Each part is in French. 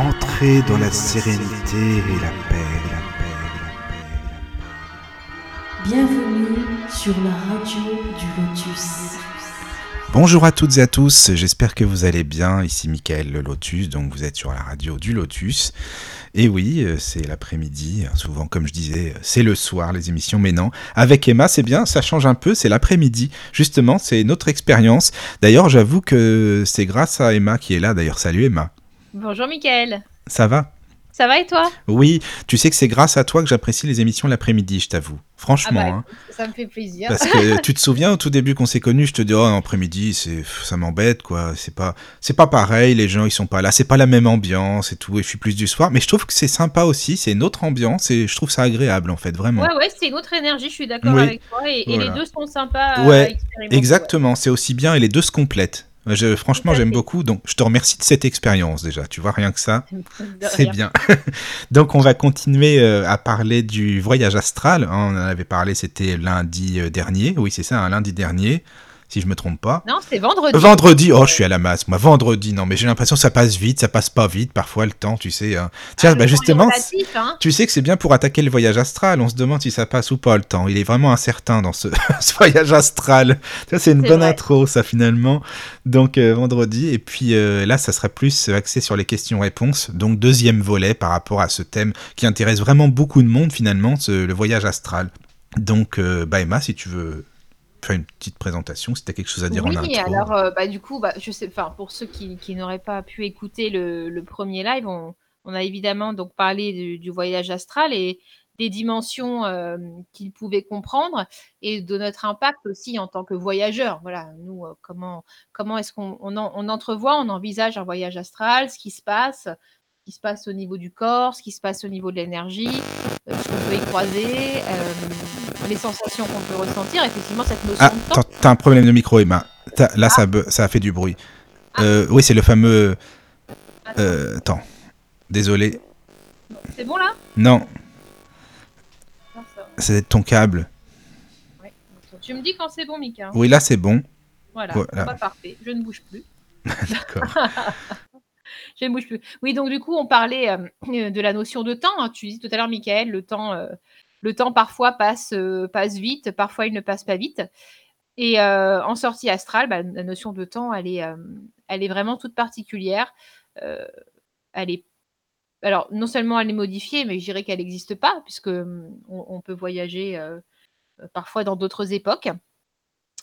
Entrez dans la sérénité et la paix, la paix, la paix, la paix. Bienvenue sur la radio du Lotus. Bonjour à toutes et à tous, j'espère que vous allez bien. Ici Mickaël le Lotus, donc vous êtes sur la radio du Lotus. Et oui, euh, c'est l'après-midi, souvent comme je disais, c'est le soir les émissions, mais non. Avec Emma, c'est bien, ça change un peu, c'est l'après-midi. Justement, c'est notre expérience. D'ailleurs, j'avoue que c'est grâce à Emma qui est là. D'ailleurs, salut Emma. Bonjour Mickaël. Ça va? Ça va et toi? Oui, tu sais que c'est grâce à toi que j'apprécie les émissions l'après-midi, je t'avoue. Franchement. Ah bah, hein. Ça me fait plaisir. Parce que tu te souviens au tout début qu'on s'est connus, je te dis oh après-midi c'est ça m'embête quoi, c'est pas c'est pas pareil, les gens ils sont pas là, c'est pas la même ambiance et tout et je suis plus du soir, mais je trouve que c'est sympa aussi, c'est une autre ambiance et je trouve ça agréable en fait vraiment. Ouais, ouais, c'est une autre énergie, je suis d'accord Oui. avec toi. Et, les deux sont sympas Ouais. Exactement, c'est aussi bien et les deux se complètent. Je- franchement, j'aime beaucoup, donc je te remercie de cette expérience déjà. Tu vois, rien que ça, c'est bien. donc, on va continuer euh, à parler du voyage astral. hein, on en avait parlé, c'était lundi euh, dernier. Oui, c'est ça, un lundi dernier, si je me trompe pas. Non, c'est vendredi. Vendredi, oh, je suis à la masse. Moi, vendredi, non, mais j'ai l'impression que ça passe vite, ça passe pas vite, parfois le temps, tu sais. hein. Tiens, Ah, bah justement, relatif, hein. tu sais que c'est bien pour attaquer le voyage astral. On se demande si ça passe ou pas le temps. Il est vraiment incertain dans ce, ce voyage astral. Ça, c'est une bonne vrai. intro, ça, finalement. Donc, euh, vendredi. Et puis euh, là, ça sera plus axé sur les questions-réponses. Donc, deuxième volet par rapport à ce thème qui intéresse vraiment beaucoup de monde, finalement, ce- le voyage astral. Donc, euh, bah, Emma, si tu veux faire une petite présentation, si tu as quelque chose à dire en Oui, intro. alors euh, bah, du coup, bah, je sais, pour ceux qui, qui n'auraient pas pu écouter le, le premier live, on, on a évidemment donc parlé du, du voyage astral et des dimensions euh, qu'il pouvait comprendre et de notre impact aussi en tant que voyageur. Voilà, nous, euh, comment, comment est-ce qu'on on, en- on entrevoit, on envisage un voyage astral, ce qui se passe, qui se passe au niveau du corps, ce qui se passe au niveau de l'énergie, euh, ce qu'on peut y croiser, euh, les sensations qu'on peut ressentir, effectivement, cette notion Ah, de temps. t'as un problème de micro, Emma. Là, ça, a fait du bruit. Euh, oui, c'est le fameux. Attends, euh, attends. Désolé. C'est bon là? Non, c'est ton câble. Ouais. Tu me dis quand c'est bon, Mika. Oui, là, c'est bon. Voilà, voilà. Pas parfait. Je ne bouge plus. D'accord. Oui, donc du coup, on parlait euh, de la notion de temps. hein. Tu disais tout à l'heure, Michael, le temps, euh, parfois passe, euh, vite, parfois il ne passe pas vite. Et euh, en sortie astrale, bah, la notion de temps, elle est, euh, vraiment toute particulière. Euh, elle est alors, non seulement elle est modifiée, mais je dirais qu'elle n'existe pas, puisque hum, on, on peut voyager euh, euh, parfois dans d'autres époques,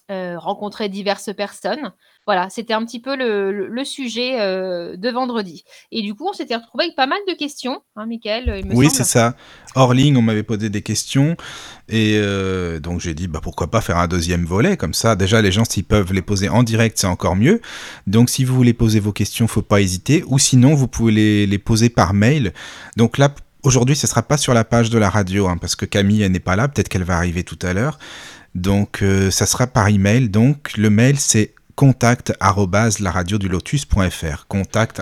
euh, rencontrer diverses personnes. Voilà, c'était un petit peu le, le- le sujet euh, de vendredi. Et du coup, on s'était retrouvé avec pas mal de questions, hein, Michael, il me Oui, c'est ça. Hors ligne, on m'avait posé des questions. Et euh, donc, j'ai dit, bah, pourquoi pas faire un deuxième volet? Comme ça, déjà, les gens, s'ils peuvent les poser en direct, c'est encore mieux. Donc, si vous voulez poser vos questions, faut pas hésiter. Ou sinon, vous pouvez les, les poser par mail. Donc là, aujourd'hui, ce sera pas sur la page de la radio, hein, parce que Camille, elle n'est pas là. Peut-être qu'elle va arriver tout à l'heure. Donc, euh, ça sera par email. Donc, le mail, c'est contact lotus.fr contact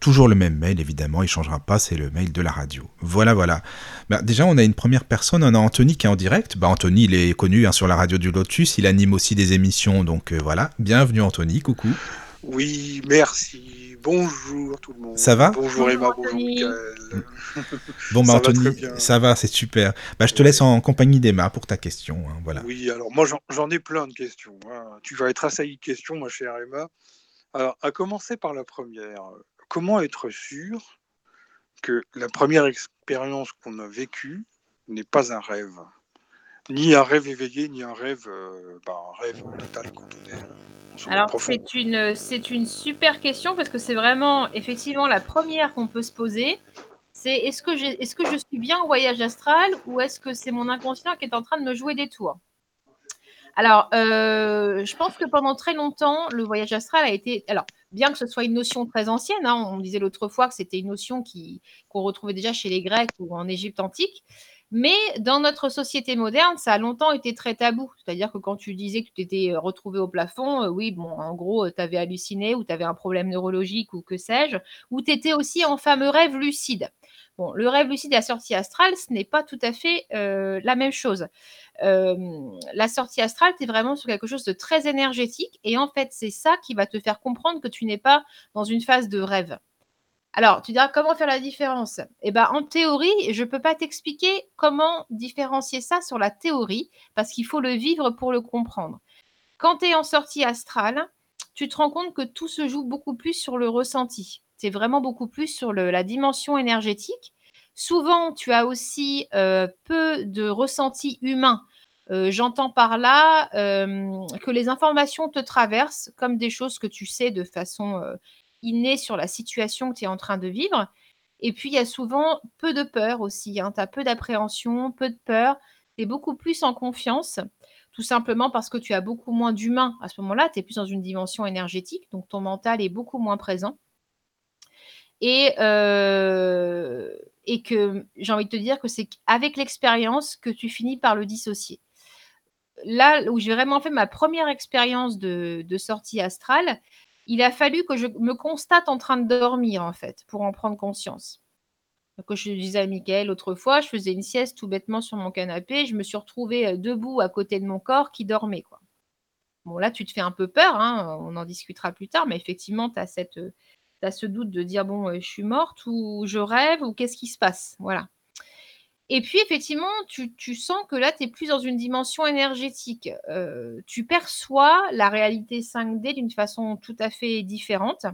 Toujours le même mail, évidemment, il changera pas, c'est le mail de la radio. Voilà, voilà. Bah, déjà, on a une première personne, on a Anthony qui est en direct. Bah, Anthony, il est connu hein, sur la radio du Lotus, il anime aussi des émissions, donc euh, voilà. Bienvenue Anthony, coucou. Oui, merci. Bonjour tout le monde. Ça va Bonjour Emma, Bonjour. Michael. Bon, bah, Ça va Anthony, ça va, c'est super. Bah, je te laisse en compagnie d'Emma pour ta question. hein, voilà. Oui, alors moi j'en- j'en ai plein de questions. hein. Tu vas être assailli de questions, ma chère Emma. Alors, à commencer par la première. Comment être sûr que la première expérience qu'on a vécue n'est pas un rêve? Ni un rêve éveillé, ni un rêve, euh, bah, un rêve total quand on est en sommeil Alors, c'est une, c'est une super question parce que c'est vraiment, effectivement, la première qu'on peut se poser. C'est est-ce que, j'ai- est-ce que je suis bien au voyage astral ou est-ce que c'est mon inconscient qui est en train de me jouer des tours? Alors, euh, je pense que pendant très longtemps, le voyage astral a été. Alors, bien que ce soit une notion très ancienne, hein, on disait l'autre fois que c'était une notion qui, qu'on retrouvait déjà chez les Grecs ou en Égypte antique. Mais dans notre société moderne, ça a longtemps été très tabou. C'est-à-dire que quand tu disais que tu t'étais retrouvé au plafond, euh, oui, bon, en gros, tu avais halluciné ou tu avais un problème neurologique ou que sais-je, ou tu étais aussi en fameux rêve lucide. Bon, le rêve lucide et la sortie astrale, ce n'est pas tout à fait euh, la même chose. la sortie astrale, tu es vraiment sur quelque chose de très énergétique et en fait, c'est ça qui va te faire comprendre que tu n'es pas dans une phase de rêve. Alors, tu diras comment faire la différence? Eh bien, en théorie, je ne peux pas t'expliquer comment différencier ça sur la théorie, parce qu'il faut le vivre pour le comprendre. Quand tu es en sortie astrale, tu te rends compte que tout se joue beaucoup plus sur le ressenti. C'est vraiment beaucoup plus sur la dimension énergétique. Souvent, tu as aussi euh, peu de ressenti humain. Euh, j'entends par là euh, que les informations te traversent comme des choses que tu sais de façon innée sur la situation que tu es en train de vivre. Et puis, il y a souvent peu de peur aussi. Hein. Tu as peu d'appréhension, peu de peur. Tu es beaucoup plus en confiance, tout simplement parce que tu as beaucoup moins d'humain à ce moment-là. Tu es plus dans une dimension énergétique, donc ton mental est beaucoup moins présent. Et, euh, et que j'ai envie de te dire que c'est avec l'expérience que tu finis par le dissocier. Là où j'ai vraiment fait ma première expérience de sortie astrale, il a fallu que je me constate en train de dormir, en fait, pour en prendre conscience. Comme je disais à Mickaël autrefois, je faisais une sieste tout bêtement sur mon canapé. Je me suis retrouvée euh, debout à côté de mon corps qui dormait. Quoi. Bon, là, tu te fais un peu peur, hein, on en discutera plus tard, mais effectivement, tu as, as ce doute de dire bon, euh, je suis morte ou je rêve ou qu'est-ce qui se passe? Voilà. Et puis, effectivement, tu, sens que là, tu es plus dans une dimension énergétique. Euh, tu perçois la réalité 5D d'une façon tout à fait différente.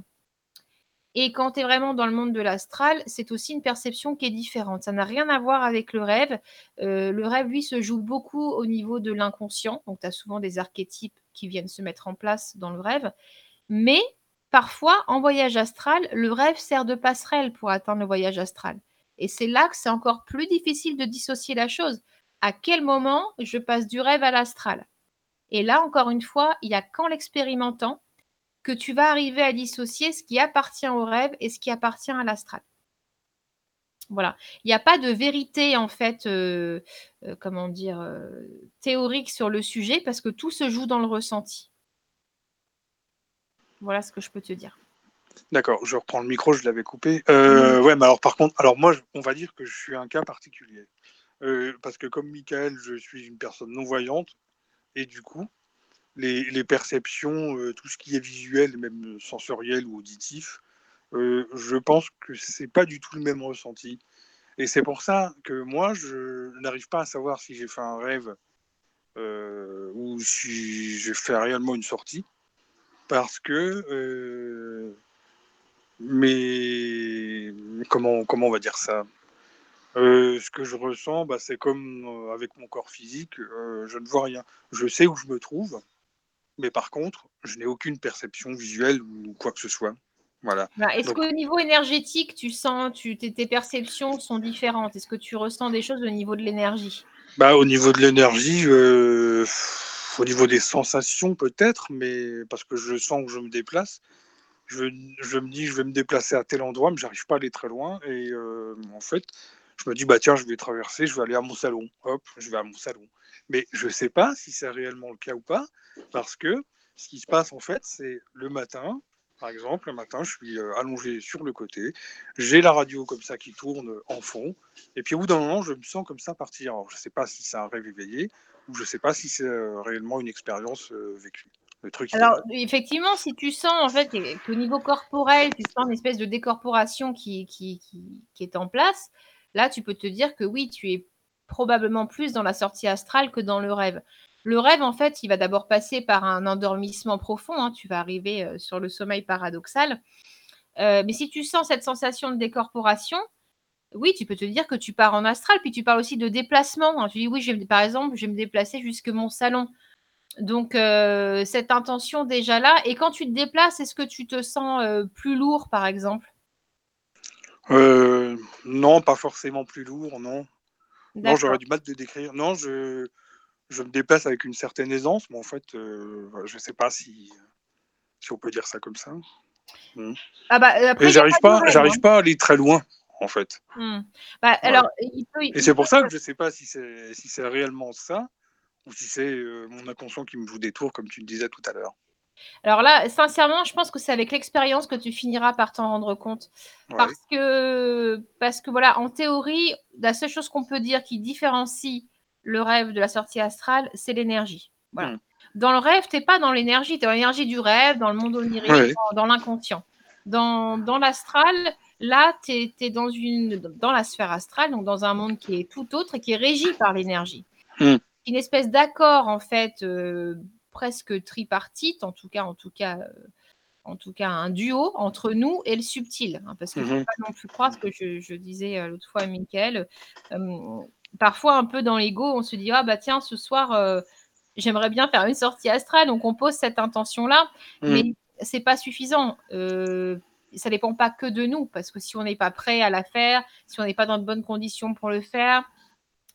Et quand tu es vraiment dans le monde de l'astral, c'est aussi une perception qui est différente. Ça n'a rien à voir avec le rêve. Euh, le rêve, lui, se joue beaucoup au niveau de l'inconscient. Donc, tu as souvent des archétypes qui viennent se mettre en place dans le rêve. Mais parfois, en voyage astral, le rêve sert de passerelle pour atteindre le voyage astral. Et c'est là que c'est encore plus difficile de dissocier la chose. À quel moment je passe du rêve à l'astral? Et là, encore une fois, il y a qu'en l'expérimentant que tu vas arriver à dissocier ce qui appartient au rêve et ce qui appartient à l'astral. Voilà. Il n'y a pas de vérité, en fait, euh, euh, comment dire, euh, théorique sur le sujet parce que tout se joue dans le ressenti. Voilà ce que je peux te dire. D'accord, je reprends le micro, je l'avais coupé. Euh, ouais, mais alors par contre, alors moi, on va dire que je suis un cas particulier. Euh, parce que comme Michael, je suis une personne non-voyante, et du coup, les, perceptions, euh, tout ce qui est visuel, même sensoriel ou auditif, je pense que c'est pas du tout le même ressenti. Et c'est pour ça que moi, je n'arrive pas à savoir si j'ai fait un rêve ou si j'ai fait réellement une sortie, parce que mais comment, comment on va dire ça? Euh, Ce que je ressens, bah, c'est comme euh, avec mon corps physique, euh, je ne vois rien. Je sais où je me trouve, mais par contre, je n'ai aucune perception visuelle ou quoi que ce soit. Voilà. Bah, est-ce qu'au niveau énergétique, tu sens, tu, tes, perceptions sont différentes? Est-ce que tu ressens des choses au niveau de l'énergie? Bah, Au niveau de l'énergie, au niveau des sensations peut-être, mais parce que je sens que je me déplace, je, me dis, je vais me déplacer à tel endroit, mais j'arrive pas à aller très loin. Et euh, en fait, je me dis, bah tiens, je vais traverser, je vais aller à mon salon. Hop, je vais à mon salon. Mais je ne sais pas si c'est réellement le cas ou pas, parce que ce qui se passe en fait, c'est le matin, par exemple, le matin, je suis euh, allongé sur le côté, j'ai la radio comme ça qui tourne en fond, et puis au bout d'un moment, je me sens comme ça partir. Alors, je ne sais pas si c'est un rêve éveillé, ou je ne sais pas si c'est euh, réellement une expérience vécue. Alors, effectivement, si tu sens en fait qu'au niveau corporel, tu sens une espèce de décorporation qui, est en place, là, tu peux te dire que oui, tu es probablement plus dans la sortie astrale que dans le rêve. Le rêve, en fait, il va d'abord passer par un endormissement profond. Hein, tu vas arriver euh, sur le sommeil paradoxal. Euh, mais si tu sens cette sensation de décorporation, oui, tu peux te dire que tu pars en astral. Puis tu parles aussi de déplacement. Hein. Tu dis oui, je par exemple, je vais me déplacer jusque mon salon. Donc, euh, cette intention déjà là. Et quand tu te déplaces, est-ce que tu te sens euh, plus lourd, par exemple? Euh, Non, pas forcément plus lourd, non. Non, j'aurais du mal de décrire. Non, je, je me déplace avec une certaine aisance, mais en fait, je ne sais pas si, si on peut dire ça comme ça. Hmm. Ah bah, Et j'arrive pas, j'arrive hein. pas à aller très loin, en fait. Hmm. Bah, alors, Et c'est pour ça que je ne sais pas si c'est si réellement ça ou si c'est mon inconscient qui me joue des tours, comme tu le disais tout à l'heure. Alors là, sincèrement, je pense que c'est avec l'expérience que tu finiras par t'en rendre compte. Ouais. Parce que, parce que voilà, en théorie, la seule chose qu'on peut dire qui différencie le rêve de la sortie astrale, c'est l'énergie. Voilà. Mm. Dans le rêve, tu n'es pas dans l'énergie, tu es dans l'énergie du rêve, dans le monde onirique, Ouais. dans, dans l'inconscient. Dans, dans l'astral, là, tu es, dans, une, dans la sphère astrale, donc dans un monde qui est tout autre et qui est régi par l'énergie. Mm. Une espèce d'accord, en fait, euh, presque tripartite, en tout cas, en tout cas, euh, en tout cas un duo entre nous et le subtil. hein, parce que faut Mhm. pas non plus croire ce que je, je disais euh, l'autre fois à Mickaël. euh, parfois, un peu dans l'ego, on se dit Ah, bah tiens, ce soir, j'aimerais bien faire une sortie astrale. Donc, on pose cette intention-là, Mm. mais c'est pas suffisant. Ça dépend pas que de nous, parce que si on n'est pas prêt à la faire, si on n'est pas dans de bonnes conditions pour le faire,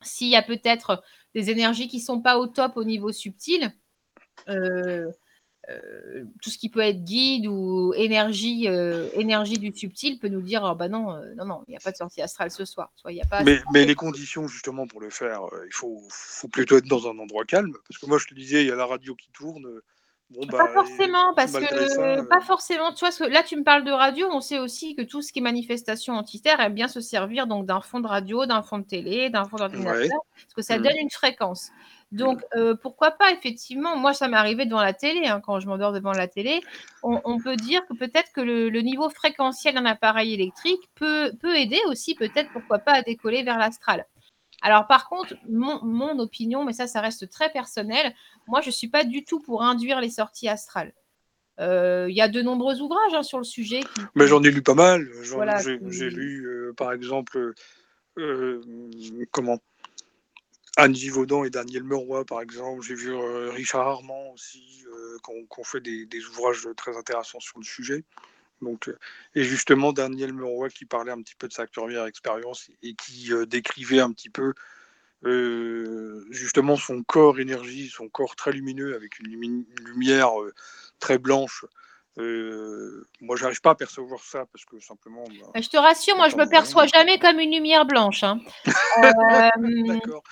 s'il y a peut-être des énergies qui sont pas au top au niveau subtil, euh, euh, tout ce qui peut être guide ou énergie, euh, énergie du subtil peut nous dire oh, bah non, euh, non, non, il n'y a pas de sortie astrale ce soir. Soit y a pas. Mais, mais les conditions justement pour le faire, il faut, faut plutôt être dans un endroit calme. Parce que moi je te disais, il y a la radio qui tourne. Bon, bah, Pas forcément, parce que ça, euh, pas forcément. Tu vois, parce que là, tu me parles de radio. On sait aussi que tout ce qui est manifestation entitaire aime bien se servir donc d'un fond de radio, d'un fond de télé, d'un fond d'ordinateur, Ouais. parce que ça Mhm. donne une fréquence. Donc, euh, pourquoi pas, effectivement. Moi, ça m'est arrivé devant la télé, hein, quand je m'endors devant la télé. On, on peut dire que peut-être que le, le niveau fréquentiel d'un appareil électrique peut, peut aider aussi, peut-être, pourquoi pas, à décoller vers l'astral. Alors, par contre, mon, mon opinion, mais ça, ça reste très personnel, moi, je ne suis pas du tout pour induire les sorties astrales. Euh, Il y a de nombreux ouvrages hein, sur le sujet. qui- Mais j'en ai lu pas mal. Voilà, J'ai lu, euh, par exemple, euh, comment Anne Givaudan et Daniel Meroy, par exemple. J'ai vu Richard Armand aussi, qui ont- qui ont fait des, des ouvrages très intéressants sur le sujet. Donc, euh, et justement, Daniel Meroy qui parlait un petit peu de sa première expérience et qui euh, décrivait un petit peu euh, justement son corps énergie, son corps très lumineux avec une, lumi- une lumière euh, très blanche. Moi, j'arrive pas à percevoir ça parce que simplement. bah, Bah, Je te rassure, moi, je me perçois jamais comme une lumière blanche. hein. D'accord.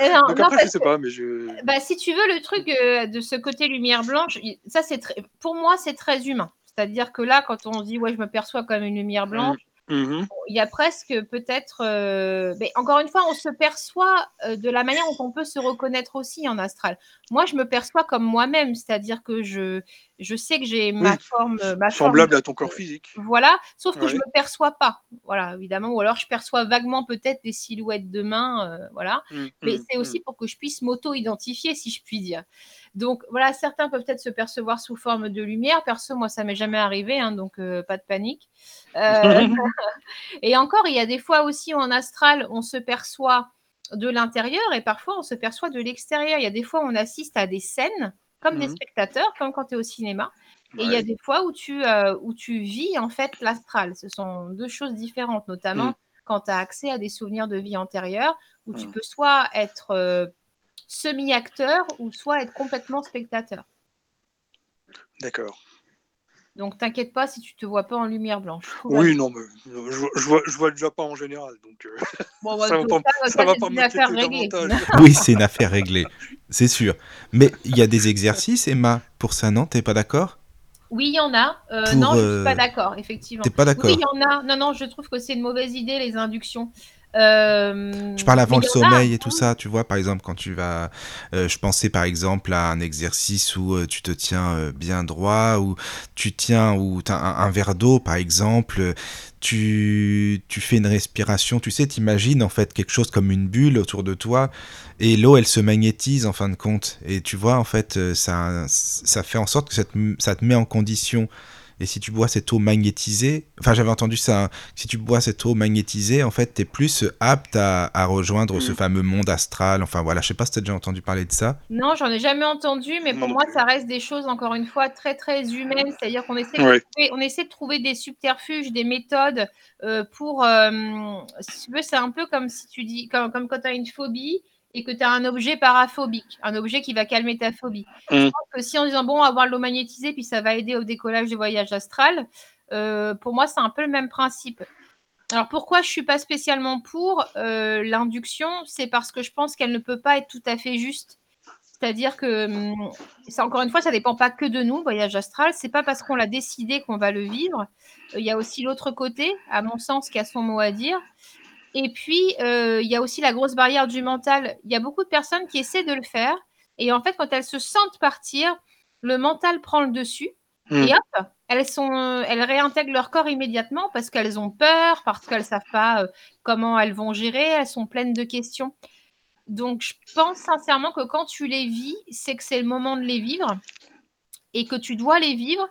non, Donc non, après, je parce sais pas, mais je. Bah, si tu veux, le truc euh, de ce côté lumière blanche, ça c'est très, pour moi c'est très humain. C'est-à-dire que là, quand on dit ouais, je me perçois comme une lumière blanche, Mhm. il y a presque peut-être. euh, Mais encore une fois, on se perçoit euh, de la manière dont on peut se reconnaître aussi en astral. Moi, je me perçois comme moi-même, c'est-à-dire que je, je sais que j'ai ma Oui. forme, ma forme Semblable à ton corps physique. voilà, sauf que je Ouais. me perçois pas. Voilà, évidemment. Ou alors je perçois vaguement peut-être des silhouettes de mains. euh, voilà. Mhm. Mais c'est Mhm. aussi pour que je puisse m'auto-identifier, si je puis dire. Donc voilà, certains peuvent peut-être se percevoir sous forme de lumière. Perso, moi, ça m'est jamais arrivé, hein, donc euh, pas de panique. Euh, et encore, il y a des fois aussi en astral, on se perçoit de l'intérieur et parfois on se perçoit de l'extérieur. Il y a des fois où on assiste à des scènes comme des Mhm. spectateurs, comme quand tu es au cinéma. Et il y a des fois où tu, euh, où tu vis en fait l'astral. Ce sont deux choses différentes, notamment Mm. quand tu as accès à des souvenirs de vie antérieure, où tu Mm. peux soit être semi-acteur ou soit être complètement spectateur. D'accord. Donc t'inquiète pas si tu te vois pas en lumière blanche. Oui, non, mais euh, je, vois- je vois, je vois déjà pas en général, donc euh, Bon, ça va pas, ça, ça va. Oui, c'est une affaire réglée, c'est sûr. Mais il y a des exercices, Emma, pour ça, non? T'es pas d'accord? Oui, il y en a. Euh, Pour, non, je euh, suis pas d'accord, effectivement. T'es pas d'accord Oui, il y en a. Non, non, je trouve que c'est une mauvaise idée, les inductions. Euh, Je parle avant le a. sommeil et tout ça, tu vois, par exemple, quand tu vas... euh, je pensais par exemple à un exercice où euh, tu te tiens bien droit, ou tu tiens, ou as un, un verre d'eau, par exemple, tu, tu fais une respiration, tu sais, t'imagines en fait quelque chose comme une bulle autour de toi, et l'eau, elle se magnétise en fin de compte, et tu vois, en fait, ça, ça fait en sorte que ça te, ça te met en condition. Et si tu bois cette eau magnétisée, enfin j'avais entendu ça, hein, si tu bois cette eau magnétisée, en fait, tu es plus apte à, à rejoindre ce Mm. fameux monde astral. Enfin voilà, je sais pas si tu as déjà entendu parler de ça. Non, j'en ai jamais entendu, mais pour non moi, ça reste des choses, encore une fois, très, très humaines. C'est-à-dire qu'on essaie, Ouais. on essaie de trouver des subterfuges, des méthodes euh, pour. euh, si tu veux, c'est un peu comme si tu dis, comme, comme quand tu as une phobie et que tu as un objet paraphobique, un objet qui va calmer ta phobie. Mm. Je pense que si en disant, bon, on va avoir l'eau magnétisée, puis ça va aider au décollage du voyage astral, euh, pour moi, c'est un peu le même principe. Alors pourquoi je suis pas spécialement pour euh, l'induction? C'est parce que je pense qu'elle ne peut pas être tout à fait juste. C'est-à-dire que, hum, ça encore une fois, ça dépend pas que de nous, voyage astral. C'est pas parce qu'on l'a décidé qu'on va le vivre. Il y a aussi l'autre côté, à mon sens, qui a son mot à dire. Et puis, il y a aussi la grosse barrière du mental. Il y a beaucoup de personnes qui essaient de le faire et en fait, quand elles se sentent partir, le mental prend le dessus Hmm. et hop, elles sont elles réintègrent leur corps immédiatement parce qu'elles ont peur, parce qu'elles savent pas, heu, comment elles vont gérer, elles sont pleines de questions. Donc je pense sincèrement que quand tu les vis, c'est que c'est le moment de les vivre et que tu dois les vivre.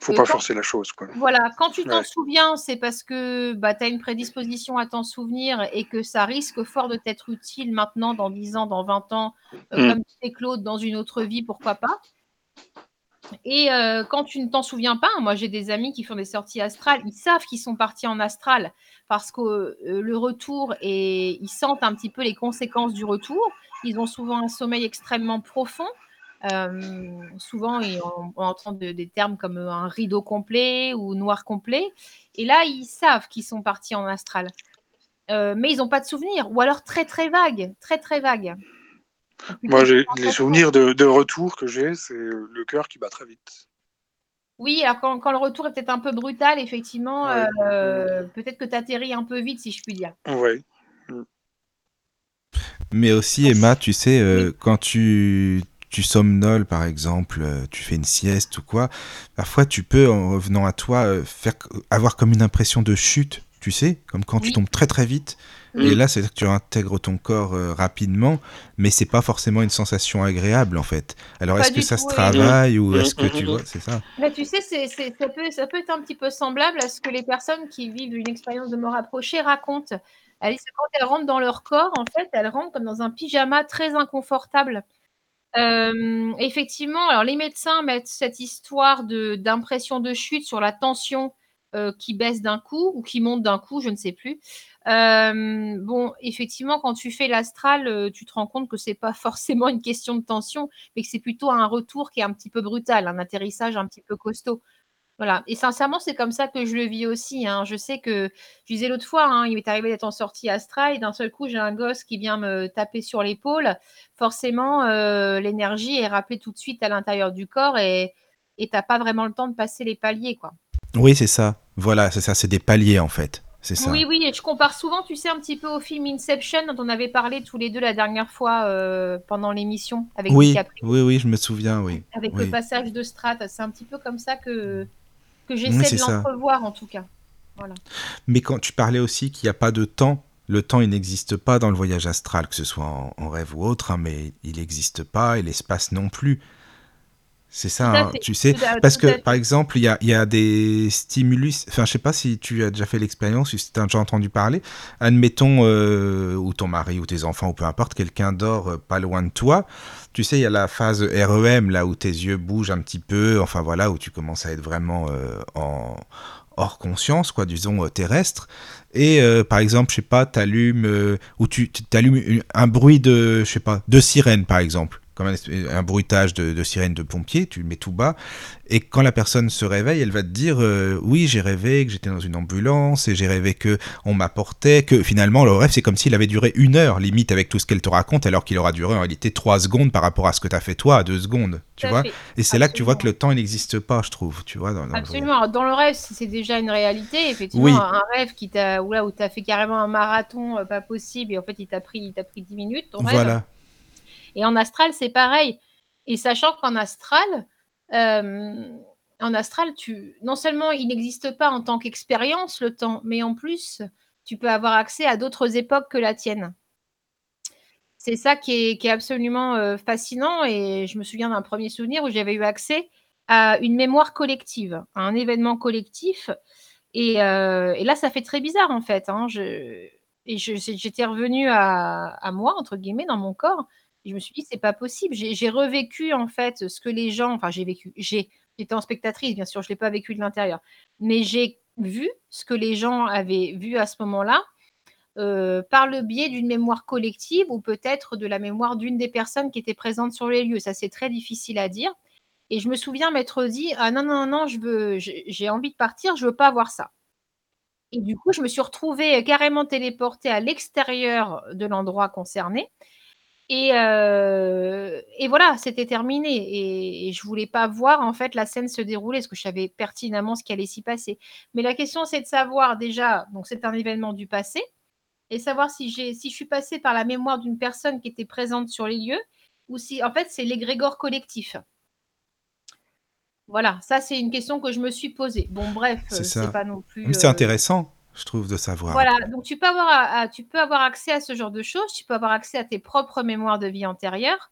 Faut Et pas quand forcer la chose, quoi. voilà, quand tu t'en Ouais. souviens, c'est parce que, bah, tu as une prédisposition à t'en souvenir et que ça risque fort de t'être utile maintenant, dans 10 ans, dans 20 ans, heu, Mmh. comme disait Claude, dans une autre vie, pourquoi pas. Et heu, quand tu ne t'en souviens pas, moi j'ai des amis qui font des sorties astrales, ils savent qu'ils sont partis en astral parce que, heu, le retour et ils sentent un petit peu les conséquences du retour. Ils ont souvent un sommeil extrêmement profond. Souvent et on on entend de des termes comme, un rideau complet ou noir complet et là, ils savent qu'ils sont partis en astral. Mais ils ont pas de souvenirs ou alors très, très vagues, très, très vagues. Moi, j'ai les souvenirs de de retour que j'ai, c'est, le cœur qui bat très vite. Oui, alors quand quand le retour est peut-être un peu brutal, effectivement, Ouais. peut-être que tu atterris un peu vite, si je puis dire. Mmh. Mais aussi, Emma, tu sais, euh, quand tu, tu somnoles, par exemple, euh, tu fais une sieste ou quoi, parfois tu peux, en revenant à toi, euh, faire, avoir comme une impression de chute, tu sais, comme quand tu tombes très très vite. Mm. Et là, c'est que tu intègres ton corps euh, rapidement, mais c'est pas forcément une sensation agréable en fait. Alors, est-ce que ça tout, se oui. travaille ou Mm, est-ce que mm, tu vois, c'est ça? Mais tu sais, c'est c'est ça peut ça peut être un petit peu semblable à ce que les personnes qui vivent une expérience de mort approchée racontent. Elles quand elles rentrent dans leur corps, en fait, elles rentrent comme dans un pyjama très inconfortable. Effectivement, alors les médecins mettent cette histoire d'impression de chute sur la tension, qui baisse d'un coup ou qui monte d'un coup, je ne sais plus. Bon, effectivement, quand tu fais l'astral, tu te rends compte que c'est pas forcément une question de tension, mais que c'est plutôt un retour qui est un petit peu brutal, un atterrissage un petit peu costaud. Voilà et sincèrement, c'est comme ça que je le vis aussi, hein. Je sais que je disais l'autre fois, hein, il m'est arrivé d'être en sortie astrale et d'un seul coup, j'ai un gosse qui vient me taper sur l'épaule. Forcément, heu, l'énergie est rappelée tout de suite à l'intérieur du corps et tu as pas vraiment le temps de passer les paliers, quoi. Oui, c'est ça. Voilà, c'est ça, c'est des paliers en fait. C'est ça. Oui, oui et je compare souvent, tu sais, un petit peu au film Inception dont on avait parlé tous les 2 la dernière fois, heu, pendant l'émission avec Oui, DiCaprio, oui, oui, je me souviens, oui. avec oui. le passage de Strat. C'est un petit peu comme ça que que j'essaie de l'entrevoir, en tout cas. Voilà. Mais quand tu parlais aussi qu'il n'y a pas de temps, le temps il n'existe pas dans le voyage astral, que ce soit en, en rêve ou autre, hein, mais il n'existe pas et l'espace non plus. C'est ça, hein, tu sais. Parce que, par exemple, il y a, il y a des stimulus. Enfin, je sais pas si tu as déjà fait l'expérience, si tu as déjà entendu parler. Admettons, euh, ou ton mari ou tes enfants, ou peu importe, quelqu'un dort euh, pas loin de toi. Tu sais, il y a la phase REM, là où tes yeux bougent un petit peu. Enfin, voilà, où tu commences à être vraiment euh, en hors conscience, quoi, disons euh, terrestre. Et euh, par exemple, je sais pas, t'allumes euh, ou tu t'allumes un bruit de, je sais pas, de sirène par exemple, comme un, un bruitage de, de, sirène de pompier, tu le mets tout bas. Et quand la personne se réveille, elle va te dire euh, oui, j'ai rêvé que j'étais dans une ambulance et j'ai rêvé que on m'apportait, que finalement le rêve c'est comme s'il avait duré une heure limite avec tout ce qu'elle te raconte, alors qu'il aura duré en réalité trois secondes par rapport à ce que tu as fait toi à deux secondes, tu vois. fait. Et c'est là que tu vois que le temps il n'existe pas, je trouve, tu vois. Dans, dans Absolument. Dans le rêve, si c'est déjà une réalité, effectivement, Oui. un rêve qui t'a, ou là, où tu as fait carrément un marathon euh, pas possible et en fait, il t'a pris, il t'a pris 10 minutes, ton rêve. Et en astral, c'est pareil. Et sachant qu'en astral, euh, en astral, non seulement il n'existe pas en tant qu'expérience le temps, mais en plus, tu peux avoir accès à d'autres époques que la tienne. C'est ça qui est, absolument euh, fascinant. Et je me souviens d'un premier souvenir où j'avais eu accès à une mémoire collective, à un événement collectif. Et, euh, là, ça fait très bizarre en fait. Hein. Et j'étais revenue à moi, entre guillemets, dans mon corps. Je me suis dit, c'est pas possible. J'ai revécu en fait ce que les gens. Enfin, j'ai vécu. J'étais en spectatrice, bien sûr, je ne l'ai pas vécu de l'intérieur. Mais j'ai vu ce que les gens avaient vu à ce moment-là euh, par le biais d'une mémoire collective ou peut-être de la mémoire d'une des personnes qui étaient présentes sur les lieux. Ça, c'est très difficile à dire. Et je me souviens m'être dit ah non non non, je j'ai envie de partir, je veux pas voir ça. Et du coup, je me suis retrouvée carrément téléportée à l'extérieur de l'endroit concerné. Et, euh, et voilà, c'était terminé. Et, et je voulais pas voir en fait la scène se dérouler parce que je savais pertinemment ce qui allait s'y passer. Mais la question, c'est de savoir déjà, donc c'est un événement du passé, et savoir si, j'ai, si je suis passée par la mémoire d'une personne qui était présente sur les lieux ou si en fait c'est l'égrégore collectif. Voilà, ça c'est une question que je me suis posée. Bon, bref, C'est euh, pas non plus. Mais c'est euh, intéressant, je trouve, de savoir. Voilà, donc tu peux, avoir à- à- tu peux avoir accès à ce genre de choses, tu peux avoir accès à tes propres mémoires de vie antérieure,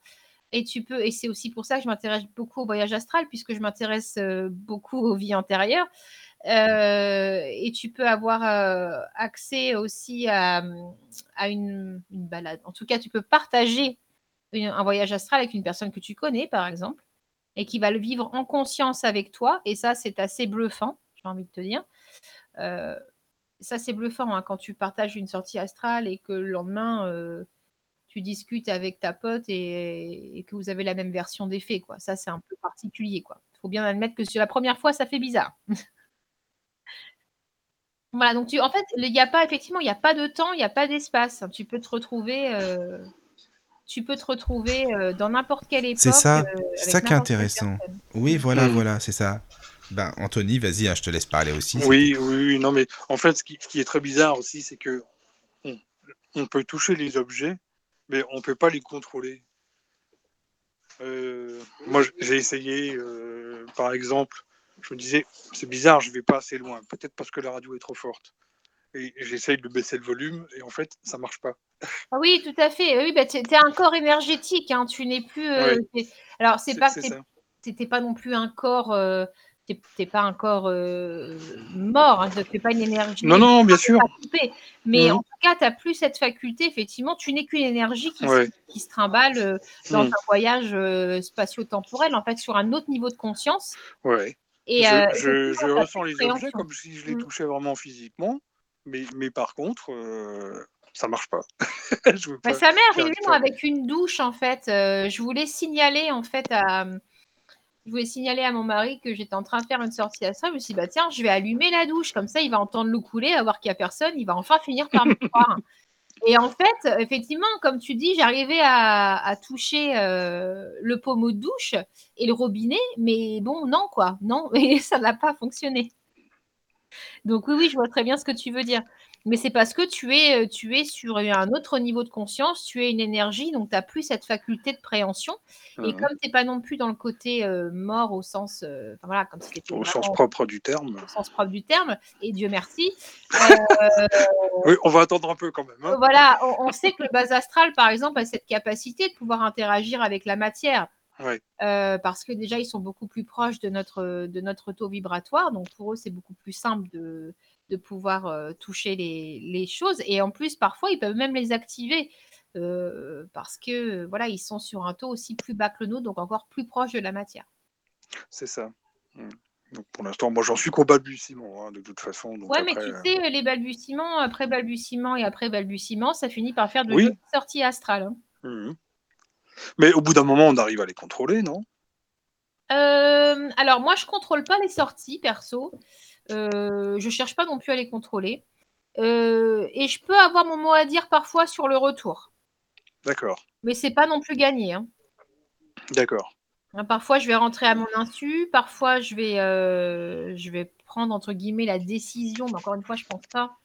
et tu peux, et c'est aussi pour ça que je m'intéresse beaucoup au voyage astral, puisque je m'intéresse euh, beaucoup aux vies antérieures. Euh, et tu peux avoir euh, accès aussi à, une, balade. En tout cas, tu peux partager un voyage astral avec une personne que tu connais, par exemple, et qui va le vivre en conscience avec toi. Et ça, c'est assez bluffant, j'ai envie de te dire. Ça, c'est bluffant hein, quand tu partages une sortie astrale et que le lendemain, euh, tu discutes avec ta pote et, et que vous avez la même version des faits. Quoi. Ça, c'est un peu particulier. Il faut bien admettre que sur la première fois, ça fait bizarre. voilà, donc tu, en fait, il n'y a pas, effectivement, il n'y a pas de temps, il n'y a pas d'espace. Tu peux te retrouver, euh, tu peux te retrouver euh, dans n'importe quelle époque. C'est ça, euh, ça qui est intéressant. Oui, voilà, Mm. voilà, c'est ça. Ben, Anthony, vas-y, hein, je te laisse parler aussi. Oui, oui, oui, non, mais en fait, ce qui, ce qui est très bizarre aussi, c'est que on, on peut toucher les objets, mais on peut pas les contrôler. Euh, moi, j'ai essayé, euh, par exemple, je me disais, c'est bizarre, je vais pas assez loin, peut-être parce que la radio est trop forte. Et j'essaye de baisser le volume, et en fait, ça marche pas. Ah oui, tout à fait. Oui, bah, tu es un corps énergétique. Hein. Tu n'es plus. euh, Ouais. t'es- Alors, c'est pas que ça. t'es pas non plus un corps. T'es pas un corps euh, mort. Hein. Tu pas une énergie. Non, non, bien sûr. à couper. Mais Mhm. en tout cas, tu n'as plus cette faculté. Effectivement, tu n'es qu'une énergie qui, se- qui se trimballe euh, dans Mhm. un voyage euh, spatio-temporel, en fait, sur un autre niveau de conscience. Ouais. Et, je, euh, je- je ressens les objets comme si je les touchais vraiment physiquement, mais, mais par contre, ça marche pas. je veux Bah, pas. ça m'est arrivé moi avec une douche en fait. Je voulais signaler en fait à, je voulais signaler à mon mari que j'étais en train de faire une sortie astrale. Je me suis dit bah tiens, je vais allumer la douche comme ça, il va entendre l'eau couler, va voir qu'il y a personne, il va enfin finir par me croire. Et en fait, effectivement, comme tu dis, j'arrivais à, à toucher euh, le pommeau de douche et le robinet, mais bon, non quoi, non, et ça n'a pas fonctionné. Donc oui, oui, je vois très bien ce que tu veux dire. Mais c'est parce que tu es, euh, tu es sur un autre niveau de conscience, tu es une énergie, donc tu n'as plus cette faculté de préhension. Et Mhm. comme tu n'es pas non plus dans le côté euh, mort au sens, euh, enfin voilà, comme si Au sens propre du terme. au sens propre du terme, et Dieu merci. Euh, Oui, on va attendre un peu quand même. hein. voilà, on, on sait que le bas astral, par exemple, a cette capacité de pouvoir interagir avec la matière. Ouais. Parce que déjà, ils sont beaucoup plus proches de notre, de notre taux vibratoire. Donc, pour eux, c'est beaucoup plus simple de, de pouvoir euh, toucher les, les choses. Et en plus, parfois, ils peuvent même les activer. euh, parce que voilà, ils sont sur un taux aussi plus bas que le nôtre, donc encore plus proche de la matière. C'est ça. Mm. Donc pour l'instant, moi j'en suis qu'au balbutiement, hein, de toute façon. Donc Ouais, mais tu euh, sais, les balbutiements, après balbutiement et après balbutiement, ça finit par faire de Oui. sorties astrales. hein. mhm. Mais au bout d'un moment, on arrive à les contrôler, non? Euh, alors moi, je contrôle pas les sorties perso. Euh, je cherche pas non plus à les contrôler. Euh, et je peux avoir mon mot à dire parfois sur le retour. D'accord, Mais c'est pas non plus gagné. hein. d'accord. Hein, Parfois, je vais rentrer à mon insu. Parfois, je vais, euh, je vais prendre entre guillemets la décision. Mais encore une fois, je pense pas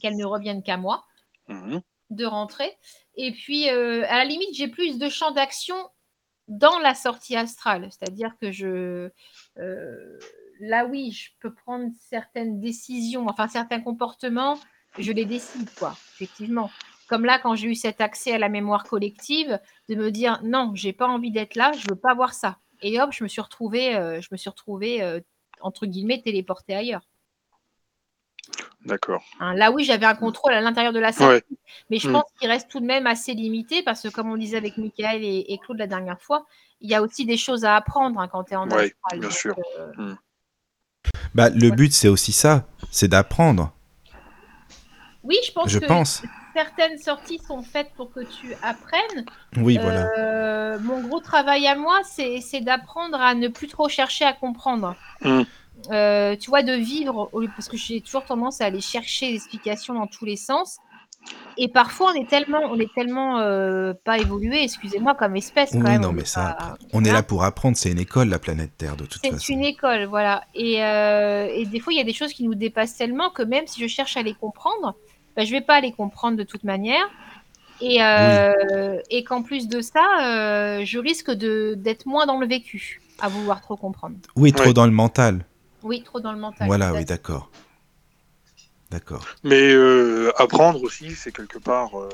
qu'elle ne revienne qu'à moi Mhm. de rentrer. Et puis, euh, à la limite, j'ai plus de champ d'action dans la sortie astrale. C'est-à-dire que je. euh, là, oui, je peux prendre certaines décisions, enfin certains comportements, je les décide, quoi, effectivement. Comme là, quand j'ai eu cet accès à la mémoire collective, de me dire non, j'ai pas envie d'être là, je veux pas voir ça. Et hop, je me suis retrouvée, euh, je me suis retrouvée euh, entre guillemets téléportée ailleurs. D'accord. Hein, là, oui, j'avais un contrôle à l'intérieur de la Ouais. mais je Mm. pense qu'il reste tout de même assez limité parce que, comme on disait avec Michael et, et Claude la dernière fois, il y a aussi des choses à apprendre hein, quand tu es en Ouais, astral. bien Donc, sûr. euh, Bah, le but, c'est aussi ça, c'est d'apprendre, oui, je pense je que pense. certaines sorties sont faites pour que tu apprennes. Oui, voilà. Euh, mon gros travail à moi, c'est d'apprendre à ne plus trop chercher à comprendre. Mm. Euh, tu vois, de vivre, parce que j'ai toujours tendance à aller chercher l'explication dans tous les sens. Et parfois, on est tellement, on est tellement euh, pas évolué, excusez-moi, comme espèce quand Oui, même. non, on mais est ça, pas- on est là pour apprendre. C'est une école, la planète Terre, de toute C'est façon. une école, voilà. Et, euh, et des fois, il y a des choses qui nous dépassent tellement que même si je cherche à les comprendre, ben, je vais pas les comprendre de toute manière. Et, euh, et qu'en plus de ça, euh, je risque de d'être moins dans le vécu, à vouloir trop comprendre. Oui, trop Ouais. dans le mental. Oui, trop dans le mental. Voilà, oui, d'accord. D'accord. Mais euh, apprendre aussi, c'est quelque part euh,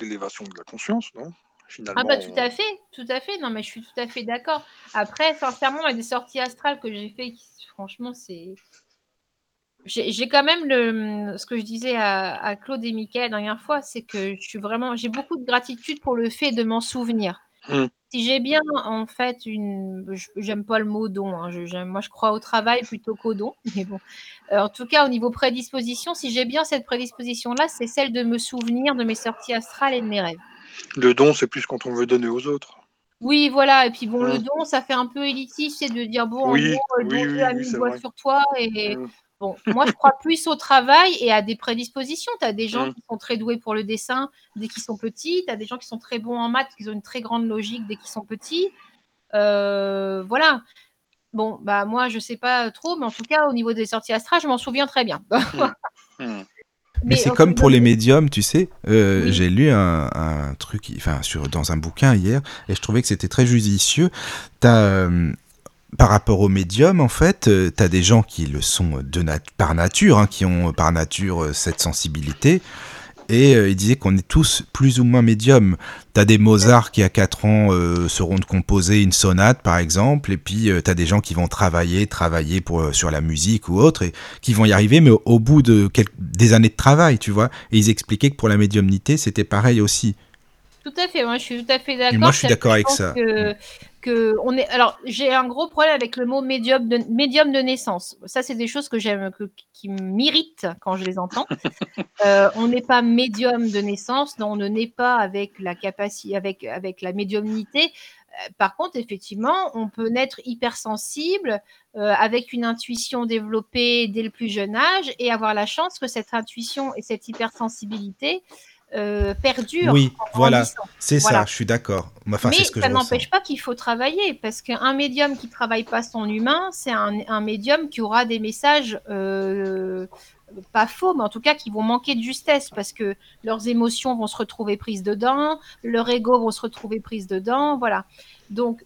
l'élévation de la conscience, non? Finalement. Ah bah tout à fait, tout à fait. Non mais je suis tout à fait d'accord. Après, sincèrement, il y a des sorties astrales que j'ai fait, qui, franchement, c'est. J'ai quand même le ce que je disais à, à Claude et Mickaël la dernière fois, c'est que je suis vraiment j'ai beaucoup de gratitude pour le fait de m'en souvenir. Mm. Si j'ai bien en fait une j'aime pas le mot don, hein, je- moi je crois au travail plutôt qu'au don, mais bon. Euh, en tout cas au niveau prédisposition, si j'ai bien cette prédisposition là, c'est celle de me souvenir de mes sorties astrales et de mes rêves. Le don, c'est plus quand on veut donner aux autres. Oui, voilà. Et puis bon, le Mm. don, ça fait un peu élitiste, c'est de dire bon, Oui, en gros, le oui, bon oui, Dieu a mis le doigt sur toi. Et Mm. Bon, moi, je crois plus au travail et à des prédispositions. Tu as des gens Mm. qui sont très doués pour le dessin dès qu'ils sont petits. Tu as des gens qui sont très bons en maths, qui ont une très grande logique dès qu'ils sont petits. Euh, voilà. Bon, bah moi, je sais pas trop, mais en tout cas, au niveau des sorties astrales, je m'en souviens très bien. Mm. Mais, c'est comme pour les médiums, tu sais. Euh, Oui. J'ai lu un, un truc, enfin, sur, dans un bouquin hier, et je trouvais que c'était très judicieux. T'as, euh, par rapport aux médiums, en fait, euh, t'as des gens qui le sont de nat- par nature, hein, qui ont par nature euh, cette sensibilité. Et euh, il disait qu'on est tous plus ou moins médiums. T'as des Mozart qui à 4 ans euh, seront de composer une sonate par exemple, et puis euh, t'as des gens qui vont travailler, travailler pour euh, sur la musique ou autre, et qui vont y arriver, mais au, au bout de quelques, des années de travail, tu vois. Et ils expliquaient que pour la médiumnité, c'était pareil aussi. Tout à fait, moi je suis tout à fait d'accord. moi, je suis d'accord avec ça. Que, que on est... Alors, j'ai un gros problème avec le mot médium de, médium de naissance. Ça, c'est des choses que j'aime, qui m'irritent quand je les entends. Euh, on n'est pas médium de naissance, non, on ne naît pas avec la capacité, avec, avec la médiumnité. Euh, Par contre, effectivement, on peut naître hypersensible euh, avec une intuition développée dès le plus jeune âge et avoir la chance que cette intuition et cette hypersensibilité euh, perdurent Oui, en voilà, c'est Voilà. ça, je suis d'accord. Enfin, Mais ce que ça n'empêche pas qu'il faut travailler, parce qu'un médium qui travaille pas son humain, c'est un, un médium qui aura des messages euh, pas faux, mais en tout cas qui vont manquer de justesse, parce que leurs émotions vont se retrouver prises dedans, leur ego vont se retrouver prises dedans, voilà. Donc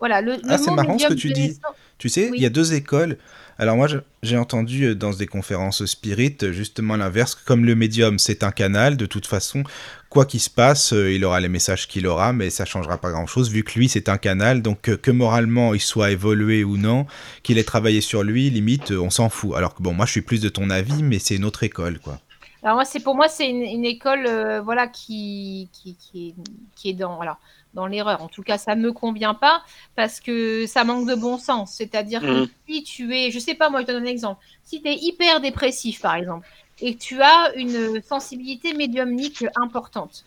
voilà, le, le Ah, c'est marrant ce que tu dis. naissance- Tu sais, Oui. il y a deux écoles. Alors moi, j'ai entendu euh, dans des conférences spirit euh, justement l'inverse. Comme le médium, c'est un canal, de toute façon, quoi qu'il se passe, euh, il aura les messages qu'il aura, mais ça changera pas grand-chose, vu que lui, c'est un canal. Donc que moralement, il soit évolué ou non, qu'il ait travaillé sur lui, limite, on s'en fout. Alors que bon, moi, je suis plus de ton avis, mais c'est une autre école, quoi. Alors moi, c'est pour moi, c'est une, école, voilà, qui, qui, qui est, qui est dans, alors, dans l'erreur. En tout cas, ça me convient pas parce que ça manque de bon sens. C'est-à-dire que Mhm. si tu es, je sais pas, moi, je te donne un exemple. Si tu es hyper dépressif, par exemple, et que tu as une sensibilité médiumnique importante,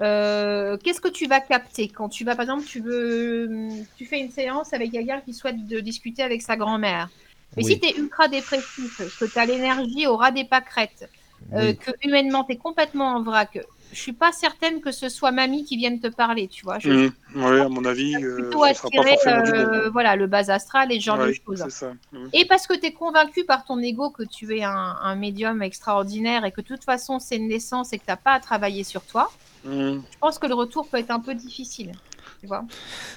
euh, qu'est-ce que tu vas capter quand tu vas, par exemple, tu veux, tu fais une séance avec quelqu'un qui souhaite de discuter avec sa grand-mère. Mais Oui. si tu es ultra dépressif, que tu as l'énergie au ras des pâquerettes, euh, que humainement tu es complètement en vrac, je suis pas certaine que ce soit mamie qui vienne te parler, tu vois. Je Mm. Oui, à mon avis, euh, plutôt bon. euh, voilà, le bas astral et ce genre Ouais, de choses. c'est ça. Mm. Et parce que tu es convaincu par ton ego que tu es un, un médium extraordinaire et que de toute façon c'est une naissance et que tu n'as pas à travailler sur toi, Mm. je pense que le retour peut être un peu difficile. Tu vois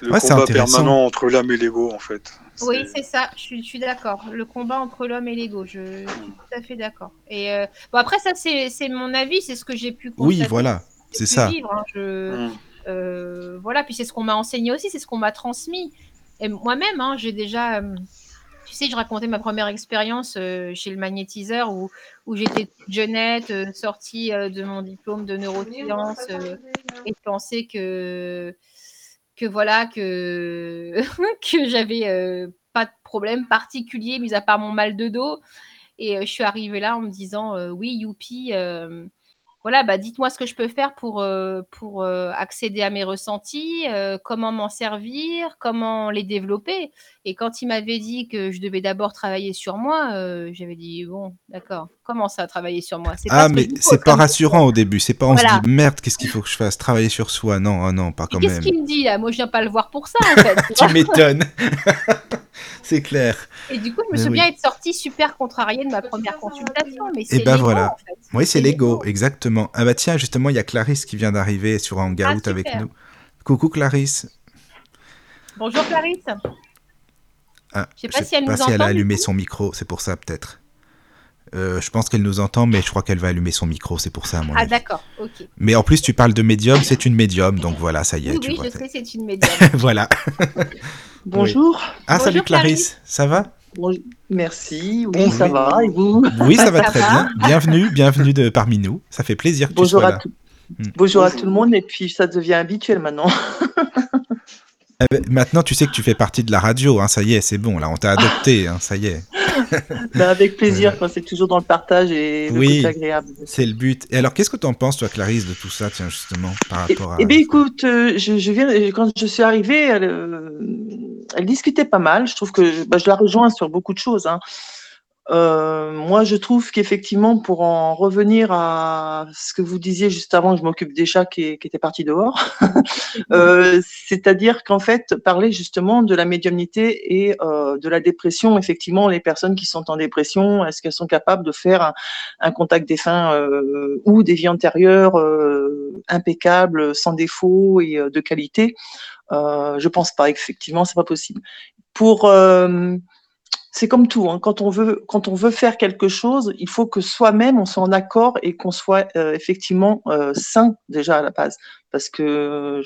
Le Ouais, c'est combat permanent entre l'âme et l'ego, en fait. Oui, c'est ça, je suis, d'accord. Le combat entre l'homme et l'ego, je, je suis tout à fait d'accord. Et euh, bon, après, ça, c'est mon avis, c'est ce que j'ai pu Oui, voilà, c'est ça. vivre, hein, je, Mm. euh, voilà, puis c'est ce qu'on m'a enseigné aussi, c'est ce qu'on m'a transmis. Et moi-même, hein, j'ai déjà, euh, tu sais, je racontais ma première expérience chez le magnétiseur où, où j'étais jeunette, sortie de mon diplôme de neurosciences et je pensais que, que voilà, que, j'avais euh, pas de problème particulier, mis à part mon mal de dos. Et euh, je suis arrivée là en me disant, euh, oui, youpi, voilà, bah, dites-moi ce que je peux faire pour, accéder à mes ressentis, comment m'en servir, comment les développer. Et quand il m'avait dit que je devais d'abord travailler sur moi, j'avais dit bon, d'accord, comment ça travailler sur moi Ah, mais c'est pas rassurant au début. C'est pas on se dit merde, qu'est-ce qu'il faut que je fasse Travailler sur soi Non, oh non, pas quand même. Qu'est-ce qu'il me dit là? Moi, je viens pas le voir pour ça en fait. tu m'étonnes. c'est clair. Et du coup, je me souviens être sortie super contrariée de ma première consultation. Mais c'est ben voilà. Oui, c'est l'ego, exactement. Ah bah tiens, justement, il y a Clarisse qui vient d'arriver sur Hangout ah, avec nous. Coucou Clarisse. Bonjour Clarisse. Ah, je sais pas si elle nous entend. elle a allumé son micro, c'est pour ça peut-être. Euh, je pense qu'elle nous entend, mais je crois qu'elle va allumer son micro, c'est pour ça à mon Ah d'accord, ok. Mais en plus, tu parles de médium, c'est une médium, donc voilà, ça y est. Oui, tu oui je sais, c'est une médium. voilà. Bonjour. Ah, salut Clarisse, ça va? Merci, oui, ça va, et vous? Oui, ça va très bien. Bienvenue, bienvenue de parmi nous. Ça fait plaisir que Bonjour tu sois à là. Hmm. Bonjour à tout le monde, et puis ça devient habituel maintenant. Eh ben, maintenant, tu sais que tu fais partie de la radio, hein, ça y est, c'est bon, là, on t'a adopté, hein, ça y est. Bah, avec plaisir, c'est toujours dans le partage et le oui, agréable. C'est le but. Et alors, qu'est-ce que tu en penses, toi, Clarisse, de tout ça, tiens, justement, par eh, rapport à. Eh bien, écoute, euh, je, viens, quand je suis arrivée, elle, euh, elle, discutait pas mal. Je trouve que bah, je la rejoins sur beaucoup de choses. Hein. Euh, moi, je trouve qu'effectivement, pour en revenir à ce que vous disiez juste avant, je m'occupe des chats qui, qui étaient partis dehors. euh, C'est-à-dire qu'en fait, parler justement de la médiumnité et euh, de la dépression, effectivement, les personnes qui sont en dépression, est-ce qu'elles sont capables de faire un, un contact défunt euh, ou des vies antérieures euh, impeccables, sans défaut et de qualité? Euh, Je pense pas. Effectivement, c'est pas possible. Pour c'est comme tout. Hein. Quand on veut, quand on veut faire quelque chose, il faut que soi-même on soit en accord et qu'on soit euh, effectivement euh, sain déjà à la base, parce que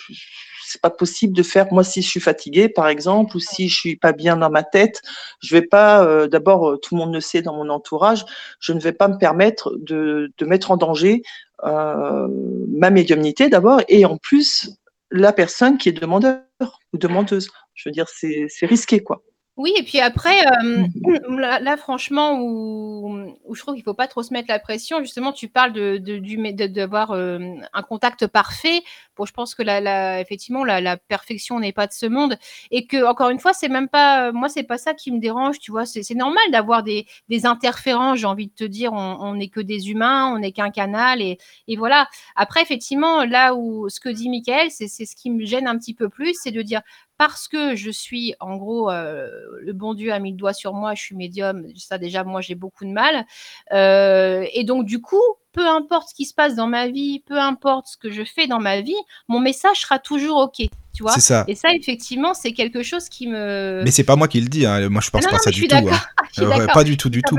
c'est pas possible de faire. Moi, si je suis fatiguée, par exemple, ou si je suis pas bien dans ma tête, je vais pas. Euh, d'abord, tout le monde le sait dans mon entourage, je ne vais pas me permettre de, de mettre en danger ma médiumnité d'abord, et en plus la personne qui est demandeur ou demandeuse. Je veux dire, c'est risqué, quoi. Oui, et puis après, euh, là, franchement, où, où je trouve qu'il ne faut pas trop se mettre la pression, justement, tu parles de, de, d'avoir euh, un contact parfait. Bon, je pense que la, la effectivement, la, la perfection n'est pas de ce monde. Et que, encore une fois, c'est même pas, moi, c'est pas ça qui me dérange, tu vois. C'est, normal d'avoir des, des interférences, j'ai envie de te dire. On n'est que des humains, on n'est qu'un canal. Et, et voilà. Après, effectivement, là où ce que dit Michael, c'est ce qui me gêne un petit peu plus, c'est de dire parce que je suis, en gros, euh, le bon Dieu a mis le doigt sur moi, je suis médium, ça déjà, moi, j'ai beaucoup de mal. Euh, et donc, du coup, peu importe ce qui se passe dans ma vie, peu importe ce que je fais dans ma vie, mon message sera toujours OK. Tu vois C'est ça. Et ça, effectivement, c'est quelque chose qui me. Mais c'est pas moi qui le dis. Hein. Moi, je pense ah pas ça du tout. Hein. Euh, pas du tout, du tout.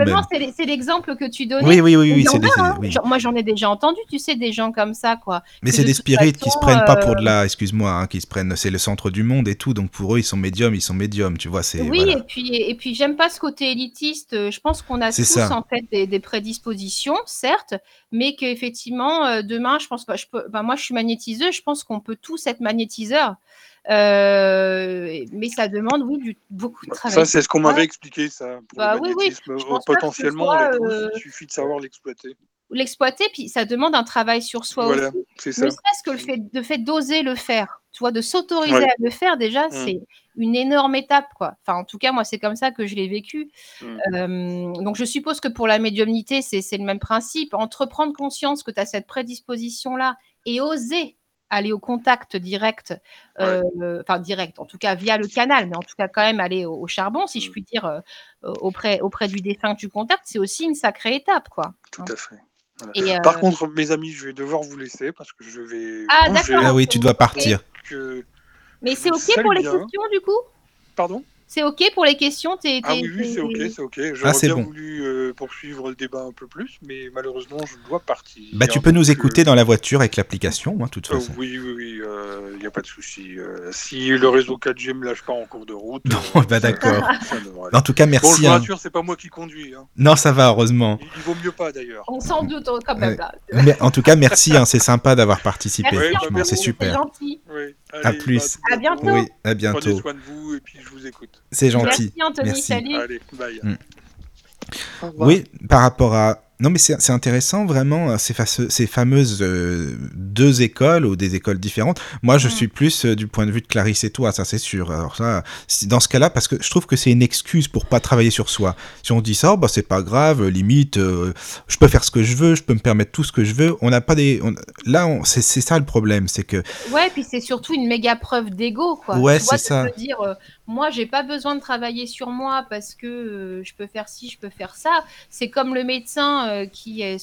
C'est l'exemple que tu donnais. Oui, oui, oui, oui, hein. Moi, j'en ai déjà entendu. Tu sais, des gens comme ça, quoi. Mais c'est des spirites qui se prennent pas pour de euh, la. Excuse-moi, hein, qui se prennent. C'est le centre du monde et tout. Donc pour eux, ils sont médiums, ils sont médiums. Tu vois, c'est. Oui, et puis et puis j'aime pas ce côté élitiste. Je pense qu'on a tous en fait des, des prédispositions, certes, mais qu'effectivement, euh, demain, je pense pas, je peux, moi, je suis magnétiseuse, je pense qu'on peut tous être magnétiseurs. Euh, mais ça demande, oui, du, beaucoup de bah, travail. Ça, c'est ce qu'on m'avait expliqué, ça. Pour bah, oui, oui. Potentiellement, euh, il suffit de savoir l'exploiter. L'exploiter, puis ça demande un travail sur soi voilà, aussi. Ne serait-ce que le fait, de fait d'oser le faire, tu vois, de s'autoriser à le faire, déjà, mmh. c'est une énorme étape, quoi. Enfin, en tout cas, moi, c'est comme ça que je l'ai vécu. Mmh. donc, je suppose que pour la médiumnité, c'est le même principe. Entreprendre conscience que tu as cette prédisposition-là et oser aller au contact direct, euh, enfin direct, en tout cas via le canal, mais en tout cas quand même aller au, charbon, si je mmh. puis dire, euh, auprès, auprès du défunt que tu contactes, c'est aussi une sacrée étape, quoi. Tout hein. à fait. Et Par euh contre, mes amis, je vais devoir vous laisser parce que je vais. Ah, d'accord. Ah oui, tu dois partir. Mais c'est OK pour les questions, du coup? Pardon? C'est OK pour les questions Ah oui, oui c'est OK, c'est OK. J'aurais ah, bien voulu euh, poursuivre le débat un peu plus, mais malheureusement, je dois partir. Bah, tu peux nous écouter dans la voiture avec l'application, hein, de toute euh, façon. oui, oui, oui, il euh, n'y a pas de souci. si le réseau 4G me lâche pas en cours de route. Non, bah d'accord. en tout cas, merci. Bon, je hein. c'est pas moi qui conduis. Hein. Non, ça va, heureusement. Il, vaut mieux pas d'ailleurs. On s'en doute quand même. Là. Mais, en tout cas, merci, hein, c'est sympa d'avoir participé. Merci, c'est super. gentil. Oui. à plus. à bientôt. Oui, à bientôt. Prenez soin de vous et puis je vous écoute. C'est gentil. Merci Anthony, salut. Allez, bye. Mm. Oui, par rapport à Non, mais c'est intéressant vraiment euh, ces, ces fameuses euh, deux écoles ou des écoles différentes. Moi, je mm. suis plus euh, du point de vue de Clarisse et toi, ça c'est sûr. Alors ça, dans ce cas-là, parce que je trouve que c'est une excuse pour pas travailler sur soi. Si on dit ça, oh, bah c'est pas grave, limite, je peux faire ce que je veux, je peux me permettre tout ce que je veux. On n'a pas des, là, c'est ça le problème, c'est que. Ouais, puis c'est surtout une méga preuve d'ego, quoi. Ouais, c'est ça. dire, moi, j'ai pas besoin de travailler sur moi parce que je peux faire ci, je peux faire ça. C'est comme le médecin euh, qui, a,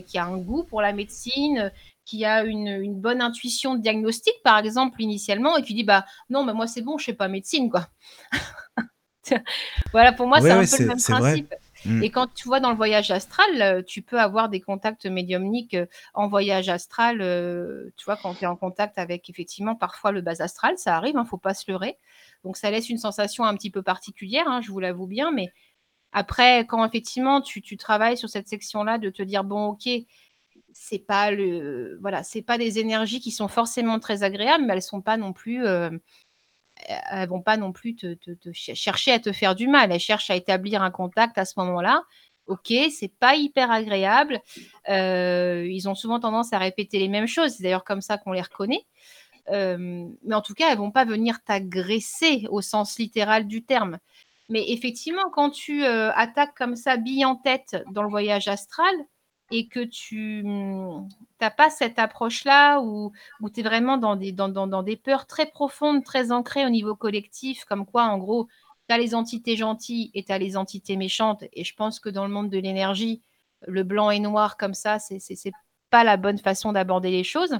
qui, a, un goût pour la médecine, qui a une, une, bonne intuition de diagnostic, par exemple, initialement, et qui dit bah non, mais moi c'est bon, je sais pas médecine, quoi. voilà, pour moi, c'est un peu le même principe. Mm. Et quand tu vois dans le voyage astral, euh, tu peux avoir des contacts médiumniques euh, en voyage astral. tu vois, quand tu es en contact avec effectivement parfois le bas astral, ça arrive, il hein, ne faut pas se leurrer. Donc ça laisse une sensation un petit peu particulière, hein, je vous l'avoue bien, mais après, quand effectivement tu, travailles sur cette section-là, de te dire bon, ok, c'est pas le, voilà, c'est pas des énergies qui sont forcément très agréables, mais elles sont pas non plus, euh, elles vont pas non plus chercher à te faire du mal. Elles cherchent à établir un contact à ce moment-là. Ok, c'est pas hyper agréable. Euh, ils ont souvent tendance à répéter les mêmes choses. C'est d'ailleurs comme ça qu'on les reconnaît. Euh, mais en tout cas, elles vont pas venir t'agresser au sens littéral du terme. Mais effectivement, quand tu euh, attaques comme ça, bille en tête dans le voyage astral, et que tu n'as pas cette approche-là où, tu es vraiment dans des, dans, dans, des peurs très profondes, très ancrées au niveau collectif, comme quoi, en gros, tu as les entités gentilles et tu as les entités méchantes. Et je pense que dans le monde de l'énergie, le blanc et noir comme ça, c'est n'est pas la bonne façon d'aborder les choses.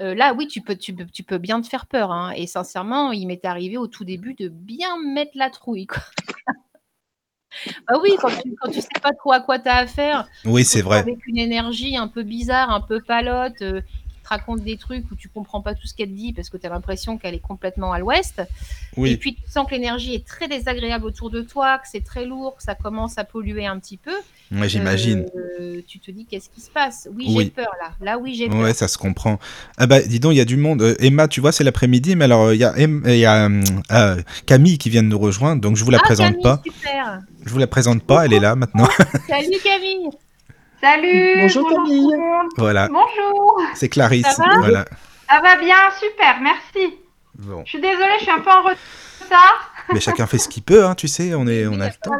Euh, là, oui, tu peux, tu, peux, tu peux bien te faire peur. Hein. Et sincèrement, il m'est arrivé au tout début de bien mettre la trouille. Quoi. bah oui, quand tu, quand tu sais pas trop à quoi tu as affaire. Oui, c'est vrai. Avec une énergie un peu bizarre, un peu palote, euh, te raconte des trucs où tu comprends pas tout ce qu'elle dit parce que tu as l'impression qu'elle est complètement à l'ouest. Et puis tu sens que l'énergie est très désagréable autour de toi, que c'est très lourd, que ça commence à polluer un petit peu. Ouais, j'imagine. Euh, tu te dis qu'est-ce qui se passe? Oui, j'ai peur là. Là, oui, j'ai peur. Ouais, ça se comprend. Ah bah, dis donc, il y a du monde. Euh, Emma, tu vois, c'est l'après-midi, mais alors il y a, y a euh, Camille qui vient de nous rejoindre, donc je vous la ah, présente pas. Super. Je vous la présente pas, elle est là maintenant. Salut Camille. Salut. Bonjour, Camille. Voilà. Bonjour. C'est Clarisse. Ça va, voilà. ça va bien, super, merci. Bon. Je suis désolée, je suis un peu en retard. Mais chacun fait ce qu'il peut, hein, tu sais, on, est, on a le temps.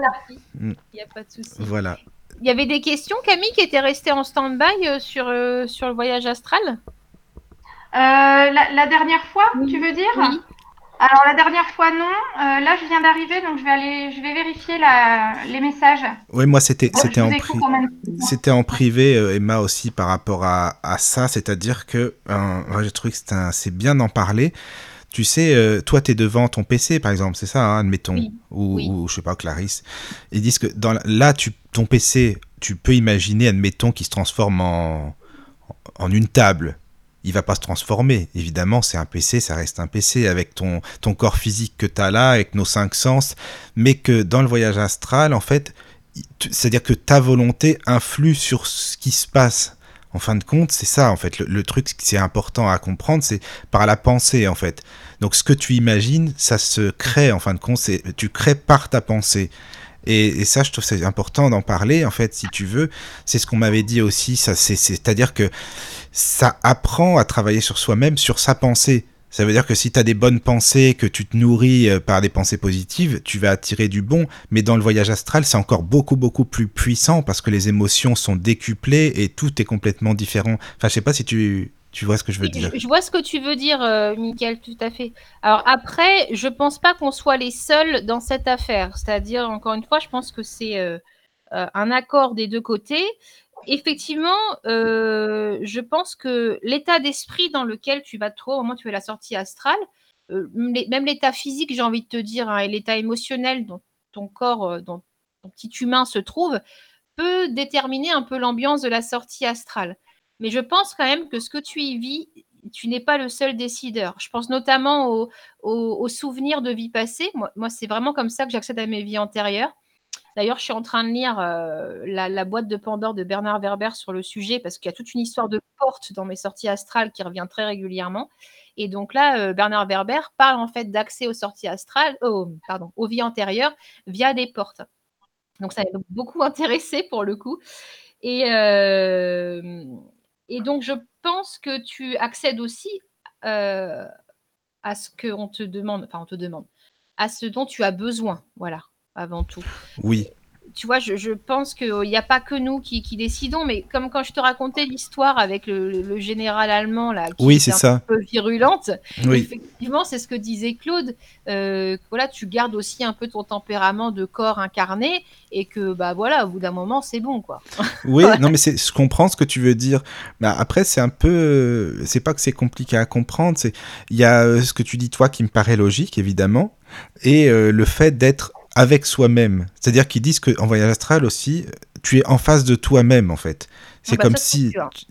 Il n'y a pas de souci. Voilà. Il y avait des questions, Camille, qui étaient restées en stand-by euh, sur, euh, sur le voyage astral? Euh, la, dernière fois, tu veux dire? Oui. Alors la dernière fois non. Euh, là je viens d'arriver donc je vais aller, je vais vérifier les messages. Oui moi c'était c'était en, c'était en privé euh, Emma aussi par rapport à, ça, c'est-à-dire que euh, j'ai trouvé que c'est bien d'en parler. Tu sais, toi, tu es devant ton PC, par exemple, c'est ça, hein, admettons, ou, ou, je sais pas, Clarisse. Ils disent que dans, là, tu, ton PC, tu peux imaginer, admettons, qu'il se transforme en, en une table il va pas se transformer. Évidemment, c'est un PC, ça reste un PC avec ton, ton corps physique que tu as là, avec nos cinq sens, mais que dans le voyage astral, en fait, c'est-à-dire que ta volonté influe sur ce qui se passe. En fin de compte, c'est ça, en fait. Le, truc qui est important à comprendre, c'est par la pensée, en fait. Donc, ce que tu imagines, ça se crée, en fin de compte, tu crées par ta pensée. Et, ça, je trouve c'est important d'en parler, en fait, si tu veux. C'est ce qu'on m'avait dit aussi. C'est-à-dire que ça apprend à travailler sur soi-même, sur sa pensée. Ça veut dire que si tu as des bonnes pensées, que tu te nourris euh, par des pensées positives, tu vas attirer du bon. Mais dans le voyage astral, c'est encore beaucoup, beaucoup plus puissant parce que les émotions sont décuplées et tout est complètement différent. Enfin, je sais pas si tu, tu vois ce que je veux dire. Je, vois ce que tu veux dire, euh, Michael, tout à fait. Alors après, je pense pas qu'on soit les seuls dans cette affaire. C'est-à-dire, encore une fois, je pense que c'est euh, un accord des deux côtés effectivement, euh, je pense que l'état d'esprit dans lequel tu vas te trouver au moment où tu fais la sortie astrale, euh, même l'état physique, j'ai envie de te dire, hein, et l'état émotionnel dont ton corps, euh, dont ton petit humain se trouve, peut déterminer un peu l'ambiance de la sortie astrale. Mais je pense quand même que ce que tu y vis, tu n'es pas le seul décideur. Je pense notamment aux, souvenirs de vie passée. moi c'est vraiment comme ça que j'accède à mes vies antérieures. D'ailleurs, je suis en train de lire euh, la, boîte de Pandore de Bernard Werber sur le sujet parce qu'il y a toute une histoire de porte dans mes sorties astrales qui revient très régulièrement. Et donc là, euh, Bernard Werber parle en fait d'accès aux sorties astrales, pardon, aux vies antérieures via des portes. Donc ça m'a beaucoup intéressé pour le coup. Et, euh, et donc je pense que tu accèdes aussi euh, à ce qu'on te demande, enfin on te demande, à ce dont tu as besoin, voilà, avant tout. Oui, tu vois, je, je pense qu'il n'y a pas que nous qui, qui, décidons, mais comme quand je te racontais l'histoire avec le, le, général allemand, là, qui oui, est un ça. peu virulente, Oui. effectivement, c'est ce que disait Claude. Euh, voilà, tu gardes aussi un peu ton tempérament de corps incarné et que, bah voilà, au bout d'un moment, c'est bon, quoi. Oui, non, mais je comprends ce que tu veux dire. Mais après, c'est un peu, c'est pas que c'est compliqué à comprendre. C'est, il y a euh, ce que tu dis toi qui me paraît logique, évidemment, et euh, le fait d'être avec soi-même. C'est-à-dire qu'ils disent qu'en voyage astral aussi, tu es en face de toi-même en fait. C'est Ah bah comme ça, si.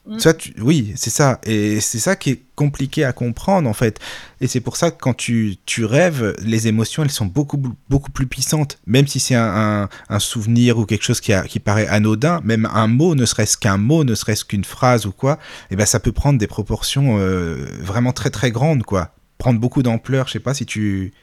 Mm. tu vois, tu- oui, c'est ça, et c'est ça qui est compliqué à comprendre en fait. Et c'est pour ça que quand tu, tu rêves, les émotions elles sont beaucoup beaucoup plus puissantes, même si c'est un, un, un souvenir ou quelque chose qui, a, qui paraît anodin, même un mot, ne serait-ce qu'un mot, ne serait-ce qu'une phrase ou quoi, et ben ça peut prendre des proportions euh, vraiment très très grandes quoi, prendre beaucoup d'ampleur. Je sais pas si tu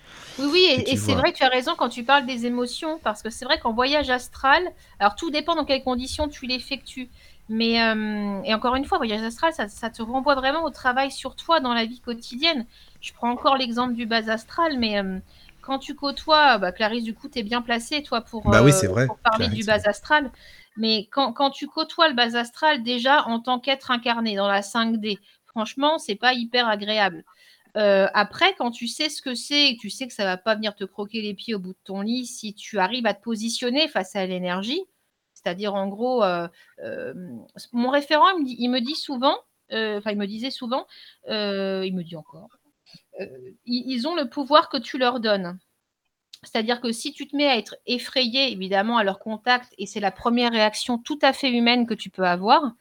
Oui, et, c'est vrai que tu as raison quand tu parles des émotions, parce que c'est vrai qu'en voyage astral, alors tout dépend dans quelles conditions tu l'effectues. Mais, euh, et encore une fois, voyage astral, ça, ça te renvoie vraiment au travail sur toi dans la vie quotidienne. Je prends encore l'exemple du bas astral, mais euh, quand tu côtoies, bah, Clarisse, du coup, tu es bien placée, toi, pour, Bah oui, euh, c'est vrai, pour parler Clarisse, du bas astral. Mais quand, quand tu côtoies le bas astral, déjà en tant qu'être incarné dans la 5D, franchement, c'est pas hyper agréable. Euh, après, quand tu sais ce que c'est et tu sais que ça va pas venir te croquer les pieds au bout de ton lit, si tu arrives à te positionner face à l'énergie, c'est-à-dire en gros, euh, euh, mon référent, il me dit, souvent, enfin il me disait souvent, il me dit encore, ils ont le pouvoir que tu leur donnes. C'est-à-dire que si tu te mets à être effrayé, évidemment, à leur contact, et c'est la première réaction tout à fait humaine que tu peux avoir,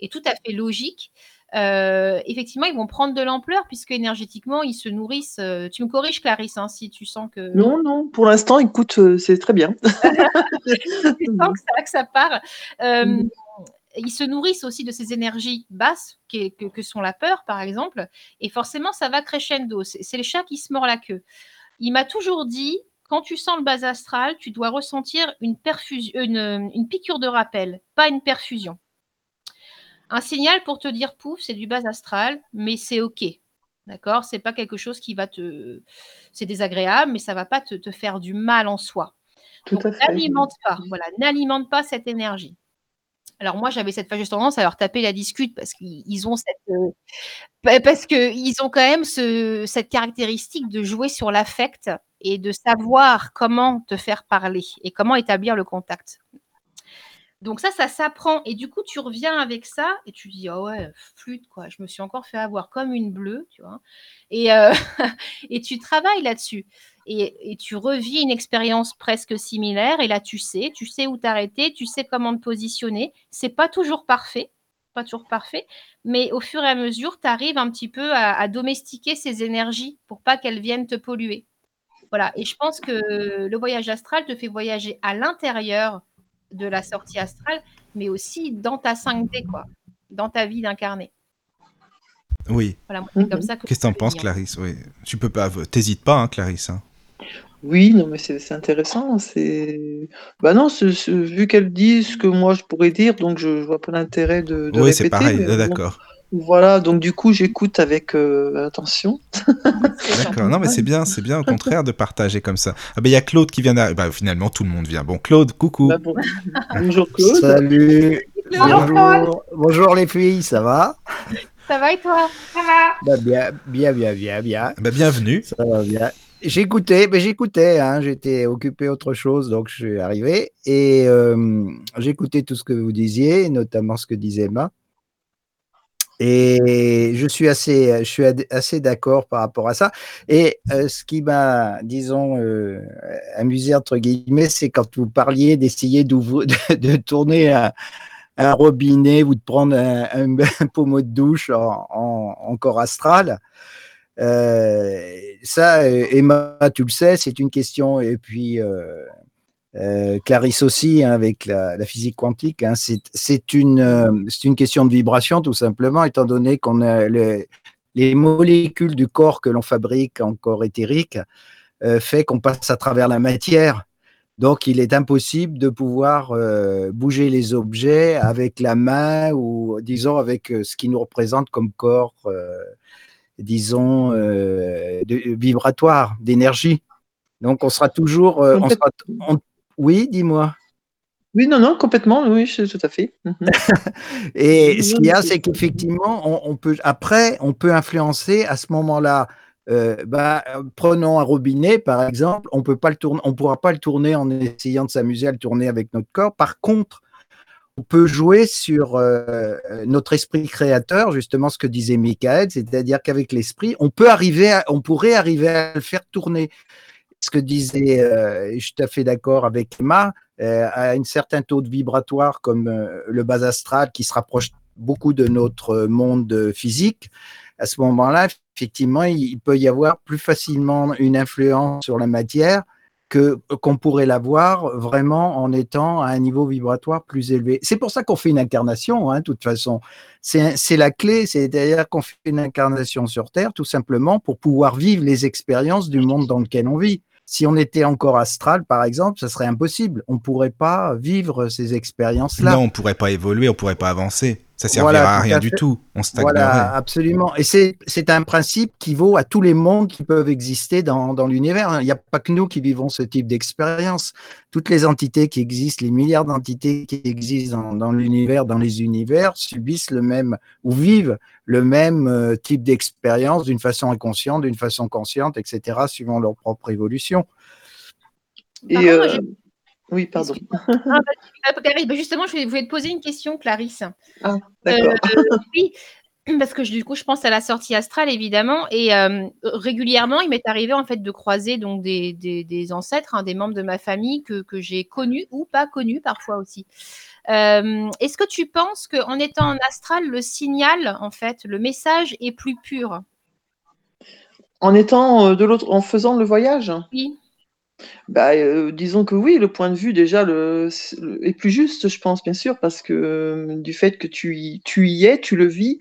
et tout à fait logique, euh, effectivement, ils vont prendre de l'ampleur puisque énergétiquement, ils se nourrissent. euh, tu me corriges, Clarisse, hein, si tu sens que, Non, non, pour l'instant, écoute, euh, c'est très bien. tu sens que ça, que ça part. Mhm. ils se nourrissent aussi de ces énergies basses que, que sont la peur, par exemple, et forcément, ça va crescendo. C'est c'est le chat qui se mord la queue. Il m'a toujours dit, quand tu sens le bas astral, tu dois ressentir une, perfusion, une, une piqûre de rappel, pas une perfusion. Un signal pour te dire pouf, c'est du bas astral, mais c'est ok. D'accord? C'est pas quelque chose qui va te. C'est désagréable, mais ça va pas te, te faire du mal en soi. Tout Donc, à fait. n'alimente pas, voilà, n'alimente pas cette énergie. Alors moi, j'avais cette fâcheuse tendance à leur taper la discute parce qu'ils ils ont cette, euh, pa- parce que ils ont quand même ce, cette caractéristique de jouer sur l'affect et de savoir comment te faire parler et comment établir le contact. Donc ça, ça s'apprend. Et du coup, tu reviens avec ça et tu dis, ah ouais, flûte, quoi. Je me suis encore fait avoir comme une bleue, tu vois. Et, euh, tu travailles là-dessus. Et, et tu revis une expérience presque similaire. Et là, tu sais, tu sais où t'arrêter, tu sais comment te positionner. C'est pas toujours parfait, pas toujours parfait. Mais au fur et à mesure, tu arrives un petit peu à, à domestiquer ces énergies pour pas qu'elles viennent te polluer. Voilà. Et je pense que le voyage astral te fait voyager à l'intérieur de la sortie astrale, mais aussi dans ta 5D, quoi, dans ta vie d'incarné. Oui. Voilà, c'est Mhm. comme ça que Qu'est-ce que t'en penses, hein. Clarisse? Oui. Tu peux pas. T'hésites pas, hein, Clarisse. hein. Oui, non, mais c'est intéressant. C'est, bah non, vu qu'elle dit ce que moi je pourrais dire, donc je, je vois pas l'intérêt de, de Oui, c'est pareil. bon, D'accord. Voilà, donc du coup, j'écoute avec euh, attention. D'accord. Non, mais c'est bien, c'est bien au contraire de partager comme ça. Ah ben il y a Claude qui vient d'arriver. Bah, finalement, tout le monde vient. Bon, Claude, coucou. Bah, bon. Bonjour Claude. Salut. Claude. Bonjour. Bonjour les filles, ça va? Ça va et toi? Ça va bah, Bien, bien, bien, bien, bien. Bah, bienvenue. Ça va bien. J'écoutais, mais j'écoutais, hein, j'étais occupé autre chose, donc je suis arrivé et euh, j'écoutais tout ce que vous disiez, notamment ce que disait Emma. Et je suis assez, je suis assez d'accord par rapport à ça. Et euh, ce qui m'a, disons, euh, amusé entre guillemets, c'est quand vous parliez d'essayer de, de tourner un, robinet ou de prendre un, pommeau de douche en, en, en corps astral. Euh, ça, euh, Emma, tu le sais, c'est une question. Et puis euh, euh, Clarisse aussi, hein, avec la, la, physique quantique, hein, c'est une, euh, une question de vibration, tout simplement, étant donné qu'on a les, les molécules du corps que l'on fabrique en corps éthérique euh, fait qu'on passe à travers la matière. Donc, il est impossible de pouvoir euh, bouger les objets avec la main ou, disons, avec euh, ce qui nous représente comme corps, euh, disons, de, vibratoire, d'énergie. Donc, on sera toujours. On sera, Oui, dis-moi. Oui, non, non, complètement, oui, tout à fait. Mhm. Et ce qu'il y a, c'est qu'effectivement, on, peut, après, on peut influencer à ce moment-là euh, bah, prenons un robinet, par exemple, on peut pas le tourner, on pourra pas le tourner en essayant de s'amuser à le tourner avec notre corps. Par contre, on peut jouer sur euh, notre esprit créateur, justement ce que disait Michael, c'est-à-dire qu'avec l'esprit, on peut arriver, on pourrait arriver à le faire tourner. Ce que disait, euh, je suis tout à fait d'accord avec Emma, à un certain taux de vibratoire comme le bas astral qui se rapproche beaucoup de notre monde physique à ce moment-là, effectivement, il peut y avoir plus facilement une influence sur la matière que qu'on pourrait l'avoir vraiment en étant à un niveau vibratoire plus élevé. C'est pour ça qu'on fait une incarnation, hein, de toute façon. C'est la clé, c'est-à-dire qu'on fait une incarnation sur Terre, tout simplement pour pouvoir vivre les expériences du monde dans lequel on vit. Si on était encore astral, par exemple, ça serait impossible. On ne pourrait pas vivre ces expériences-là. Non, on ne pourrait pas évoluer, on ne pourrait pas avancer. Ça servira à rien du tout. On stagnerait. Voilà, absolument. Et c'est un principe qui vaut à tous les mondes qui peuvent exister dans, dans l'univers. Il n'y a pas que nous qui vivons ce type d'expérience. Toutes les entités qui existent, les milliards d'entités qui existent dans, dans l'univers, dans les univers, subissent le même ou vivent le même euh, type d'expérience d'une façon inconsciente, d'une façon consciente, etc., suivant leur propre évolution. Et euh, oui, pardon. Ah, bah, bah, justement, je voulais te poser une question, Clarisse. Ah, d'accord. Euh, oui, parce que du coup, je pense à la sortie astrale, évidemment, et euh, régulièrement, il m'est arrivé en fait de croiser donc des, des, ancêtres, hein, des membres de ma famille que, que j'ai connus ou pas connus parfois aussi. Euh, est-ce que tu penses qu'en étant en astral, le signal, en fait, le message est plus pur? En étant de l'autre, en faisant le voyage? Oui. Bah, euh, disons que oui, le point de vue déjà le, est plus juste, je pense, bien sûr, parce que euh, du fait que tu y, tu y es, tu le vis,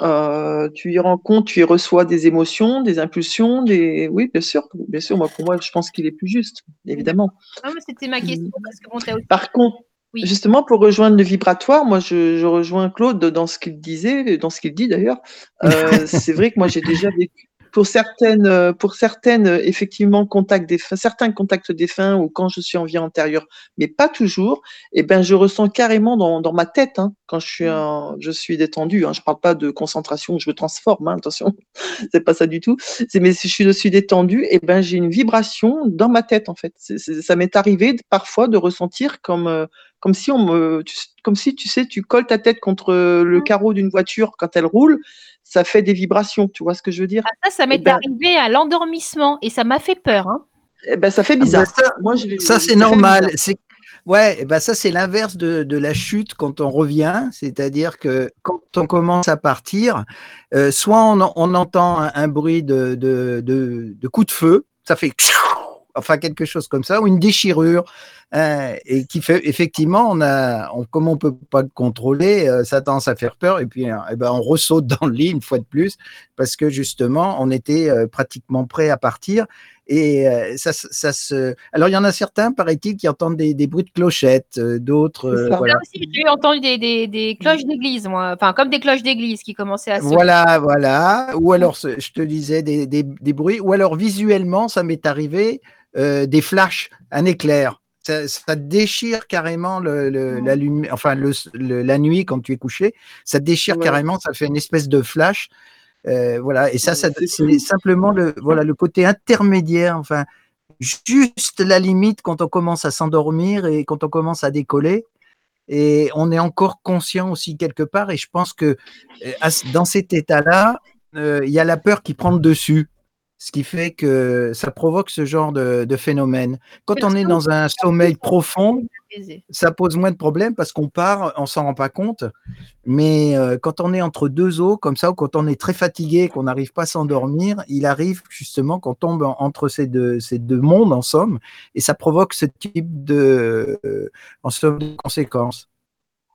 euh, tu y rends compte, tu y reçois des émotions, des impulsions, des oui, bien sûr, bien sûr. Moi, pour moi, je pense qu'il est plus juste, évidemment. Ah, c'était ma question parce que Par contre, Justement, pour rejoindre le vibratoire, moi, je, je rejoins Claude dans ce qu'il disait, dans ce qu'il dit d'ailleurs. c'est vrai que moi, j'ai déjà vécu, pour certaines, euh, pour certaines, euh, effectivement, contacts défunts, certains contacts défunts ou quand je suis en vie antérieure, mais pas toujours, et eh ben, je ressens carrément dans, dans ma tête, hein, quand je suis, en, je suis détendu, hein, je parle pas de concentration, je me transforme, hein, attention, c'est pas ça du tout, c'est, mais si je suis détendu, et eh ben, j'ai une vibration dans ma tête, en fait. ça m'est arrivé parfois de ressentir comme, euh, comme si on me, comme si tu sais, tu colles ta tête contre le mmh. carreau d'une voiture quand elle roule, ça fait des vibrations. Tu vois ce que je veux dire? Ah, Ça, ça m'est eh ben arrivé à l'endormissement et ça m'a fait peur. Hein. Eh ben, ça fait bizarre. Ah, ça, Moi, ça c'est normal. C'est Ouais, ben ça c'est l'inverse de, la chute quand on revient, c'est-à-dire que quand on commence à partir, euh, soit on, entend un, bruit de, de, de, coup de feu, ça fait enfin quelque chose comme ça, ou une déchirure, hein, et qui fait effectivement, on a, comme on peut pas le contrôler, euh, ça tend à faire peur, et puis euh, eh ben, on ressaute dans le lit une fois de plus, parce que justement, on était euh, pratiquement prêt à partir, et ça, ça, se. Alors, il y en a certains, paraît-il, qui entendent des, des bruits de clochettes, d'autres. voilà. aussi, j'ai entendu des, des, des cloches d'église, moi. Enfin, comme des cloches d'église qui commençaient à sonner. Voilà, voilà. Ou alors, je te disais, des, des bruits. Ou alors, visuellement, ça m'est arrivé euh, des flashs, un éclair. Ça, déchire carrément le, la, enfin, la nuit quand tu es couché. Ça déchire carrément, ça fait une espèce de flash. Euh, voilà, et ça, ça c'est simplement le, voilà, le côté intermédiaire, enfin, juste la limite quand on commence à s'endormir et quand on commence à décoller. Et on est encore conscient aussi quelque part. Et je pense que euh, dans cet état-là, il y a la peur qui prend le dessus ce qui fait que ça provoque ce genre de, phénomène. Quand on est dans un sommeil profond, ça pose moins de problèmes parce qu'on part, on s'en rend pas compte. Mais euh, quand on est entre deux eaux, comme ça, ou quand on est très fatigué, qu'on n'arrive pas à s'endormir, il arrive justement qu'on tombe entre ces deux, ces deux mondes, en somme, et ça provoque ce type de, euh, en somme, de conséquences.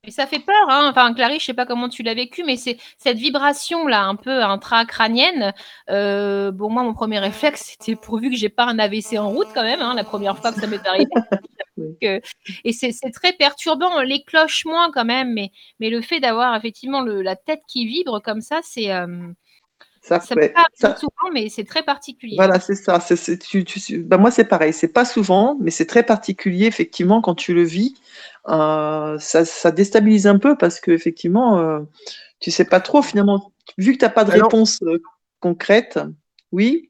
Et ça fait peur, hein. Enfin, Clarisse, je sais pas comment tu l'as vécu, mais c'est cette vibration-là, un peu intracrânienne. Euh, bon, moi, mon premier réflexe, c'était pourvu que j'ai pas un AVC en route quand même, hein, la première fois que ça m'est arrivé. euh, et c'est c'est très perturbant. Les cloches moins quand même, mais, mais le fait d'avoir effectivement le, la tête qui vibre comme ça, c'est euh, Ça, ça peut pas ça- souvent, mais c'est très particulier. Voilà, c'est ça. C'est, c'est- tu, tu- bah, moi, c'est pareil. C'est pas souvent, mais c'est très particulier, effectivement, quand tu le vis. Euh, ça, ça déstabilise un peu parce que, effectivement, euh, tu sais pas trop, finalement, vu que tu n'as pas de Alors- réponse euh, concrète. Oui,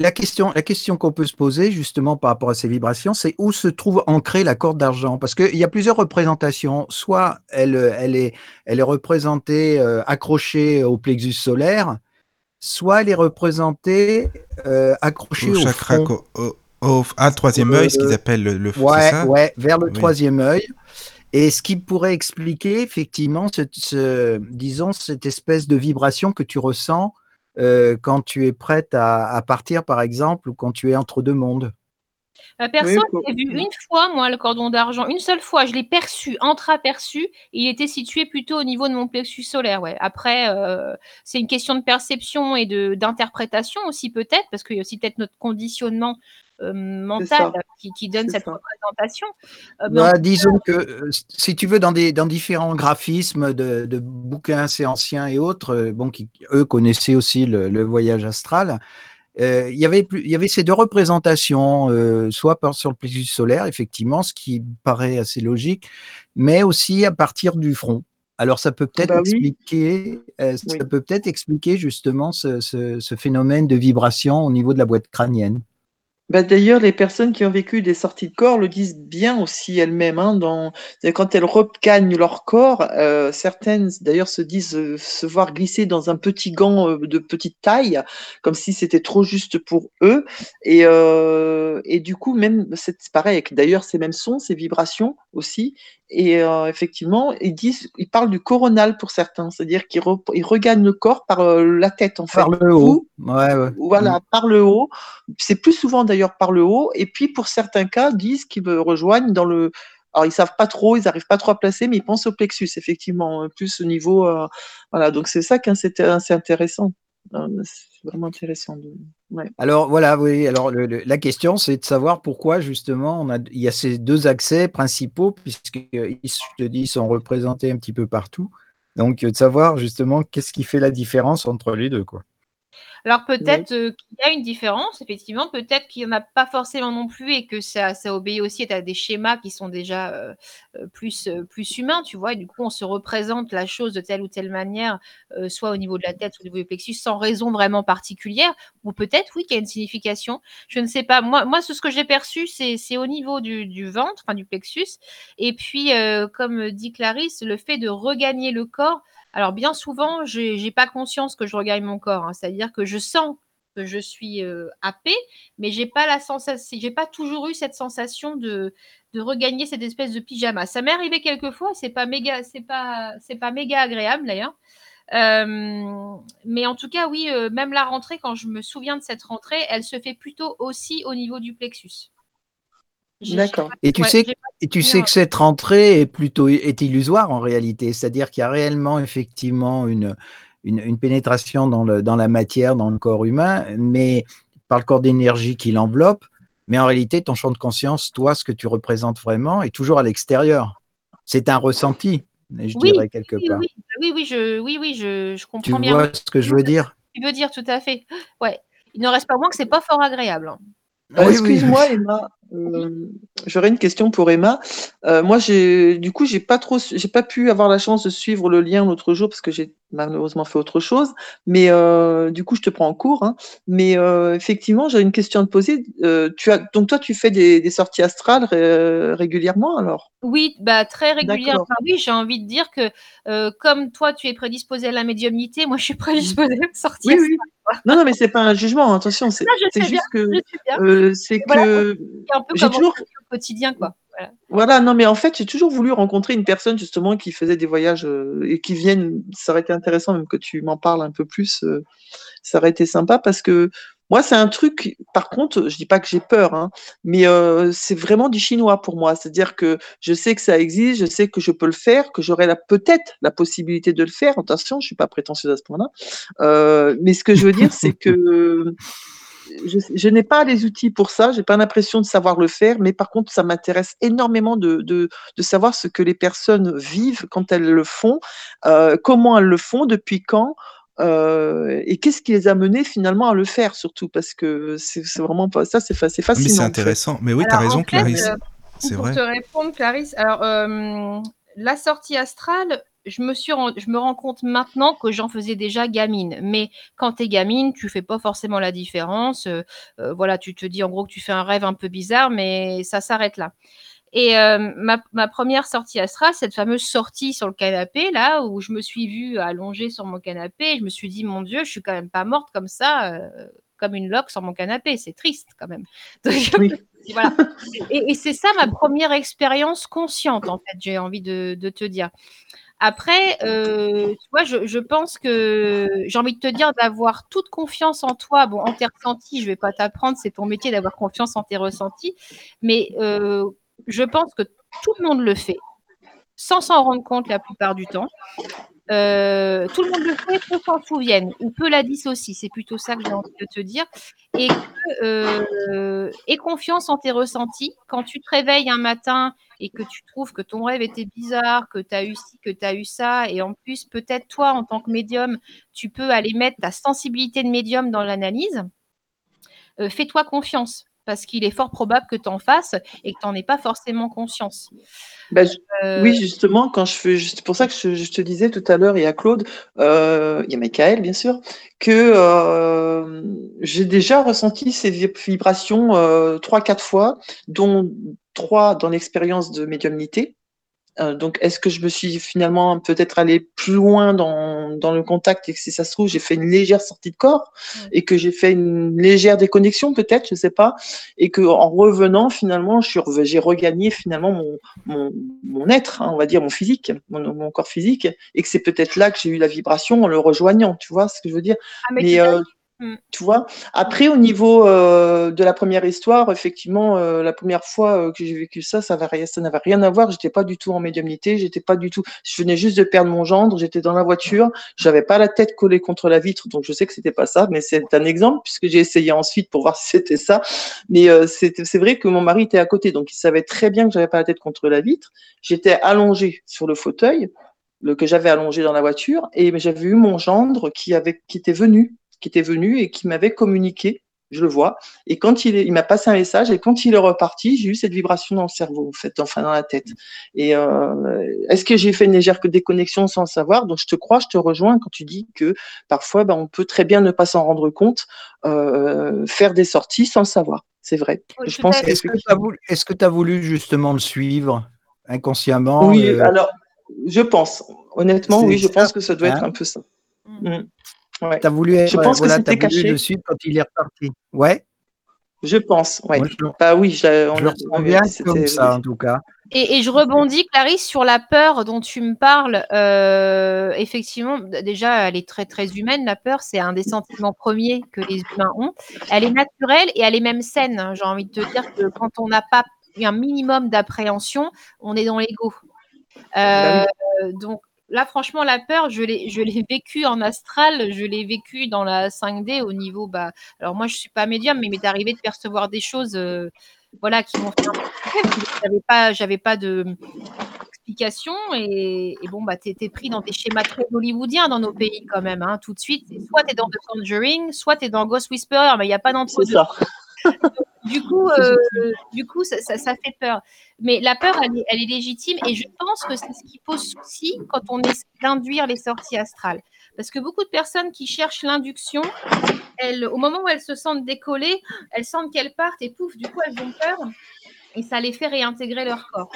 La question, la question qu'on peut se poser justement par rapport à ces vibrations, c'est où se trouve ancrée la corde d'argent? Parce qu'il y a plusieurs représentations. Soit elle, elle, est, elle est représentée euh, accrochée au plexus solaire, soit elle est représentée euh, accrochée Au au, chakra, front. co- au, au- ah, troisième Euh, œil, ce qu'ils appellent le, le Ouais, ça ouais, vers le Oui. troisième œil. Et ce qui pourrait expliquer effectivement, ce, ce- disons, cette espèce de vibration que tu ressens euh, quand tu es prête à, à partir, par exemple, ou quand tu es entre deux mondes. Euh, perso, Oui, j'ai vu une fois, moi, le cordon d'argent. Une seule fois, je l'ai perçu, entreaperçu. Il était situé plutôt au niveau de mon plexus solaire. Ouais. Après, euh, c'est une question de perception et d'interprétation aussi, peut-être, parce qu'il y a aussi peut-être notre conditionnement euh, mental qui, qui donne cette ça. représentation. Euh, Bah, disons que, si tu veux, dans, des, dans différents graphismes de, de bouquins assez anciens et autres, bon, qui, eux connaissaient aussi le, le voyage astral, euh, il y avait plus- il y avait ces deux représentations, euh, soit par, sur le plexus solaire, effectivement, ce qui paraît assez logique, mais aussi à partir du front. Alors, ça peut peut-être Bah oui. expliquer, euh, ça Oui. peut peut-être expliquer justement ce, ce- ce phénomène de vibration au niveau de la boîte crânienne. Bah, d'ailleurs, les personnes qui ont vécu des sorties de corps le disent bien aussi elles-mêmes. Hein, dans... Quand elles recagnent leur corps, euh, certaines d'ailleurs se disent euh, se voir glisser dans un petit gant euh, de petite taille, comme si c'était trop juste pour eux. Et, euh, et du coup, même c'est pareil d'ailleurs ces mêmes sons, ces vibrations aussi. Et euh, effectivement, ils disent, ils parlent du coronal pour certains, c'est-à-dire qu'ils re- regagnent le corps par euh, la tête en fait. Par le haut. Ouais, ouais. voilà, par le haut. C'est plus souvent d'ailleurs par le haut. Et puis pour certains cas, disent qu'ils rejoignent dans le. Alors ils savent pas trop, ils n'arrivent pas trop à placer, mais ils pensent au plexus effectivement, euh, plus au niveau. euh, Voilà, donc c'est ça qui est assez assez intéressant. C'est vraiment intéressant. Alors voilà, oui. Alors la question, c'est de savoir pourquoi justement il y a ces deux accès principaux, puisqu'ils, je te dis, sont représentés un petit peu partout. Donc euh, de savoir justement qu'est-ce qui fait la différence entre les deux, quoi. Alors peut-être euh, qu'il y a une différence, effectivement, peut-être qu'il n'y en a pas forcément non plus et que ça, ça obéit aussi à des schémas qui sont déjà euh, euh, plus, plus humains, tu vois, et du coup on se représente la chose de telle ou telle manière, euh, soit au niveau de la tête, soit au niveau du plexus, sans raison vraiment particulière, ou peut-être oui qu'il y a une signification, je ne sais pas. Moi, moi ce que j'ai perçu, c'est c'est au niveau du, du ventre, enfin du plexus, et puis comme dit Clarisse, le fait de regagner le corps, alors bien souvent, j'ai j'ai pas conscience que je regagne mon corps, hein. c'est-à-dire que je sens que je suis euh, happée, mais j'ai pas la sensation, j'ai pas toujours eu cette sensation de, regagner cette espèce de pyjama. Ça m'est arrivé quelques fois, c'est pas méga, c'est pas, pas méga agréable d'ailleurs. Mais en tout cas, oui, euh, même la rentrée, quand je me souviens de cette rentrée, elle se fait plutôt aussi au niveau du plexus. D'accord. Et tu ouais, sais, et tu souvenir. que cette rentrée est plutôt est illusoire en réalité, c'est-à-dire qu'il y a réellement effectivement une, une, une pénétration dans, le, dans la matière, dans le corps humain, mais par le corps d'énergie qui l'enveloppe. Mais en réalité, ton champ de conscience, toi, ce que tu représentes vraiment, est toujours à l'extérieur. C'est un ressenti, je Oui, dirais quelque oui, part. oui, oui, oui, je, oui, oui, je, je Tu comprends bien. vois ce que je veux dire? Tu veux dire tout à fait. Ouais. Il ne reste pas moins que c'est pas fort agréable. hein. Euh, Oui, oui. Excuse-moi, Emma. Euh, J'aurais une question pour Emma. Euh, moi, j'ai, du coup, j'ai pas trop, j'ai pas pu avoir la chance de suivre le lien l'autre jour parce que j'ai malheureusement fait autre chose. Mais euh, du coup, je te prends en cours. hein. Mais effectivement, j'ai une question à te poser. Tu as, donc toi, tu fais des, des sorties astrales ré- régulièrement, alors? Oui, bah, très régulièrement. Oui, j'ai envie de dire que comme toi, tu es prédisposé à la médiumnité, moi, je suis prédisposée à sortir. Oui, oui. Non, non, mais c'est pas un jugement. Attention, c'est bien, juste que c'est Voilà, que un peu comme toujours au quotidien, quoi. Voilà. Voilà, non, mais en fait, j'ai toujours voulu rencontrer une personne justement qui faisait des voyages euh, et qui vienne. Ça aurait été intéressant même que tu m'en parles un peu plus. euh, ça aurait été sympa parce que moi, c'est un truc. Par contre, je dis pas que j'ai peur, hein, mais euh, c'est vraiment du chinois pour moi. C'est-à-dire que je sais que ça existe, je sais que je peux le faire, que j'aurai peut-être la possibilité de le faire. Attention, je suis pas prétentieuse à ce point-là. Mais ce que je veux dire, c'est que je, je n'ai pas les outils pour ça, j'ai pas l'impression de savoir le faire, mais par contre, ça m'intéresse énormément de, de, de savoir ce que les personnes vivent quand elles le font, euh, comment elles le font, depuis quand. euh, et qu'est-ce qui les a menés finalement à le faire surtout parce que c'est vraiment pas ça c'est fa- c'est Ah, Mais fascinant c'est intéressant. Mais oui, t'as Alors, en raison, fait, Clarisse. euh, C'est pour vrai. te répondre, Clarisse, alors euh, la sortie astrale, je me suis rend- je me rends compte maintenant que j'en faisais déjà gamine. Mais quand t'es gamine, tu fais pas forcément la différence. euh, euh, voilà, tu te dis en gros que tu fais un rêve un peu bizarre, mais ça s'arrête là. Et euh, ma, ma première sortie astrale, cette fameuse sortie sur le canapé, là, où je me suis vue allongée sur mon canapé, et je me suis dit, mon Dieu, je suis quand même pas morte comme ça, euh, comme une loque sur mon canapé. C'est triste quand même. Donc, Oui. voilà. Et, et c'est ça ma première expérience consciente, en fait, j'ai envie de, de te dire. Après, euh, tu vois, je, pense que j'ai envie de te dire d'avoir toute confiance en toi. Bon, en tes ressentis, je vais pas t'apprendre, c'est ton métier d'avoir confiance en tes ressentis. Mais euh, je pense que tout le monde le fait, sans s'en rendre compte la plupart du temps. Euh, tout le monde le fait, peu s'en souviennent, ou peu la dissocient. C'est plutôt ça que j'ai envie de te dire. Et que, aie confiance en tes ressentis. Quand tu te réveilles un matin et que tu trouves que ton rêve était bizarre, que tu as eu ci, que tu as eu ça, et en plus, peut-être toi, en tant que médium, tu peux aller mettre ta sensibilité de médium dans l'analyse, euh, fais-toi confiance. Parce qu'il est fort probable que tu en fasses et que tu n'en aies pas forcément conscience. Je- Euh, Oui, justement, quand je fais, c'est pour ça que je, je te disais tout à l'heure, y a Claude, euh, il y a Michael, bien sûr, que euh, j'ai déjà ressenti ces vi- vibrations euh, trois, quatre fois, dont trois dans l'expérience de médiumnité. Euh, donc, est-ce que je me suis finalement peut-être allé plus loin dans, dans le contact et que si ça se trouve, j'ai fait une légère sortie de corps et que j'ai fait une légère déconnexion peut-être, je sais pas, et que en revenant finalement, j'ai regagné finalement mon, mon, mon être, hein, on va dire mon physique, mon, mon corps physique, et que c'est peut-être là que j'ai eu la vibration en le rejoignant, tu vois ce que je veux dire? ah, mais Mais tu euh, Mm. tu vois, après au niveau euh, de la première histoire, effectivement, euh, la première fois euh, que j'ai vécu ça, ça n'avait rien, à voir. J'étais pas du tout en médiumnité, j'étais pas du tout. Je venais juste de perdre mon gendre, j'étais dans la voiture, j'avais pas la tête collée contre la vitre, donc je sais que c'était pas ça, mais c'est un exemple puisque j'ai essayé ensuite pour voir si c'était ça. Mais euh, c'est vrai que mon mari était à côté, donc il savait très bien que j'avais pas la tête contre la vitre. J'étais allongée sur le fauteuil, le que j'avais allongé dans la voiture, et j'avais eu mon gendre qui avait qui était venu qui était venu et qui m'avait communiqué, je le vois. Et quand il, est, il m'a passé un message, et quand il est reparti, j'ai eu cette vibration dans le cerveau, en fait, enfin dans la tête. Et euh, est-ce que j'ai fait une légère déconnexion sans le savoir? Donc je te crois, je te rejoins quand tu dis que parfois, ben, on peut très bien ne pas s'en rendre compte, euh, faire des sorties sans le savoir. C'est vrai. Oui, je pense. Est-ce que tu as, voulu- justement le suivre inconsciemment Oui, euh, alors, je pense. Honnêtement, oui, je ça, pense que ça doit hein? être un peu ça. Mm. Ouais. T'as voulu être, Je pense que voilà, c'était t'as voulu caché. suivre quand il est reparti. Ouais, Je pense, ouais. moi je, le- Bah oui, j'ai- on je le a- bien comme c'était- ça en tout cas. Et, et je rebondis, Clarisse, sur la peur dont tu me parles. Euh, effectivement, déjà, elle est très, très humaine, la peur. C'est un des sentiments premiers que les humains ont. Elle est naturelle et elle est même saine. hein. J'ai envie de te dire que quand on n'a pas un minimum d'appréhension, on est dans l'ego. Bah Euh, donc là, franchement, la peur, je l'ai, je l'ai vécu en astral, je l'ai vécu dans la 5D au niveau. Bah, alors moi, je suis pas médium, mais il m'est arrivé de percevoir des choses, euh, voilà, qui m'ont fait un peu peur. J'avais pas, j'avais pas de et, et bon, bah, t'es, t'es pris dans des schémas très hollywoodiens dans nos pays quand même, hein, tout de suite. Soit t'es dans The Conjuring, soit t'es dans Ghost Whisperer, mais il n'y a pas d'entre C'est deux. Du coup, euh, du coup, ça, ça- ça fait peur. Mais la peur, elle est, elle est légitime et je pense que c'est ce qui pose souci quand on essaie d'induire les sorties astrales. Parce que beaucoup de personnes qui cherchent l'induction, elles, au moment où elles se sentent décollées, elles sentent qu'elles partent et pouf, du coup, elles ont peur et ça les fait réintégrer leur corps.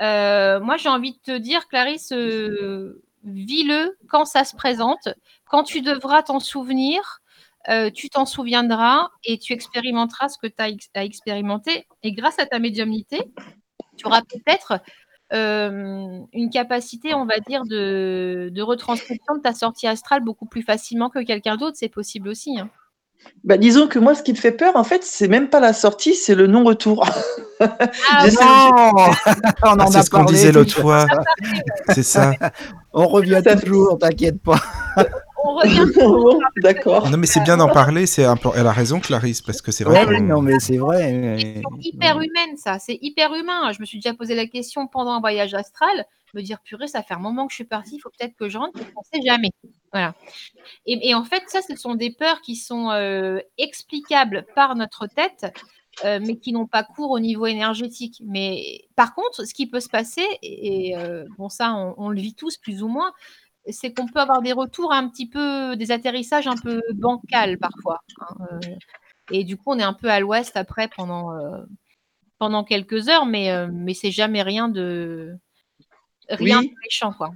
Euh, moi, j'ai envie de te dire, Clarisse, euh, vis-le quand ça se présente, quand tu devras t'en souvenir. Euh, tu t'en souviendras et tu expérimenteras ce que tu as expérimenté. Et grâce à ta médiumnité, tu auras peut-être euh, une capacité, on va dire, de, de retranscription de ta sortie astrale beaucoup plus facilement que quelqu'un d'autre. C'est possible aussi. hein. Bah, disons que moi, ce qui me fait peur, en fait, c'est même pas la sortie, c'est le non-retour. Ah, Non Ah, c'est ce qu'on disait l'autre fois. C'est ça. On revient Ça- toujours, t'inquiète pas. On revient. Bon, D'accord. Non, mais c'est bien d'en parler. C'est un peu- Elle a raison, Clarisse, parce que c'est vrai. Ouais, qu'on- non, mais c'est vrai. hyper humaine, ça. C'est hyper humain. Je me suis déjà posé la question pendant un voyage astral, me dire purée, ça fait un moment que je suis partie, il faut peut-être que je rentre, on ne sait jamais. Voilà. Et, et en fait, ça, ce sont des peurs qui sont euh, explicables par notre tête, euh, mais qui n'ont pas cours au niveau énergétique. Mais par contre, ce qui peut se passer, et et, euh, bon, ça, on, on le vit tous plus ou moins, c'est qu'on peut avoir des retours un petit peu, des atterrissages un peu bancals parfois. hein, euh, et du coup, on est un peu à l'ouest après pendant, euh, pendant quelques heures, mais, euh, mais c'est jamais rien de rien Oui. de méchant, quoi.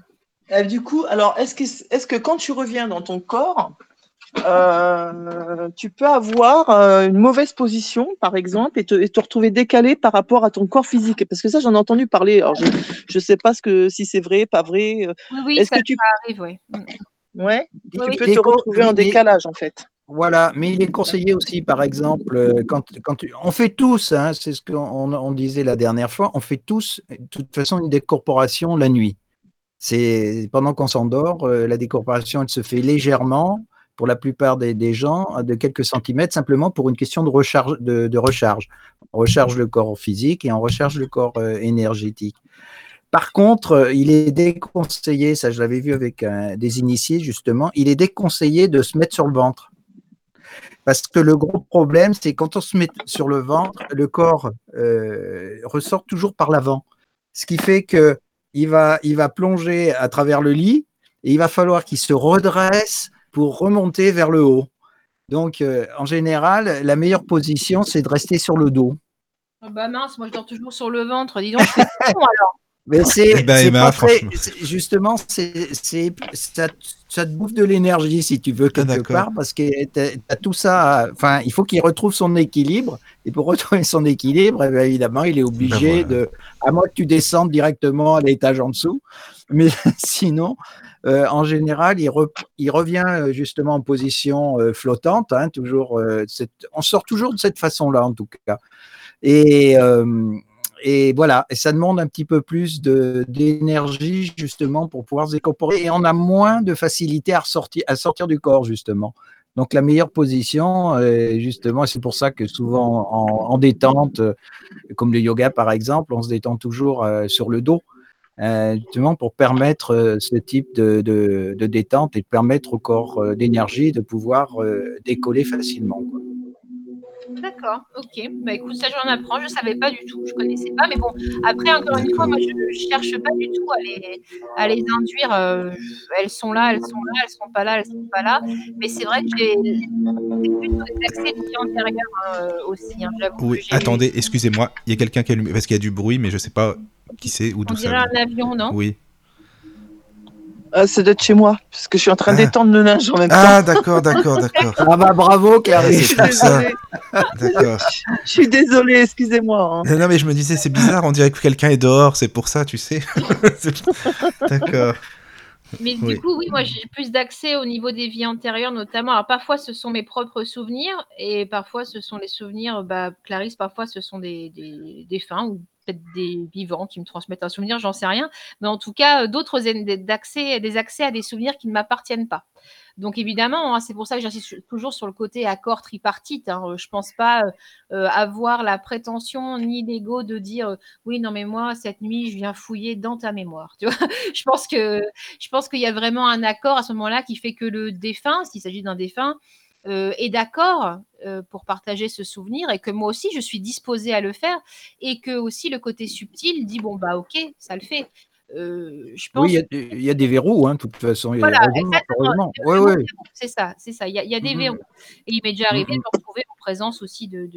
Euh, du coup, alors, est-ce que, est-ce que quand tu reviens dans ton corps, euh, tu peux avoir euh, une mauvaise position, par exemple, et te, et te retrouver décalé par rapport à ton corps physique Parce que ça, j'en ai entendu parler. Alors, je ne sais pas ce que, si c'est vrai, pas vrai. Oui, oui, Est-ce ça, que tu- ça arrive, oui. Ouais, Oui, tu oui. peux te retrouver en décalage, en fait. Voilà, mais il est conseillé aussi, par exemple, euh, quand, quand tu- on fait tous, hein, c'est ce qu'on on, on disait la dernière fois, on fait tous, de toute façon, une décorporation la nuit. C'est pendant qu'on s'endort, euh, la décorporation, elle se fait légèrement pour la plupart des, gens, de quelques centimètres, simplement pour une question de recharge. De, recharge. On recharge le corps physique et on recharge le corps euh, énergétique. Par contre, euh, il est déconseillé, ça je l'avais vu avec euh, des initiés justement, il est déconseillé de se mettre sur le ventre. Parce que le gros problème, c'est quand on se met sur le ventre, le corps euh, ressort toujours par l'avant. Ce qui fait que il va, il va plonger à travers le lit et il va falloir qu'il se redresse pour remonter vers le haut. Donc, euh, en général, la meilleure position, c'est de rester sur le dos. Ah bah mince, moi je dors toujours sur le ventre. Dis donc, je fais con, alors. Mais c'est Eh ben, c'est très- justement, c'est c'est- ça, ça te bouffe de l'énergie si tu veux quelque Ah, d'accord. part parce que tu as, tout ça. Enfin, il faut qu'il retrouve son équilibre et pour retrouver son équilibre, eh bien, évidemment, il est obligé Ben voilà. de, à moins que tu descendes directement à l'étage en dessous, mais sinon. Euh, en général, il, re- il revient euh, justement en position euh, flottante, hein, toujours. on sort toujours de cette façon-là, en tout cas. Et, voilà, et ça demande un petit peu plus d'énergie justement pour pouvoir se décorporer. Et on a moins de facilité à, sortir du corps justement. Donc la meilleure position, justement, c'est pour ça que souvent en, en détente, comme le yoga par exemple, on se détend toujours sur le dos, justement pour permettre euh, ce type de, détente et permettre au corps euh, d'énergie de pouvoir euh, décoller facilement. D'accord, ok. Bah écoute, ça j'en apprends, je savais pas du tout, je connaissais pas, mais bon, après encore une fois, moi je, je cherche pas du tout à les, à les induire. euh, elles sont là, elles sont là, elles sont pas là, elles sont pas là. Mais c'est vrai que j'ai c'est plutôt des accès de vie antérieure hein, euh, aussi. hein, j'avoue Oui, attendez, excusez-moi, il y a quelqu'un qui a allumé, parce qu'il y a du bruit, mais je sais pas qui c'est ou On d'où ça dirait vient. un avion, non? Oui. Ah, c'est d'être chez moi, parce que je suis en train Ah. d'étendre le linge en même temps. Ah, d'accord, d'accord, d'accord. Ah bah bravo Ah, Clarisse ça. D'accord. Je suis désolée, excusez-moi. hein. Non, mais je me disais, c'est bizarre, on dirait que quelqu'un est dehors, c'est pour ça, tu sais. D'accord. Mais Oui. du coup, oui, moi j'ai plus d'accès au niveau des vies antérieures, notamment. Alors parfois ce sont mes propres souvenirs et parfois ce sont les souvenirs, bah, Clarisse, parfois ce sont des, des, des fins ou peut-être des vivants qui me transmettent un souvenir, j'en sais rien. Mais en tout cas, euh, d'autres en- des- accès à des souvenirs qui ne m'appartiennent pas. Donc évidemment, hein, c'est pour ça que j'insiste toujours sur le côté accord tripartite. Hein. Euh, Je pense pas euh, avoir la prétention ni l'ego de dire oui, non mais moi cette nuit je viens fouiller dans ta mémoire. Je pense que je pense qu'il y a vraiment un accord à ce moment-là qui fait que le défunt, s'il s'agit d'un défunt, euh, est d'accord euh, pour partager ce souvenir et que moi aussi je suis disposée à le faire et que aussi le côté subtil dit bon bah ok ça le fait. Euh, je pense Oui, il y a- il y, a des verrous, hein, de toute façon. il y a- Voilà. Le Ouais, ouais. c'est ça, c'est ça. Il y a, il y a des Mhm. verrous. Et il m'est déjà arrivé Mhm. de me retrouver en présence aussi de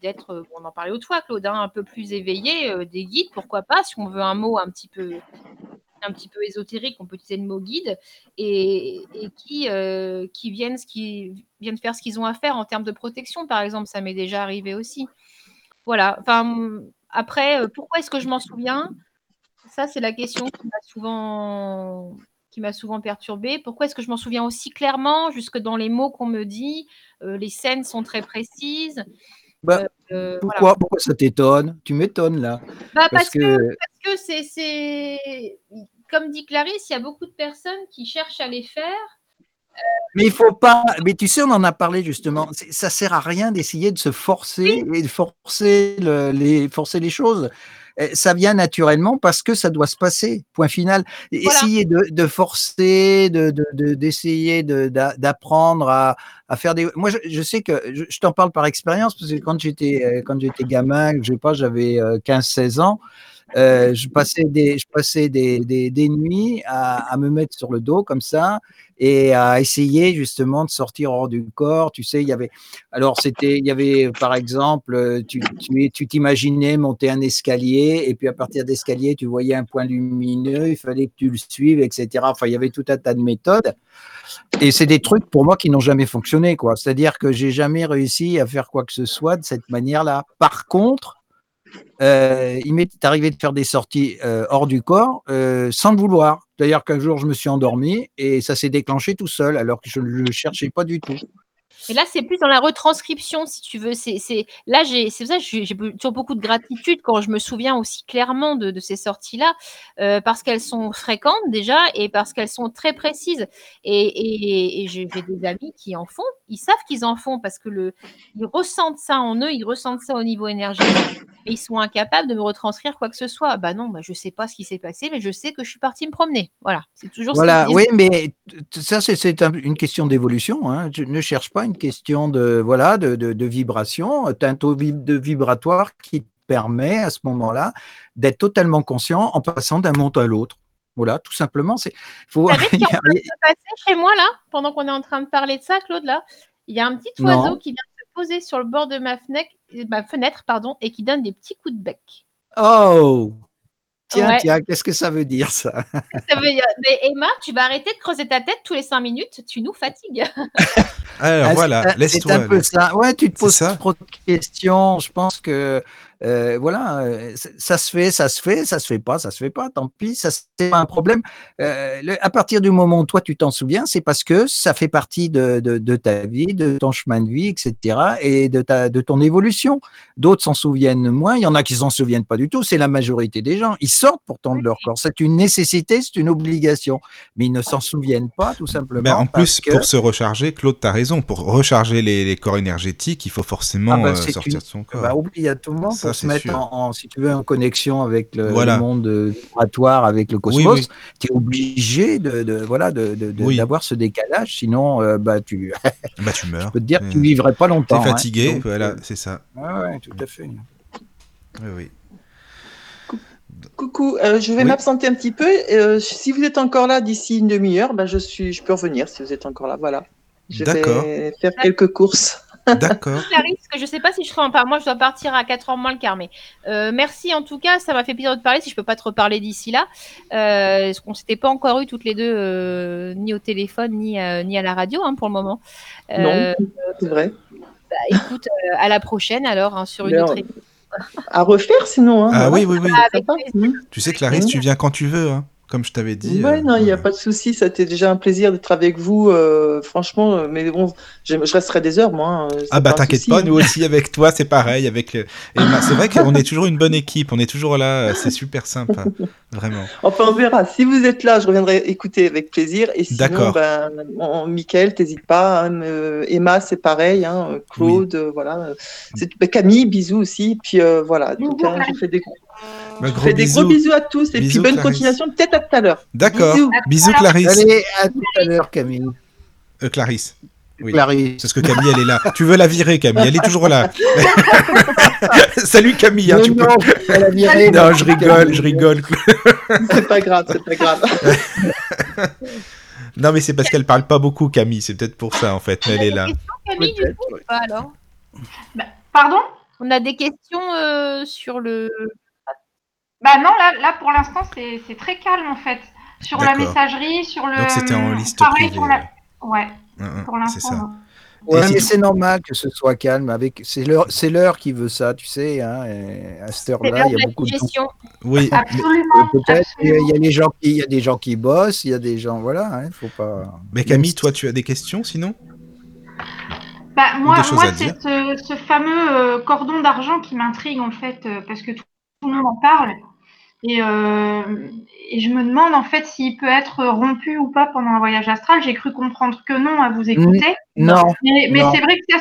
d'être, euh, on en parlait autrefois, fois, Claude, hein, un peu plus éveillé, euh, des guides, pourquoi pas, si on veut un mot un petit peu un petit peu ésotérique, on peut utiliser le mot guide, et, et qui, euh, qui, viennent, ce qui viennent faire ce qu'ils ont à faire en termes de protection, par exemple, ça m'est déjà arrivé aussi. Voilà, enfin, après, euh, pourquoi est-ce que je m'en souviens? Ça, c'est la question qui m'a souvent qui m'a souvent perturbée. Pourquoi est-ce que je m'en souviens aussi clairement, jusque dans les mots qu'on me dit? Euh, Les scènes sont très précises. Bah, Euh, pourquoi, voilà. pourquoi ça t'étonne? Tu m'étonnes là. Bah, Parce parce que, que parce que c'est, c'est, comme dit Clarisse, il y a beaucoup de personnes qui cherchent à les faire Mais il faut pas. Mais tu sais, on en a parlé justement. Ça sert à rien d'essayer de se forcer et de forcer le- les forcer les choses. Euh, Ça vient naturellement parce que ça doit se passer. Point final. Voilà. Essayer de, de forcer, de de- de- d'essayer de, d'a- d'apprendre à, à faire des. Moi, je, je sais que je, je t'en parle par expérience parce que quand j'étais euh, quand j'étais gamin, je sais pas, j'avais euh, 15-16 ans. Euh, je passais des, je passais des, des, nuits à, me mettre sur le dos comme ça et à essayer justement de sortir hors du corps. Tu sais, il y avait, alors c'était, il y avait par exemple, euh, tu, tu, tu t'imaginais monter un escalier et puis à partir d'escalier, tu voyais un point lumineux, il fallait que tu le suives, etc. Enfin, il y avait tout un tas de méthodes. Et c'est des trucs pour moi qui n'ont jamais fonctionné, quoi. C'est-à-dire que j'ai jamais réussi à faire quoi que ce soit de cette manière-là. Par contre, euh, il m'est arrivé de faire des sorties euh, hors du corps euh, sans le vouloir. D'ailleurs, qu'un jour, je me suis endormi et ça s'est déclenché tout seul, alors que je ne le cherchais pas du tout. Et là, c'est plus dans la retranscription, si tu veux. C'est, c'est... Là, j'ai... c'est pour ça que j'ai toujours beaucoup de gratitude quand je me souviens aussi clairement de, de ces sorties-là, euh, parce qu'elles sont fréquentes déjà et parce qu'elles sont très précises. Et, et, et j'ai des amis qui en font. Ils savent qu'ils en font parce que le, ils ressentent ça en eux, ils ressentent ça au niveau énergétique, et ils sont incapables de me retranscrire quoi que ce soit. Bah non, bah je sais pas ce qui s'est passé, mais je sais que je suis partie me promener. Voilà, c'est toujours Voilà, disent. oui, mais ça, c'est- c'est un- une question d'évolution. Hein. Je ne cherche pas une question de, voilà, de, de, de vibration. Tu as un taux de vibratoire qui te permet à ce moment-là d'être totalement conscient en passant d'un monde à l'autre. Voilà, tout simplement. C'est, faut, Vous savez passer chez moi là, pendant qu'on est en train de parler de ça, Claude là? Il y a un petit Non. oiseau qui vient se poser sur le bord de ma fenêtre, ma fenêtre pardon, et qui donne des petits coups de bec. Oh Tiens, Ouais. tiens, qu'est-ce que ça veut dire ça? Ça veut dire- Mais Emma, tu vas arrêter de creuser ta tête tous les cinq minutes, tu nous fatigues. Alors voilà, laisse-toi. C'est un peu ça? Ouais, tu te poses ça. trop de questions. Je pense que euh, voilà, euh, ça se fait, ça se fait, ça se fait pas, ça se fait pas. Tant pis, ça c'est pas un problème. Euh, le- à partir du moment où toi tu t'en souviens, c'est parce que ça fait partie de, de, de ta vie, de ton chemin de vie, etc. et de ta de ton évolution. D'autres s'en souviennent moins. Il y en a qui s'en souviennent pas du tout. C'est la majorité des gens. Ils sortent pourtant de leur corps. C'est une nécessité, c'est une obligation, mais ils ne s'en souviennent pas tout simplement. Ben, en plus, que- pour se recharger, Claude, tu as raison. Pour recharger les, les corps énergétiques, il faut forcément Ah c'est sortir une- de son corps. Bah, obligatoirement Ça, se mettre en, en- si tu veux, en connexion avec le, Voilà. le monde euh, vibratoire, avec le Oui, cosmos, oui. tu es obligé de, de- voilà de, de- de- Oui. d'avoir ce décalage, sinon euh, bah tu Bah, tu meurs. je peux te dire que Euh, tu vivrais pas T'es longtemps. hein. fatigué, Donc, voilà, euh, c'est ça. ouais, tout à fait. Oui, oui. Coucou, euh, je vais Oui. m'absenter un petit peu. Euh, si vous êtes encore là d'ici une demi-heure, ben je suis, je peux revenir si vous êtes encore là. Voilà. Je D'accord. vais faire quelques courses. D'accord. Clarisse, que je sais pas si je serai en part. Moi, je dois partir à 4h moins le quart. Mais euh, merci en tout cas, ça m'a fait plaisir de te parler. Si je peux pas te reparler d'ici là, euh, parce qu'on s'était pas encore eu toutes les deux, euh, ni au téléphone, ni, euh, ni à la radio hein, pour le moment? Euh, Non, c'est vrai. bah, écoute, euh, à la prochaine alors hein, sur une Mais, autre. émission. À refaire sinon. Hein, Ah oui, oui, oui. Avec plaisir. Mhm. Tu sais, Clarisse, tu viens quand tu veux, hein, comme je t'avais dit. Ouais, euh, non, il n'y a pas de souci. Ça a été déjà un plaisir d'être avec vous. euh, franchement, euh, mais bon, je, je resterai des heures, moi. hein, Ah bah t'inquiète pas, nous aussi avec toi c'est pareil. Avec. Emma. c'est vrai qu'on est toujours une bonne équipe, on est toujours là, c'est super sympa, vraiment. Enfin, on verra. Si vous êtes là, je reviendrai écouter avec plaisir. Et sinon, D'accord. ben, on- Mickaël, t'hésites pas. hein, euh, Emma, c'est pareil. hein, Claude, euh, voilà. C'est- ben, Camille, bisous aussi. Puis euh, voilà. Cas, je fais des, Bah, je fais des bisous. gros bisous à tous. Et Bisous, puis bonne Clarisse. continuation. Peut-être à tout à l'heure. D'accord. Bisous. Bisous Clarisse. Allez, à tout à l'heure, Camille. Euh, Clarisse. Oui. Clarisse. Parce que Camille elle est là. Tu veux la virer Camille, elle est toujours là. Salut Camille. hein, Non, tu peux- non, elle a viré, Non, je rigole, je rigole. C'est pas grave. C'est pas grave. Non mais c'est parce qu'elle parle pas beaucoup Camille, c'est peut-être pour ça en fait, mais elle est là. Des questions, Camille, du coup, ou pas, alors? Pardon? On a des questions euh, sur le. Bah non, là, là pour l'instant, c'est c'est très calme en fait. Sur la messagerie, sur le. Donc c'était en liste Pareil privée. la- Ouais, Hein, hein, pour c'est l'instant. ça. Ouais, mais c'est normal que ce soit calme. Avec, c'est l'heure, c'est l'heure qui veut ça, tu sais. Hein, à cette heure-là, il y a beaucoup de. Oui. Absolument. Peut-être il y a- il des gens qui, il y a des gens qui bossent, il y a des gens, voilà, hein, faut pas. Mais Camille, toi tu as des questions sinon? Bah, moi, moi c'est euh, ce fameux euh, cordon d'argent qui m'intrigue en fait, euh, parce que tout, tout le monde en parle. Et, euh, et je me demande en fait s'il peut être rompu ou pas pendant un voyage astral. J'ai cru comprendre que non à vous écouter. Non. Mais, c'est vrai que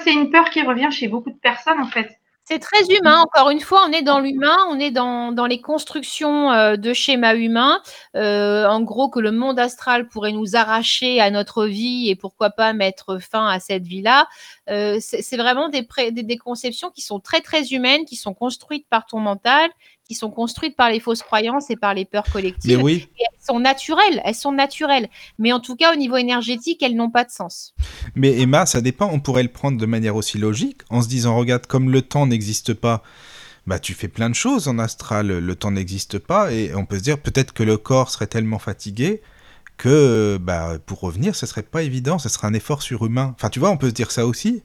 c'est une peur qui revient chez beaucoup de personnes en fait. C'est très humain, encore une fois, on est dans l'humain, on est dans, dans les constructions euh, de schémas humains. Euh, en gros, que le monde astral pourrait nous arracher à notre vie et pourquoi pas mettre fin à cette vie-là. Euh, c'est vraiment des, des conceptions qui sont très très humaines, qui sont construites par ton mental, qui sont construites par les fausses croyances et par les peurs Mais collectives. oui, Et elles sont naturelles, elles sont naturelles. Mais en tout cas, au niveau énergétique, elles n'ont pas de sens. mais Emma, ça dépend. On pourrait le prendre de manière aussi logique, en se disant, regarde, comme le temps n'existe pas, bah tu fais plein de choses en astral, le temps n'existe pas, et on peut se dire peut-être que le corps serait tellement fatigué que bah, pour revenir, ce serait pas évident, ce serait un effort surhumain. Enfin, tu vois, on peut se dire ça aussi.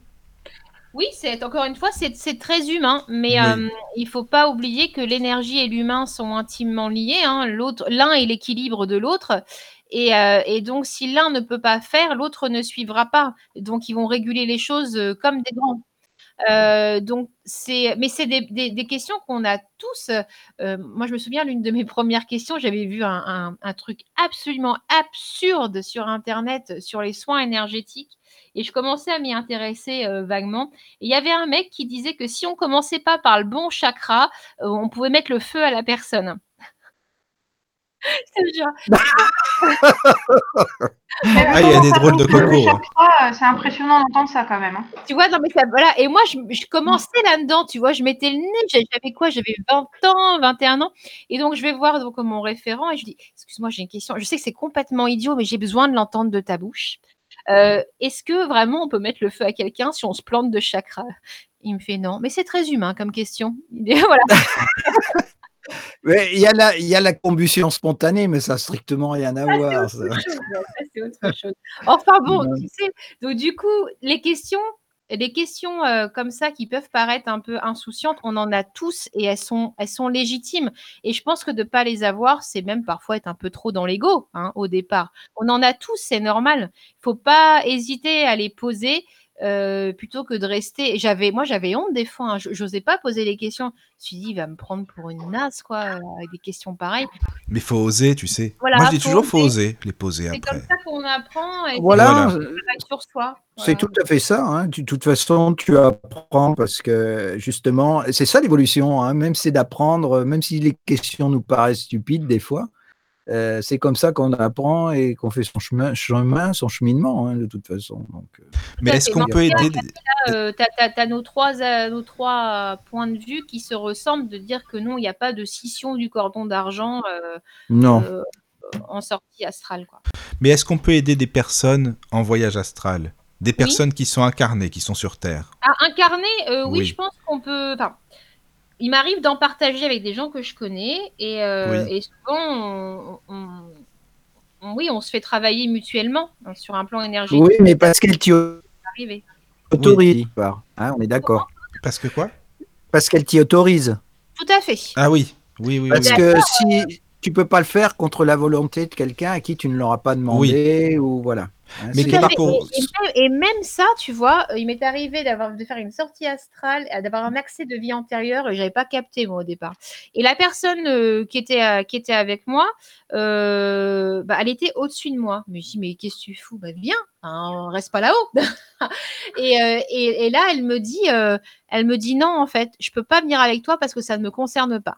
Oui, c'est encore une fois, c'est très humain, mais Oui. euh, il faut pas oublier que l'énergie et l'humain sont intimement liés. hein. L'un est l'équilibre de l'autre, et, euh, et donc si l'un ne peut pas faire, l'autre ne suivra pas. Donc ils vont réguler les choses euh, comme des grands. Euh, donc c'est, mais c'est des, des- des questions qu'on a tous. Euh, moi, je me souviens l'une de mes premières questions, j'avais vu un, un- un truc absolument absurde sur Internet sur les soins énergétiques, et je commençais à m'y intéresser euh, vaguement. Et il y avait un mec qui disait que si on commençait pas par le bon chakra, euh, on pouvait mettre le feu à la personne. Je te jure. Ah, il y a des drôles de hein. Euh, c'est impressionnant d'entendre ça quand même. hein. Tu vois, non, mais ça, voilà. Et moi, je, je commençais là-dedans, tu vois, je mettais le nez, j'avais j'avais quoi? J'avais 20 ans, 21 ans. Et donc, je vais voir donc, mon référent et je dis, excuse-moi, j'ai une question. Je sais que c'est complètement idiot, mais j'ai besoin de l'entendre de ta bouche. Euh, Est-ce que vraiment on peut mettre le feu à quelqu'un si on se plante de chakra? Il me fait non, mais c'est très humain comme question. Il voilà. Y, a la, il y a la combustion spontanée, mais ça n'a strictement rien à voir. ça. autre chose, ouais, ça, c'est autre chose. Enfin bon, tu sais, donc du coup, les questions, les questions euh, comme ça qui peuvent paraître un peu insouciantes, on en a tous et elles sont, elles sont légitimes. Et je pense que de pas les avoir, c'est même parfois être un peu trop dans l'ego hein, au départ. On en a tous, c'est normal. Il faut pas hésiter à les poser. Euh, plutôt que de rester. J'avais, moi, j'avais honte des fois. hein. J'osais pas poser les questions. Je me suis dit, il va me prendre pour une naze, quoi, euh, avec des questions pareilles. Mais faut oser, tu sais. Voilà, Moi, je dis toujours, faut oser. oser les poser C'est après. comme ça qu'on apprend et Voilà, sur soi. c'est Voilà. tout à fait ça. hein. De toute façon, tu apprends parce que justement, c'est ça l'évolution. hein. Même c'est d'apprendre, même si les questions nous paraissent stupides des fois. Euh, c'est comme ça qu'on apprend et qu'on fait son chemin, chemin son cheminement, hein, de toute façon. Donc, euh, Mais est-ce qu'on peut aider euh, t'as, t'as- t'as nos trois, nos trois points de vue qui se ressemblent, de dire que non, il n'y a pas de scission du cordon d'argent euh, non. euh, en sortie astrale. Quoi. Mais est-ce qu'on peut aider des personnes en voyage astral? Des personnes qui sont incarnées, qui sont sur Terre? À incarner, euh, oui, Oui. je pense qu'on peut. Enfin, il m'arrive d'en partager avec des gens que je connais et, euh, Oui. et souvent, on, on- on- oui, on se fait travailler mutuellement hein, sur un plan énergétique. Oui, mais parce qu'elle t'y Arrivé. autorise. Hein, on est d'accord. Parce que quoi? Parce qu'elle t'y autorise. Tout à fait. Ah oui, oui, oui. Parce oui. que si tu peux pas le faire contre la volonté de quelqu'un à qui tu ne l'auras pas demandé ou voilà. Hein, Mais Et, et même, ça, tu vois, euh, il m'est arrivé d'avoir de faire une sortie astrale, euh, d'avoir un accès de vie antérieure, et j'avais pas capté moi au départ. Et la personne euh, qui était euh, qui était avec moi, euh, bah, elle était au-dessus de moi. Mais je dis mais qu'est-ce que tu fous? Bah viens, hein, reste pas là-haut. et, euh, et, et là, elle me dit, euh, elle me dit non en fait, je peux pas venir avec toi parce que ça ne me concerne pas.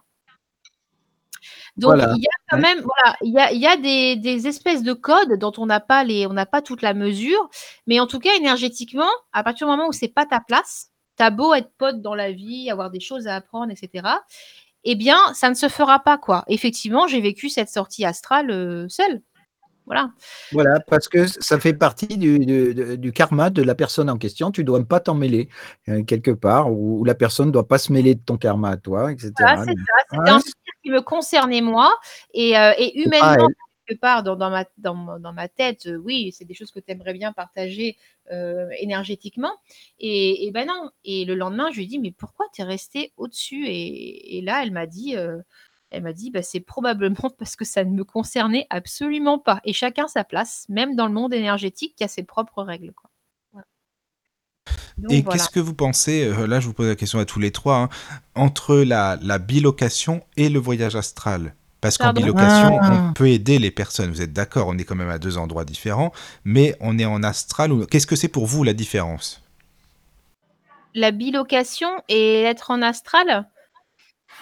Donc Voilà. il y a quand même, voilà, il y a, il y a des, des espèces de codes dont on n'a pas les, on n'a pas toute la mesure, mais en tout cas énergétiquement, à partir du moment où c'est pas ta place, t'as beau être pote dans la vie, avoir des choses à apprendre, etc. Eh bien, ça ne se fera pas quoi. Effectivement, j'ai vécu cette sortie astrale euh, seule. Voilà. Voilà, parce que ça fait partie du, du- karma de la personne en question. Tu dois pas t'en mêler euh, quelque part, ou, ou la personne ne doit pas se mêler de ton karma à toi, etc. Voilà, c'est ça. C'était un qui me concernait moi et, euh, et humainement quelque part dans, dans ma, dans, mon- dans ma tête, euh, oui, c'est des choses que tu aimerais bien partager euh, énergétiquement. Et, et ben non. Et le lendemain, je lui ai dit, mais pourquoi tu es resté au-dessus? Et, et là, elle m'a dit, elle m'a dit, bah, c'est probablement parce que ça ne me concernait absolument pas. Et chacun sa place, même dans le monde énergétique qui a ses propres règles. Quoi. Donc, Et voilà. qu'est-ce que vous pensez, euh, là je vous pose la question à tous les trois, hein, entre la, la bilocation et le voyage astral? Parce qu'en bilocation, Ah. on peut aider les personnes, vous êtes d'accord, on est quand même à deux endroits différents, mais on est en astral. ou- Qu'est-ce que c'est pour vous la différence? La bilocation et être en astral?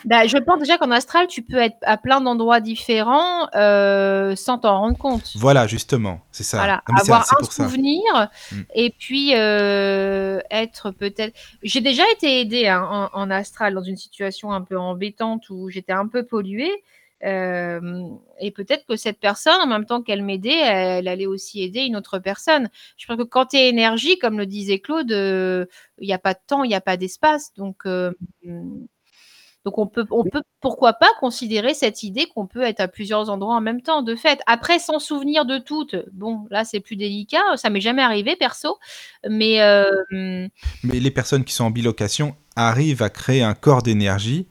Bah, Je pense déjà qu'en astral, tu peux être à plein d'endroits différents euh, sans t'en rendre compte. Voilà, justement, c'est ça. Voilà, Non, avoir un pour ça. souvenir Mm. et puis euh, être peut-être. J'ai déjà été aidée hein, en, en astral dans une situation un peu embêtante où j'étais un peu polluée. euh, et peut-être que cette personne, en même temps qu'elle m'aidait, elle allait aussi aider une autre personne. Je pense que quand tu es énergie, comme le disait Claude, il n'y a pas de temps, il n'y a pas d'espace. Donc, donc on peut, on peut pourquoi pas considérer cette idée qu'on peut être à plusieurs endroits en même temps, de fait. Après, sans souvenir de toutes, bon, là c'est plus délicat, ça m'est jamais arrivé perso, mais euh, Mais les personnes qui sont en bilocation arrivent à créer un corps d'énergie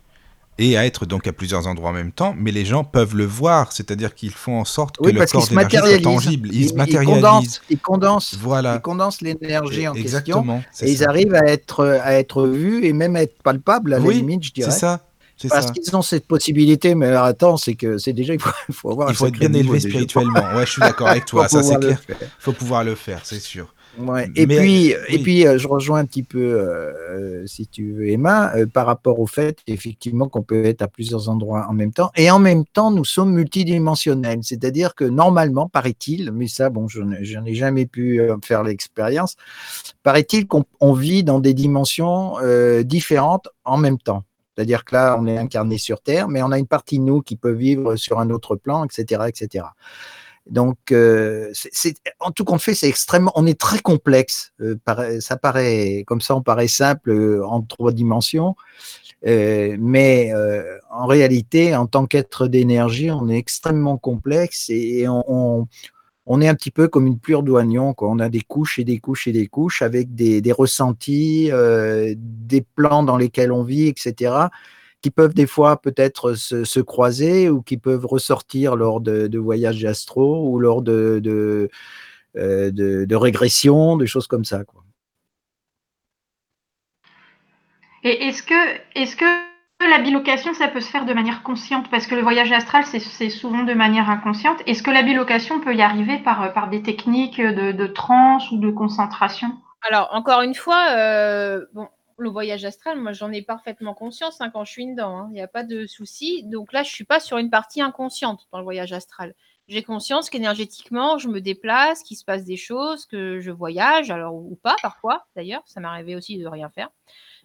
et à être donc à plusieurs endroits en même temps, mais les gens peuvent le voir, c'est-à-dire qu'ils font en sorte que le corps se d'énergie soit matérialisent. tangible. Ils, se Ils matérialisent. condensent, ils condensent, Voilà. ils condensent l'énergie en question. Exactement. c'est Et ils arrivent à être, à être vus et même à être palpables à la Oui, limite, je C'est dirais. ça. Parce qu'ils ont cette possibilité, mais alors, attends, c'est que c'est déjà, il faut, faut avoir Il faut être bien élevé spirituellement. Ouais, je suis d'accord avec toi, ça c'est clair. Il faut pouvoir le faire, c'est sûr. Ouais. Et Mais, puis, euh, et puis euh, je rejoins un petit peu, euh, si tu veux, Emma, euh, par rapport au fait, effectivement, qu'on peut être à plusieurs endroits en même temps. Et en même temps, nous sommes multidimensionnels. C'est-à-dire que normalement, paraît-il, mais ça, bon, je n'ai jamais pu faire l'expérience, paraît-il qu'on on vit dans des dimensions différentes en même temps. C'est-à-dire que là, on est incarné sur Terre, mais on a une partie de nous qui peut vivre sur un autre plan, etc., etc. Donc, euh, en tout compte fait, c'est extrêmement, on est très complexe. Euh, ça paraît, comme ça, on paraît simple euh, en trois dimensions, mais en réalité, en tant qu'être d'énergie, on est extrêmement complexe et, on, on est un petit peu comme une plure d'oignon. On a des couches et des couches et des couches avec des, des ressentis, euh, des plans dans lesquels on vit, etc qui peuvent des fois peut-être se, se croiser ou qui peuvent ressortir lors de, de voyages astro ou lors de, de, euh, de, de régressions, des choses comme ça. Quoi. Et est-ce que, est-ce que la bilocation, ça peut se faire de manière consciente Parce que le voyage astral, c'est, souvent de manière inconsciente. Est-ce que la bilocation peut y arriver par, par des techniques de, transe ou de concentration? Alors encore une fois, euh, le voyage astral, moi j'en ai parfaitement conscience hein, quand je suis dedans, hein. il n'y a pas de souci. Donc là, je suis pas sur une partie inconsciente dans le voyage astral. J'ai conscience qu'énergétiquement, je me déplace, qu'il se passe des choses, que je voyage, alors ou pas parfois d'ailleurs, ça m'est arrivé aussi de rien faire.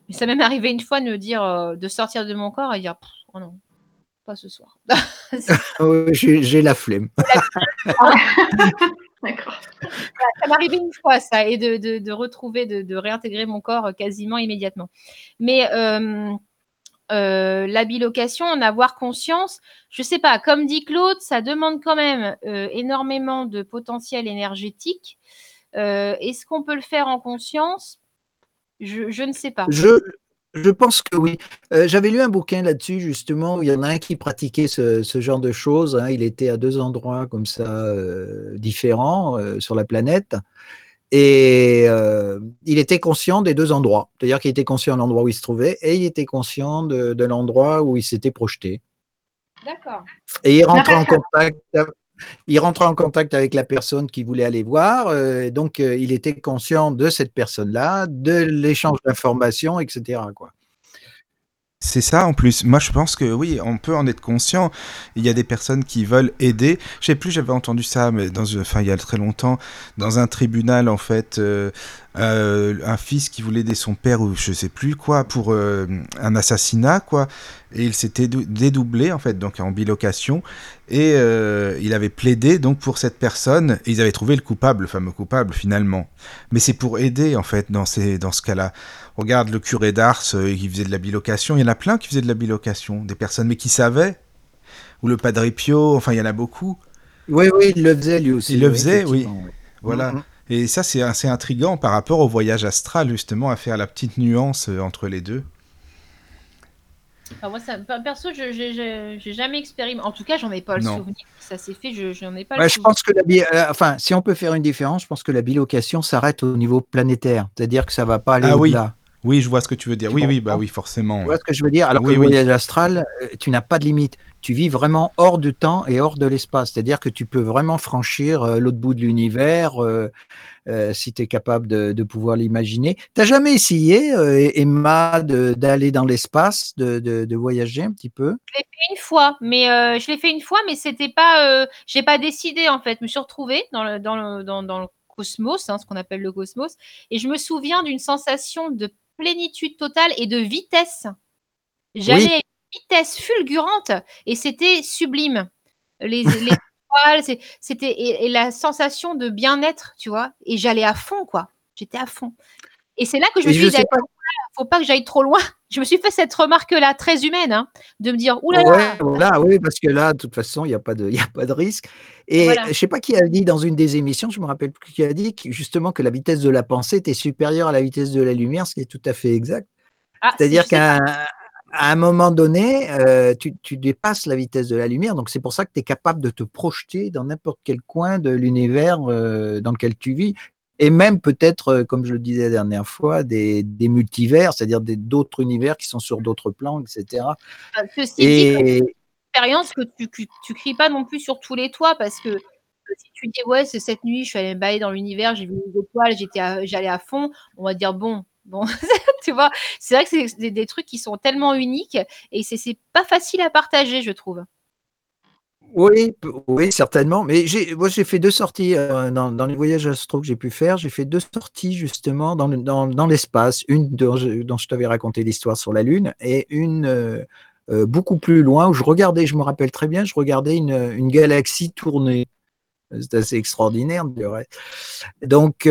Mais ça m'est même arrivé une fois de me dire, euh, de sortir de mon corps et dire, oh non, pas ce soir. Oh, j'ai, la flemme. D'accord. ça m'est arrivé une fois ça et de, de, de retrouver, de, de réintégrer mon corps euh, quasiment immédiatement. Mais euh, euh, la bilocation, en avoir conscience, je sais pas, comme dit Claude, ça demande quand même euh, énormément de potentiel énergétique. Euh, Est-ce qu'on peut le faire en conscience? Je, je ne sais pas. Je, je pense que oui. Euh, j'avais lu un bouquin là-dessus, justement, où il y en a un qui pratiquait ce, ce genre de choses. hein. Il était à deux endroits comme ça, euh, différents euh, sur la planète. Et il était conscient des deux endroits. C'est-à-dire qu'il était conscient de l'endroit où il se trouvait et il était conscient de, de l'endroit où il s'était projeté. D'accord. Et il rentrait en contact. Il rentrait en contact avec la personne qu'il voulait aller voir. euh, donc, euh, il était conscient de cette personne-là, de l'échange d'informations, etc. C'est ça en plus. Moi, je pense que oui, on peut en être conscient. Il y a des personnes qui veulent aider. Je sais plus, j'avais entendu ça, mais dans, enfin, il y a très longtemps, dans un tribunal, en fait, euh, euh, un fils qui voulait aider son père ou je sais plus quoi pour euh, un assassinat, quoi. Et il s'était dou- dédoublé, en fait, donc en bilocation. Et euh, il avait plaidé donc pour cette personne. Et ils avaient trouvé le coupable, le fameux coupable, finalement. Mais c'est pour aider, en fait, dans, ces, dans ce cas-là. Regarde le curé d'Ars qui faisait de la bilocation. Il y en a plein qui faisaient de la bilocation. Des personnes, mais qui savaient. Ou le Padre Pio, enfin, il y en a beaucoup. Oui, oui, il le faisait lui aussi. Il le faisait, oui. Voilà. Mhm. Et ça, c'est assez intriguant par rapport au voyage astral, justement, à faire la petite nuance euh, entre les deux. Enfin, moi, ça, perso, je j'ai jamais expérimenté. En tout cas, j'en ai pas le Non. souvenir. Ça s'est fait, je j'en ai pas Ouais, le je souvenir. pense que la euh, enfin, si on peut faire une différence, je pense que la bilocation s'arrête au niveau planétaire, c'est-à-dire que ça va pas aller Ah oui. au-delà. Oui, je vois ce que tu veux dire. Tu Oui, oui, bah oui, forcément. Tu vois ce que je veux dire? Alors Oui, que le oui. voyage astral, euh, tu n'as pas de limite. Tu vis vraiment hors du temps et hors de l'espace. C'est-à-dire que tu peux vraiment franchir euh, l'autre bout de l'univers euh, euh, si tu es capable de, de pouvoir l'imaginer. Tu jamais essayé, Emma, d'aller dans l'espace, de, de- de voyager un petit peu? Je l'ai fait une fois, mais je l'ai fait une fois, mais c'était pas, j'ai pas décidé en fait. Je me suis retrouvée dans le, dans le, dans, dans le cosmos, hein, ce qu'on appelle le cosmos, et je me souviens d'une sensation de plénitude totale et de vitesse. J'allais vitesse fulgurante et c'était sublime. Les, les étoiles, c'était et, et la sensation de bien-être, tu vois. Et j'allais à fond, quoi. J'étais à fond. Et c'est là que je me suis dit, pas, faut pas que j'aille trop loin. Je me suis fait cette remarque-là, très humaine, hein, de me dire, oulala, Ouais, voilà, oui, parce que là, de toute façon, il n'y a, pas de- il y a pas de risque. Et Voilà. je ne sais pas qui a dit dans une des émissions, je me rappelle plus qui a dit que, justement que la vitesse de la pensée était supérieure à la vitesse de la lumière, ce qui est tout à fait exact. Ah, C'est-à-dire qu'à à un moment donné, euh, tu, tu dépasses la vitesse de la lumière, donc c'est pour ça que tu es capable de te projeter dans n'importe quel coin de l'univers euh, dans lequel tu vis. Et même peut-être, euh, comme je le disais la dernière fois, des, des multivers, c'est-à-dire des- d'autres univers qui sont sur d'autres plans, etc. Ceci dit, Et, expérience que tu, que tu cries pas non plus sur tous les toits parce que si tu dis ouais c'est cette nuit je suis allée me balader dans l'univers j'ai vu les étoiles j'étais j'allais à fond on va dire bon bon tu vois c'est vrai que c'est des, trucs qui sont tellement uniques et c'est pas facile à partager je trouve Oui, oui, certainement. Mais j'ai, moi, j'ai fait deux sorties euh, dans, les voyages astro que j'ai pu faire. J'ai fait deux sorties justement dans, dans, l'espace. Une dont je, t'avais raconté l'histoire sur la Lune et une euh, euh, beaucoup plus loin où je regardais, je me rappelle très bien, je regardais une, une galaxie tourner. C'est assez extraordinaire. Donc,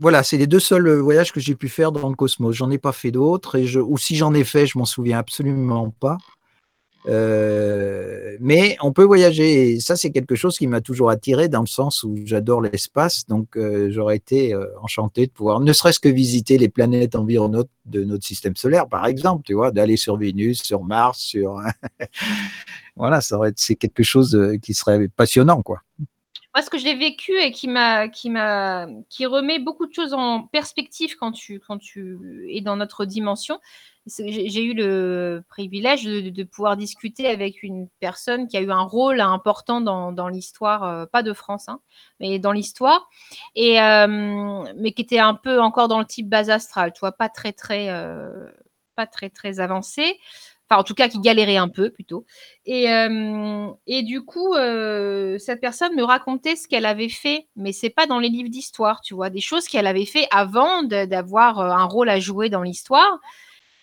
voilà, c'est les deux seuls voyages que j'ai pu faire dans le cosmos. J'en ai pas fait d'autres ou si j'en ai fait, je m'en souviens absolument pas. Euh, mais on peut voyager et ça c'est quelque chose qui m'a toujours attiré dans le sens où j'adore l'espace donc euh, j'aurais été euh, enchanté de pouvoir ne serait-ce que visiter les planètes environnantes de notre système solaire par exemple tu vois d'aller sur Vénus sur Mars sur voilà ça c'est quelque chose euh, qui serait passionnant quoi moi ce que j'ai vécu et qui m'a qui m'a qui remet beaucoup de choses en perspective quand tu quand tu es dans notre dimension j'ai eu le privilège de, pouvoir discuter avec une personne qui a eu un rôle important dans, dans l'histoire, euh, pas de France, hein, mais dans l'histoire, euh, mais qui était un peu encore dans le type base astrale, tu vois, pas très très euh, pas très très avancé. Enfin, en tout cas, qui galérait un peu plutôt. Et, euh, et du coup, euh, cette personne me racontait ce qu'elle avait fait, mais c'est pas dans les livres d'histoire, tu vois, des choses qu'elle avait fait avant d'avoir euh, un rôle à jouer dans l'histoire.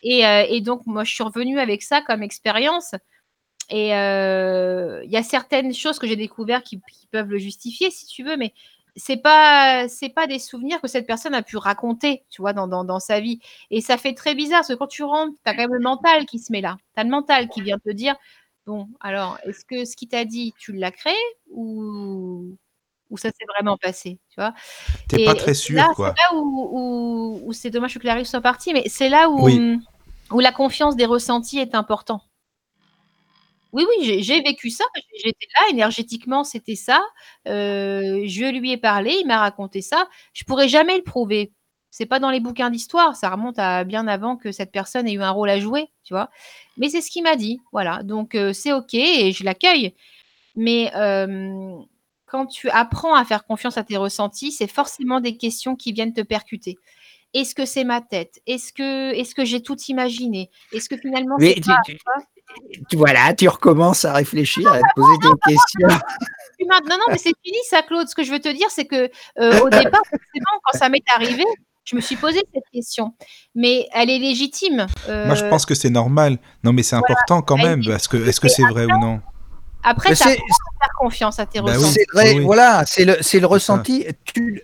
Et, et donc, moi, je suis revenue avec ça comme expérience. Et il y a certaines choses que j'ai découvertes qui peuvent le justifier, si tu veux, mais c'est pas c'est pas des souvenirs que cette personne a pu raconter, tu vois, dans, dans, dans sa vie. Et ça fait très bizarre, parce que quand tu rentres, tu as quand même le mental qui se met là. Tu as le mental qui vient te dire, bon, alors, est-ce que ce qu'il t'a dit, tu l'as créé ou, ou ça s'est vraiment passé, tu vois? T'es pas très sûr, là, quoi. C'est là où, où- où c'est dommage que Clarisse soit partie, mais c'est là où, Oui. où la confiance des ressentis est important. Oui, oui, j'ai j'ai vécu ça. J'étais là, énergétiquement, c'était ça. Euh, je lui ai parlé, il m'a raconté ça. Je pourrais jamais le prouver. C'est pas dans les bouquins d'histoire. Ça remonte à bien avant que cette personne ait eu un rôle à jouer, tu vois. Mais c'est ce qu'il m'a dit. Voilà. Donc, euh, c'est OK et je l'accueille. Mais quand tu apprends à faire confiance à tes ressentis, c'est forcément des questions qui viennent te percuter. Est-ce que c'est ma tête? Est-ce que, j'ai tout imaginé? Est-ce que finalement, mais c'est tu, pas. tu- tu- voilà tu recommences à réfléchir à te poser des questions maintenant, non, mais c'est fini ça, Claude. Ce que je veux te dire, c'est que euh, au départ, forcément, quand ça m'est arrivé, je me suis posé cette question. Mais elle est légitime. Moi, je Euh, pense que c'est normal. Non, mais c'est important quand même, dit- parce que est-ce que c'est vrai ou non? Après, tu faire confiance à tes Bah oui. C'est vrai, oui. voilà, c'est le, c'est le ça. ressenti. Tu,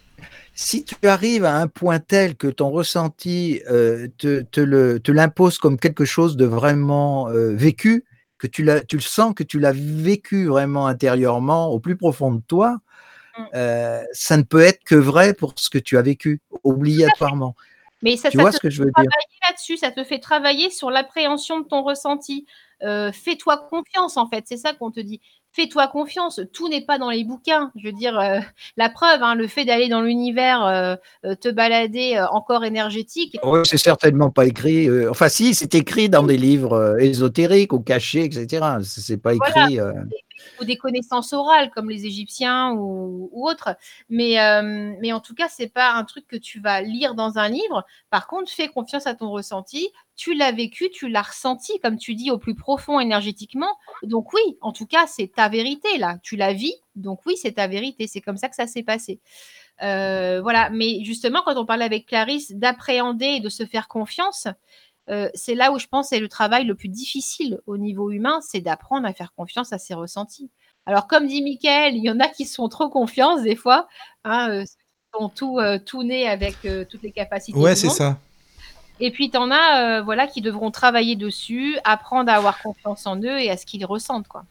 si tu arrives à un point tel que ton ressenti euh, te, te le- te l'impose comme quelque chose de vraiment euh, vécu, que tu, le sens, que tu l'as vécu vraiment intérieurement, au plus profond de toi, Mm. euh, ça ne peut être que vrai pour ce que tu as vécu, obligatoirement. Mais ça, Tu ça vois te ce que je fait veux dire? travailler là-dessus, ça te fait travailler sur l'appréhension de ton ressenti. Euh, Fais-toi confiance, en fait, c'est ça qu'on te dit. Fais-toi confiance, tout n'est pas dans les bouquins. Je veux dire, euh, la preuve, hein, le fait d'aller dans l'univers, euh, euh, te balader en corps énergétique, Ouais, c'est certainement pas écrit. enfin, si, c'est écrit dans des livres ésotériques ou cachés, etc. C'est pas écrit. Ou des connaissances orales comme les Égyptiens ou, autres. Mais, euh, mais en tout cas, c'est pas un truc que tu vas lire dans un livre. Par contre, fais confiance à ton ressenti. Tu l'as vécu, tu l'as ressenti, comme tu dis, au plus profond énergétiquement. Donc oui, en tout cas, c'est ta vérité là. Tu la vis, donc oui, c'est ta vérité. C'est comme ça que ça s'est passé. Euh, voilà. Mais justement, quand on parlait avec Clarisse d'appréhender et de se faire confiance, euh, c'est là où je pense c'est le travail le plus difficile au niveau humain, c'est d'apprendre à faire confiance à ses ressentis. Alors, comme dit Mickaël, il y en a qui se font trop confiance des fois, hein, euh, sont tout, euh, tout nés avec euh, toutes les capacités Ouais, c'est ça. Et puis, tu en as euh, voilà, qui devront travailler dessus, apprendre à avoir confiance en eux et à ce qu'ils ressentent. Quoi.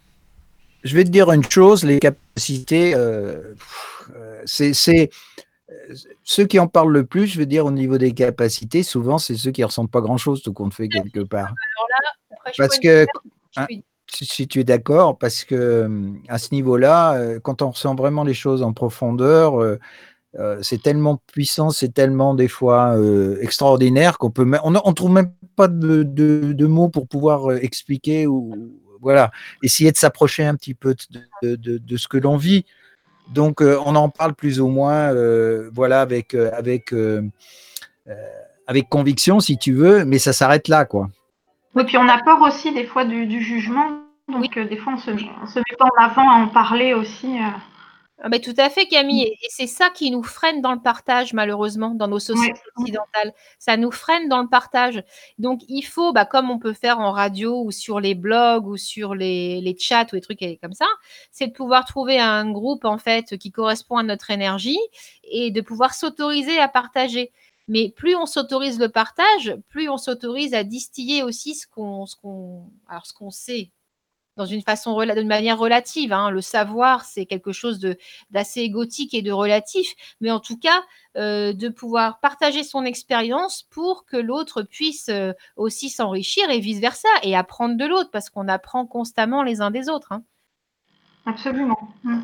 Je vais te dire une chose, les capacités, c'est c'est- ceux qui en parlent le plus, je veux dire, au niveau des capacités, souvent, c'est ceux qui ressentent pas grand-chose, tout compte fait, quelque part. Alors là, après, je Parce que, hein, si, tu es d'accord, parce que hum, à ce niveau-là, euh, quand on ressent vraiment les choses en profondeur, euh, euh, c'est tellement puissant, c'est tellement des fois euh, extraordinaire qu'on peut, on ne trouve même pas de, de- de mots pour pouvoir euh, expliquer ou voilà, essayer de s'approcher un petit peu de ce que l'on vit. Donc, euh, on en parle plus ou moins, euh, voilà, avec euh, avec avec conviction, si tu veux, mais ça s'arrête là, quoi. Oui, puis on a peur aussi des fois du, du jugement. Donc, euh, des fois, on se, on se met pas en avant à en parler aussi. Ah ben, tout à fait, Camille. Et et c'est ça qui nous freine dans le partage, malheureusement, dans nos sociétés occidentales. Ça nous freine dans le partage. Donc, il faut, bah, comme on peut faire en radio ou sur les blogs ou sur les, les chats ou des trucs comme ça, c'est de pouvoir trouver un groupe, en fait, qui correspond à notre énergie et de pouvoir s'autoriser à partager. Mais plus on s'autorise le partage, plus on s'autorise à distiller aussi ce qu'on ce qu'on alors ce qu'on sait dans une façon d'une manière relative. hein. Le savoir, c'est quelque chose d'assez égotique et de relatif, mais en tout cas, euh, de pouvoir partager son expérience pour que l'autre puisse euh, aussi s'enrichir et vice versa et apprendre de l'autre parce qu'on apprend constamment les uns des autres. hein. Absolument. Mm.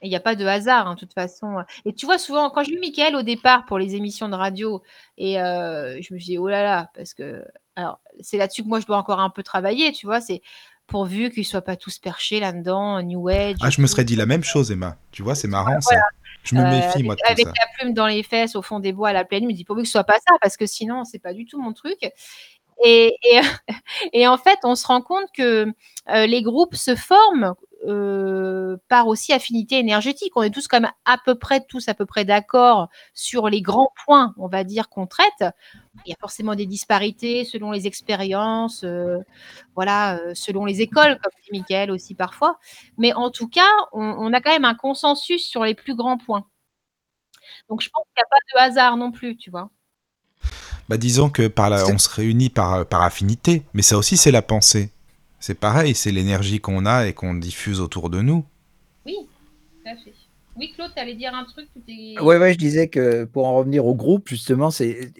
Et il n'y a pas de hasard, hein, de toute façon. Et tu vois, souvent, quand j'ai vu Mickaël au départ pour les émissions de radio, et euh, je me dis, oh là là, parce que. Alors, c'est là-dessus que moi, je dois encore un peu travailler, tu vois, c'est pourvu qu'ils ne soient pas tous perchés là-dedans, New Age. Ah, je me serais dit la même chose, Emma. Tu vois, c'est marrant ça. Je me Euh, méfie, avec, moi, de tout avec ça. la plume dans les fesses au fond des bois à la pleine nuit, je me dis pourvu que ce soit pas ça, parce que sinon, c'est pas du tout mon truc. Et, et, et en fait, on se rend compte que euh, les groupes se forment euh, par aussi affinité énergétique. On est tous comme à peu près tous à peu près d'accord sur les grands points, on va dire, qu'on traite. Il y a forcément des disparités selon les expériences, euh, voilà, euh, selon les écoles, comme dit Michael aussi parfois. Mais en tout cas, on, on a quand même un consensus sur les plus grands points. Donc je pense qu'il n'y a pas de hasard non plus, tu vois. Bah, disons que par la... on se réunit par, par affinité, mais ça aussi, c'est la pensée. C'est pareil, c'est l'énergie qu'on a et qu'on diffuse autour de nous. Oui, tout à fait. Oui, Claude, tu allais dire un truc est... Ouais, ouais, je disais que pour en revenir au groupe, justement, c'est,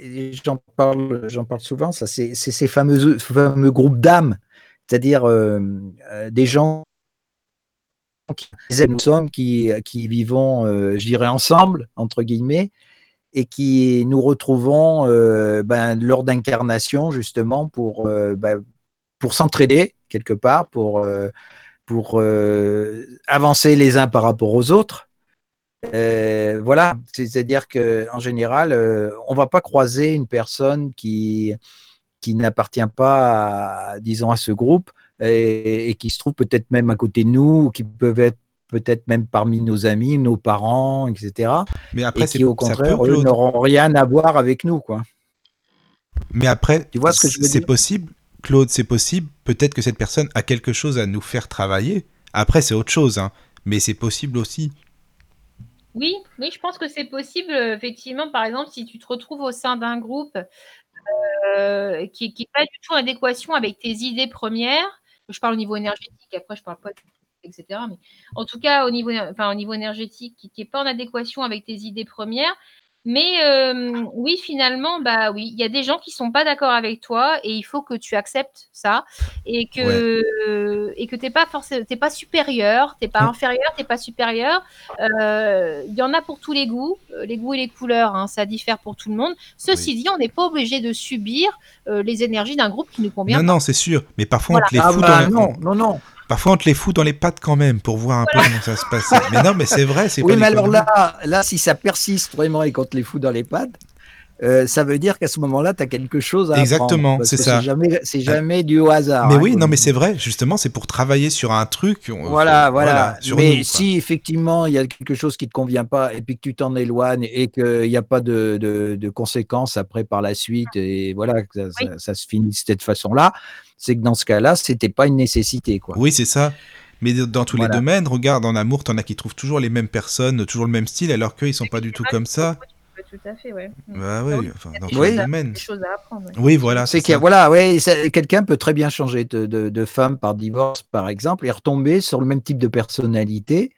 j'en parle, j'en parle souvent, ça, c'est, c'est ces fameux, fameux groupes d'âmes, c'est-à-dire euh, euh, des gens qui nous sommes, qui, qui vivons, euh, je dirais, ensemble, entre guillemets, et qui nous retrouvons euh, ben, lors d'incarnation, justement, pour, euh, ben, pour s'entraider, quelque part, pour, euh, pour euh, avancer les uns par rapport aux autres. Euh, voilà, c'est-à-dire que en général, euh, on va pas croiser une personne qui qui n'appartient pas, à, disons, à ce groupe et, et qui se trouve peut-être même à côté de nous, ou qui peuvent être peut-être même parmi nos amis, nos parents, etc. Mais après, et qui, au contraire, eux, n'auront rien à voir avec nous, quoi. Mais après, Tu vois ce que je veux c'est possible, Claude, c'est possible. Peut-être que cette personne a quelque chose à nous faire travailler. Après, c'est autre chose, hein. mais c'est possible aussi. Oui, oui, je pense que c'est possible. Effectivement, par exemple, si tu te retrouves au sein d'un groupe euh, qui n'est pas du tout en adéquation avec tes idées premières, je parle au niveau énergétique, après je parle pas etc. Mais en tout cas, au niveau, au niveau énergétique, qui n'est pas en adéquation avec tes idées premières, Mais euh, oui, finalement, bah oui, il y a des gens qui sont pas d'accord avec toi et il faut que tu acceptes ça et que et que t'es pas forcément, t'es pas supérieur, t'es pas Mm. inférieur, t'es pas supérieur. Euh, Il y en a pour tous les goûts, euh, les goûts et les couleurs, hein, ça diffère pour tout le monde. Ceci dit, on n'est pas obligé de subir euh, les énergies d'un groupe qui nous convient. Non, pas. non, c'est sûr. Mais parfois, Voilà. on te les Ah fout bah non, non, non. Parfois, on te les fout dans les pattes quand même pour voir un peu comment ça se passe. mais non, mais c'est vrai, c'est Oui, pas mais alors là, là, si ça persiste vraiment et qu'on te les fout dans les pattes, euh, ça veut dire qu'à ce moment-là, tu as quelque chose à Exactement, c'est ça. C'est jamais, jamais du hasard. Mais hein, oui, non, on mais c'est vrai. Justement, c'est pour travailler sur un truc. on- Voilà, voilà. sur Mais nous, si effectivement il y a quelque chose qui te convient pas et puis que tu t'en éloignes et qu'il n'y a pas de, de- de conséquences après par la suite et voilà que ça, ça- ça se finit de cette façon-là, c'est que dans ce cas-là, c'était pas une nécessité, quoi. Oui, c'est ça. Mais dans tous Voilà. les domaines, regarde, en amour, t'en as qui trouvent toujours les mêmes personnes, toujours le même style, alors qu'eux, ils sont pas du tout comme ça. Tout à fait, ouais. Mm. Bah Ah oui, oui, enfin, il y a dans des Oui. choses à- domaines. des choses à apprendre. ouais. Oui, voilà. C'est c'est qu'il y a- ça. voilà, ouais, quelqu'un peut très bien changer de, de- de femme par divorce, par exemple, et retomber sur le même type de personnalité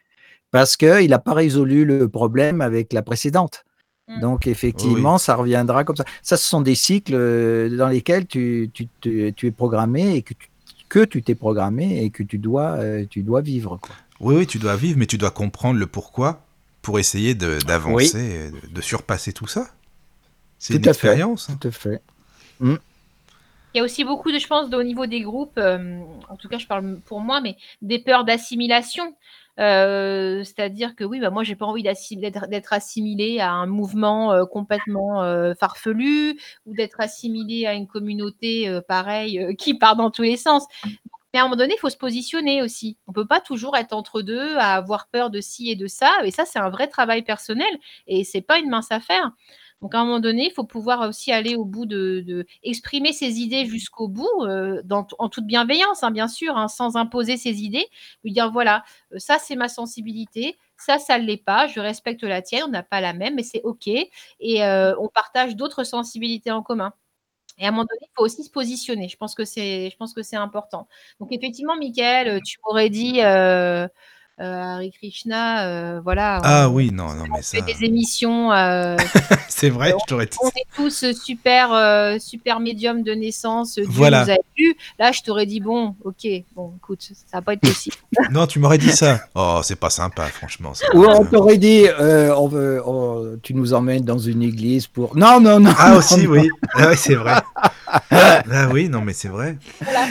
parce qu'il n'a pas résolu le problème avec la précédente. Mm. Donc, effectivement, ça reviendra comme ça. Ça, ce sont des cycles euh, dans lesquels tu, tu, es programmé et que tu, que tu t'es programmé et que tu dois, euh, tu dois vivre. quoi. Oui, oui, tu dois vivre, mais tu dois comprendre le pourquoi pour essayer de- d'avancer, et de, de surpasser tout ça. C'est une fait. expérience. hein. Tout à fait. Il y a aussi beaucoup de, je pense, de- au niveau des groupes, euh, en tout cas, je parle pour moi, mais des peurs d'assimilation. Euh, C'est-à-dire que oui, bah, moi, j'ai pas envie d'être d'être assimilé à un mouvement euh, complètement euh, farfelu ou d'être assimilé à une communauté euh, pareille euh, qui part dans tous les sens. Mais à un moment donné, il faut se positionner aussi. On peut pas toujours être entre deux, à avoir peur de ci et de ça. Et ça, c'est un vrai travail personnel et c'est pas une mince affaire. Donc à un moment donné, il faut pouvoir aussi aller au bout de, exprimer ses idées jusqu'au bout, euh, en toute bienveillance, hein, bien sûr, hein, sans imposer ses idées. Lui dire voilà, euh, ça c'est ma sensibilité, ça ça ne l'est pas, je respecte la tienne, on n'a pas la même, mais c'est ok. Et euh, on partage d'autres sensibilités en commun. Et à un moment donné, il faut aussi se positionner. Je pense que c'est, important. Donc effectivement, Michael, euh, tu m'aurais dit. Euh, euh, Hare Krishna, euh, voilà. Ah on- oui, non, non, mais on fait ça. des émissions euh, C'est vrai, je t'aurais dit on est tous super, euh, super médium de naissance. Dieu Voilà. nous a vus. Là, je t'aurais dit bon, ok, bon, écoute, ça va pas être possible. Non, tu m'aurais dit ça. Oh, c'est pas sympa, franchement. Ou on t'aurait dit, euh, on veut, on- tu nous emmènes dans une église pour. Non, non, non. Ah non, aussi, non. oui. Ah oui, c'est vrai. Ah oui, non, mais c'est vrai.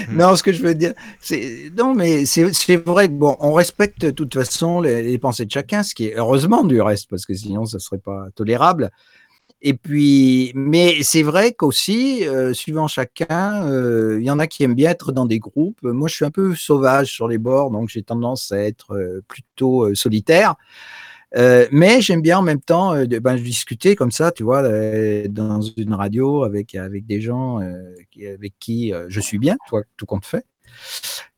Non, ce que je veux dire, c'est non, mais c'est vrai que bon, on respecte toute façon les, pensées de chacun, ce qui est heureusement du reste, parce que sinon ça serait pas tolérable. Et puis, mais c'est vrai qu'aussi, euh, suivant chacun, euh, il y en a qui aiment bien être dans des groupes. Moi, je suis un peu sauvage sur les bords, donc j'ai tendance à être euh, plutôt solitaire. Mais j'aime bien en même temps ben, discuter comme ça, tu vois, dans une radio avec, avec des gens avec qui je suis bien, toi, tout compte fait.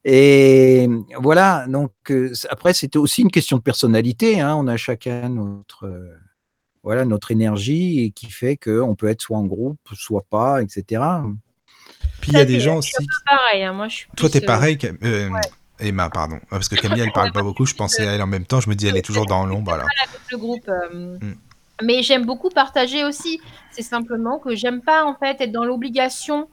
Et voilà, donc euh, après, c'était aussi une question de personnalité. hein, on a chacun notre, euh, voilà, notre énergie et qui fait qu'on peut être soit en groupe, soit pas, etc. Puis il y a des gens aussi. Pareil, hein, moi je suis. Toi, t'es euh, pareil, Emma, pardon. Ah, Parce que Camille, elle parle pas beaucoup. Je pensais à elle en même temps. Je me dis, elle est toujours dans l'ombre. Alors. le groupe. Mm. Mais j'aime beaucoup partager aussi. C'est simplement que j'aime pas en fait être dans l'obligation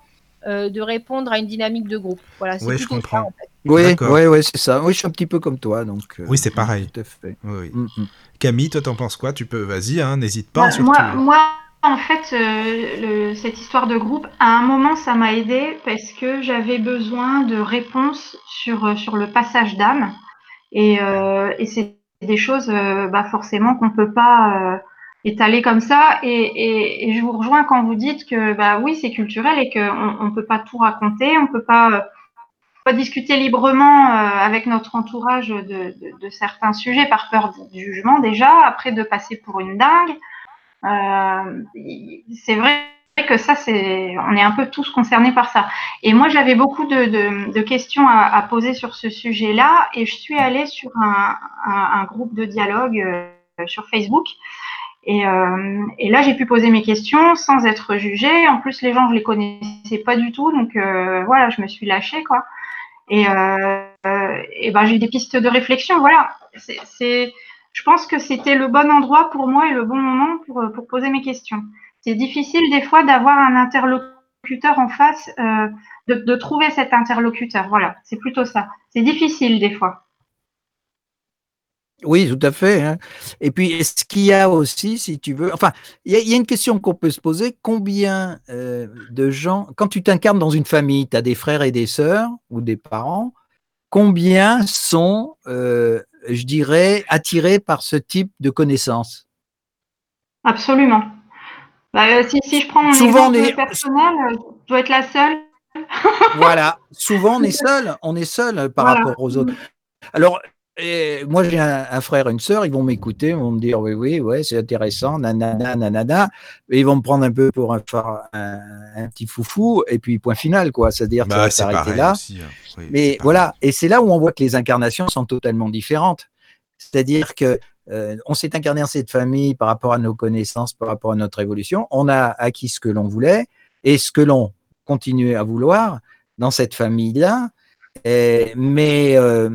euh, de répondre à une dynamique de groupe. Voilà, Ouais, je ça, comprends. en fait. Oui, ouais, ouais, c'est ça. Oui, je suis un petit peu comme toi, donc. euh, Oui, c'est pareil. Tout à fait. Oui, oui. Mm, mm. Camille, toi, t'en penses quoi? Tu peux, vas-y, hein, n'hésite pas. Moi- surtout. moi, moi, en fait, euh, le- cette histoire de groupe, à un moment, ça m'a aidé parce que j'avais besoin de réponses sur, sur le passage d'âme. Et, euh, et c'est des choses, euh, bah, forcément, qu'on peut pas euh, étaler comme ça. Et, je vous rejoins quand vous dites que, bah oui, c'est culturel et qu'on on peut pas tout raconter, on peut pas, euh, pas discuter librement euh, avec notre entourage de, certains sujets par peur du jugement déjà, après de passer pour une dingue. Euh, c'est vrai que ça, c'est, on est un peu tous concernés par ça. Et moi, j'avais beaucoup de, questions à, poser sur ce sujet-là, et je suis allée sur un, groupe de dialogue euh, sur Facebook. Et, euh, et là, j'ai pu poser mes questions sans être jugée. En plus, les gens, je les connaissais pas du tout, donc euh, voilà, je me suis lâchée, quoi. Et, euh, et ben, j'ai eu des pistes de réflexion. Voilà, c'est je pense que c'était le bon endroit pour moi et le bon moment pour, euh, pour poser mes questions. C'est difficile des fois d'avoir un interlocuteur en face, euh, de, de trouver cet interlocuteur. Voilà, c'est plutôt ça. C'est difficile des fois. Oui, tout à fait. hein. Et puis, est-ce qu'il y a aussi, si tu veux, enfin, il y, a- il y a une question qu'on peut se poser, combien euh, de gens, quand tu t'incarnes dans une famille, tu as des frères et des sœurs ou des parents, combien sont, euh, je dirais, attirés par ce type de connaissances? Absolument. Bah, si, si je prends mon Souvent, exemple est- personnel, je dois être la seule. Voilà, souvent on est seul, on est seul par Voilà. rapport aux autres. Alors, euh, moi j'ai un, un frère et une sœur, ils vont m'écouter, ils vont me dire oui, oui, ouais, c'est intéressant, nanana, nanana, et ils vont me prendre un peu pour un, phare- un, un petit foufou, et puis point final, quoi, c'est-à-dire que ça Bah, va s'arrêter là. aussi. hein. Oui, Mais voilà, et c'est là où on voit que les incarnations sont totalement différentes. C'est-à-dire que euh, on s'est incarné dans cette famille par rapport à nos connaissances, par rapport à notre évolution. On a acquis ce que l'on voulait et ce que l'on continuait à vouloir dans cette famille-là. Et- Mais euh,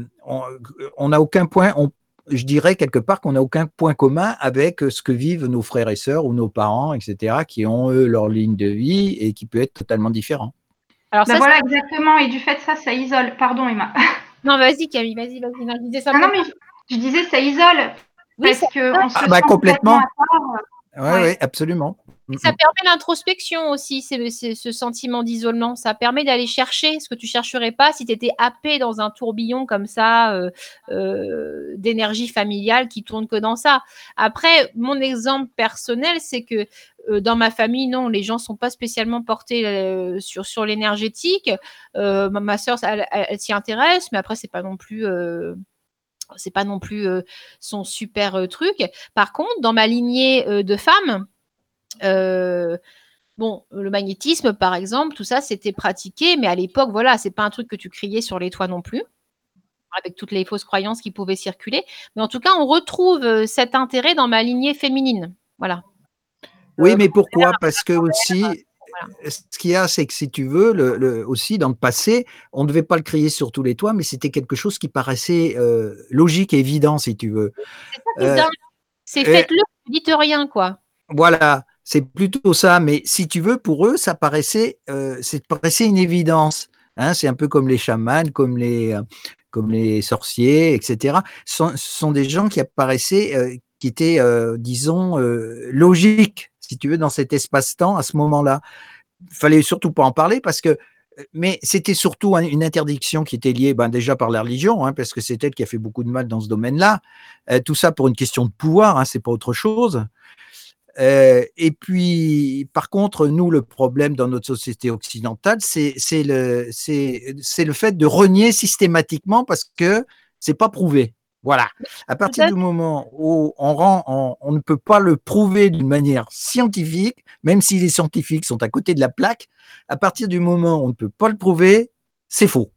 on n'a aucun point, on- je dirais quelque part qu'on n'a aucun point commun avec ce que vivent nos frères et sœurs ou nos parents, etc., qui ont eux leur ligne de vie et qui peut être totalement différent. Alors Bah ça, voilà, exactement. Et du fait de ça, ça isole. Pardon, Emma. non, vas-y Camille, vas-y, vas-y. Non, je disais ça Non, non, mais je, je disais, ça isole. Oui, parce ça, que on se Ah, bah, sent complètement. à part. Ouais, Ouais. ouais, absolument. Mm, ça mm. permet l'introspection aussi, c'est, c'est- ce sentiment d'isolement. Ça permet d'aller chercher ce que tu chercherais pas si tu étais happé dans un tourbillon comme ça euh, euh, d'énergie familiale qui tourne que dans ça. Après, mon exemple personnel, c'est que euh, dans ma famille, non, les gens sont pas spécialement portés sur, sur l'énergétique. Ma, ma soeur, elle, elle- elle s'y intéresse, mais après, c'est pas non plus. c'est pas non plus euh, son super euh, truc. Par contre, dans ma lignée euh, de femmes, euh, bon, le magnétisme, par exemple, tout ça, c'était pratiqué, mais à l'époque, voilà, c'est pas un truc que tu criais sur les toits non plus, avec toutes les fausses croyances qui pouvaient circuler. Mais en tout cas, on retrouve euh, cet intérêt dans ma lignée féminine. Voilà. Oui, Euh, mais pourquoi? Parce que aussi, voilà. ce qu'il y a, c'est que si tu veux, le, le- aussi dans le passé, on ne devait pas le crier sur tous les toits, mais c'était quelque chose qui paraissait euh, logique et évident, si tu veux. C'est ça qui est Euh, dingue. C'est et- faites-le, dites rien, quoi. Voilà, c'est plutôt ça. Mais si tu veux, pour eux, ça paraissait, euh, paraissait une évidence. Hein, c'est un peu comme les chamans, comme les, euh, comme les sorciers, etc. Ce sont, des gens qui apparaissaient, euh, qui étaient, euh, disons, logiques, si tu veux, dans cet espace-temps à ce moment-là. Il fallait surtout pas en parler parce que, mais c'était surtout un- une interdiction qui était liée, ben, déjà par la religion, hein, parce que c'est elle qui a fait beaucoup de mal dans ce domaine-là. Tout ça pour une question de pouvoir, hein, c'est pas autre chose. Euh, et puis, par contre, nous, le problème dans notre société occidentale, c'est le, le fait de renier systématiquement parce que c'est pas prouvé. Voilà. À partir du moment où on, rend, on, on ne peut pas le prouver d'une manière scientifique, même si les scientifiques sont à côté de la plaque, à partir du moment où on ne peut pas le prouver, c'est faux.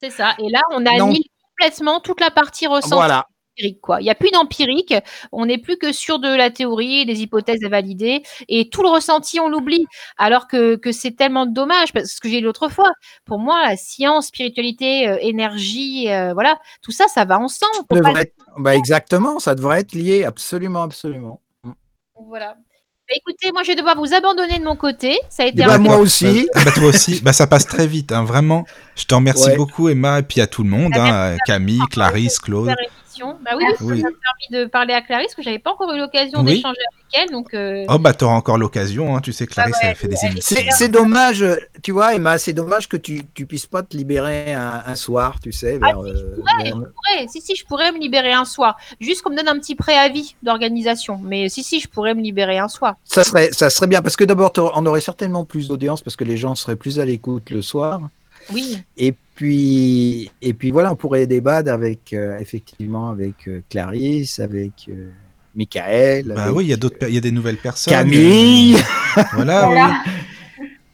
C'est ça. Et là, on annule complètement toute la partie ressenti. Voilà. Empirique, quoi. Il n'y a plus d'empirique, on n'est plus que sur de la théorie, des hypothèses à valider, et tout le ressenti, on l'oublie. Alors que, que c'est tellement dommage, parce que j'ai dit l'autre fois, pour moi, la science, spiritualité, euh, énergie, euh, voilà, tout ça, ça va ensemble. Ça pas- devrait être- bah, exactement, ça devrait être lié, absolument, absolument. Voilà. Bah, écoutez, moi, je vais devoir vous abandonner de mon côté. Ça a été Eh un ben, moi aussi. Bah, toi aussi. Bah, ça passe très vite, hein, vraiment. Je te remercie Ouais. beaucoup, Emma, et puis à tout le monde, hein, Camille, Clarisse, Claude. Bah oui, oui, ça m'a permis de parler à Clarisse, que j'avais pas encore eu l'occasion Oui. d'échanger avec elle. Donc, euh, Oh, bah, t'auras encore l'occasion, hein. Tu sais, Clarisse, Ah ouais, elle fait des émissions. C'est dommage, tu vois, Emma, c'est dommage que tu, tu puisses pas te libérer un, un soir, tu sais, vers, Ah, si, euh, pourrais, vers- je pourrais. Si, si, je pourrais me libérer un soir. Juste qu'on me donne un petit préavis d'organisation. Mais si, si, je pourrais me libérer un soir. Ça serait, ça serait bien, parce que d'abord, on aurait certainement plus d'audience, parce que les gens seraient plus à l'écoute le soir. Oui. Et puis, et puis voilà, on pourrait débattre avec, euh, effectivement, avec euh, Clarisse, avec euh, Michael, Bah avec oui, il y a d'autres, per- il y a des nouvelles personnes. Camille. Voilà, Voilà.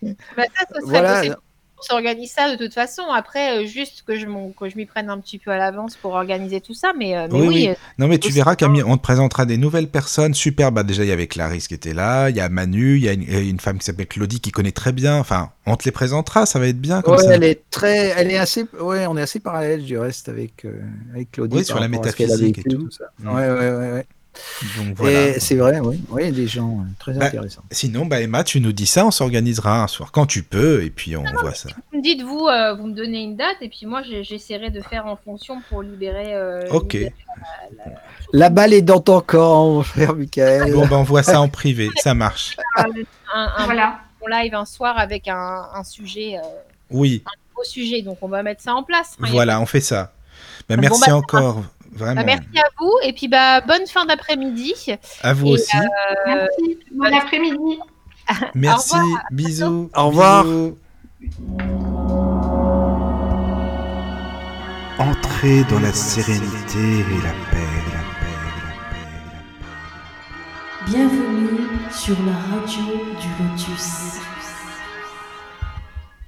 oui. Bah, ça, ce serait Voilà. possible. On s'organise ça de toute façon. Après, euh, juste que je, que je m'y prenne un petit peu à l'avance pour organiser tout ça. Mais, euh, mais Oui, oui, oui. euh, Non, mais tu verras. Camille, on te présentera des nouvelles personnes. Super, bah déjà, il y avait Clarisse qui était là, il y a Manu, il y a une, une femme qui s'appelle Claudie qui connaît très bien. Enfin, on te les présentera, ça va être bien comme Ouais, ça. elle est très, elle est assez, ouais, on est assez parallèle du reste avec euh, avec Claudie. Oui, sur la métaphysique et vécu, tout. ça. Mm. Ouais, ouais, ouais, ouais. Donc voilà. Et c'est vrai, oui, oui, il y a des gens euh, très Bah, intéressants. Sinon, bah Emma, tu nous dis ça, on s'organisera un soir quand tu peux, et puis on voit ça. Vous me dites, vous, euh, vous me donnez une date, et puis moi, j'essaierai de faire en fonction pour libérer. euh, Ok. libérer La balle est dans ton camp, mon cher Michael. Bon, bah on voit ça en privé, ça marche. un, un Voilà. bon live un soir avec un, un sujet, euh, Oui, beau sujet. Donc, on va mettre ça en place. hein, voilà, on fait ça. Bah, Bon, merci bah, encore, vraiment. Bah, merci à vous et puis bah bonne fin d'après-midi. À vous Et, aussi. Merci. Bon après-midi. Merci, au bisous. Au revoir. bisous. Entrez dans la sérénité et la paix, la paix, la paix, la paix. Bienvenue sur la radio du Lotus.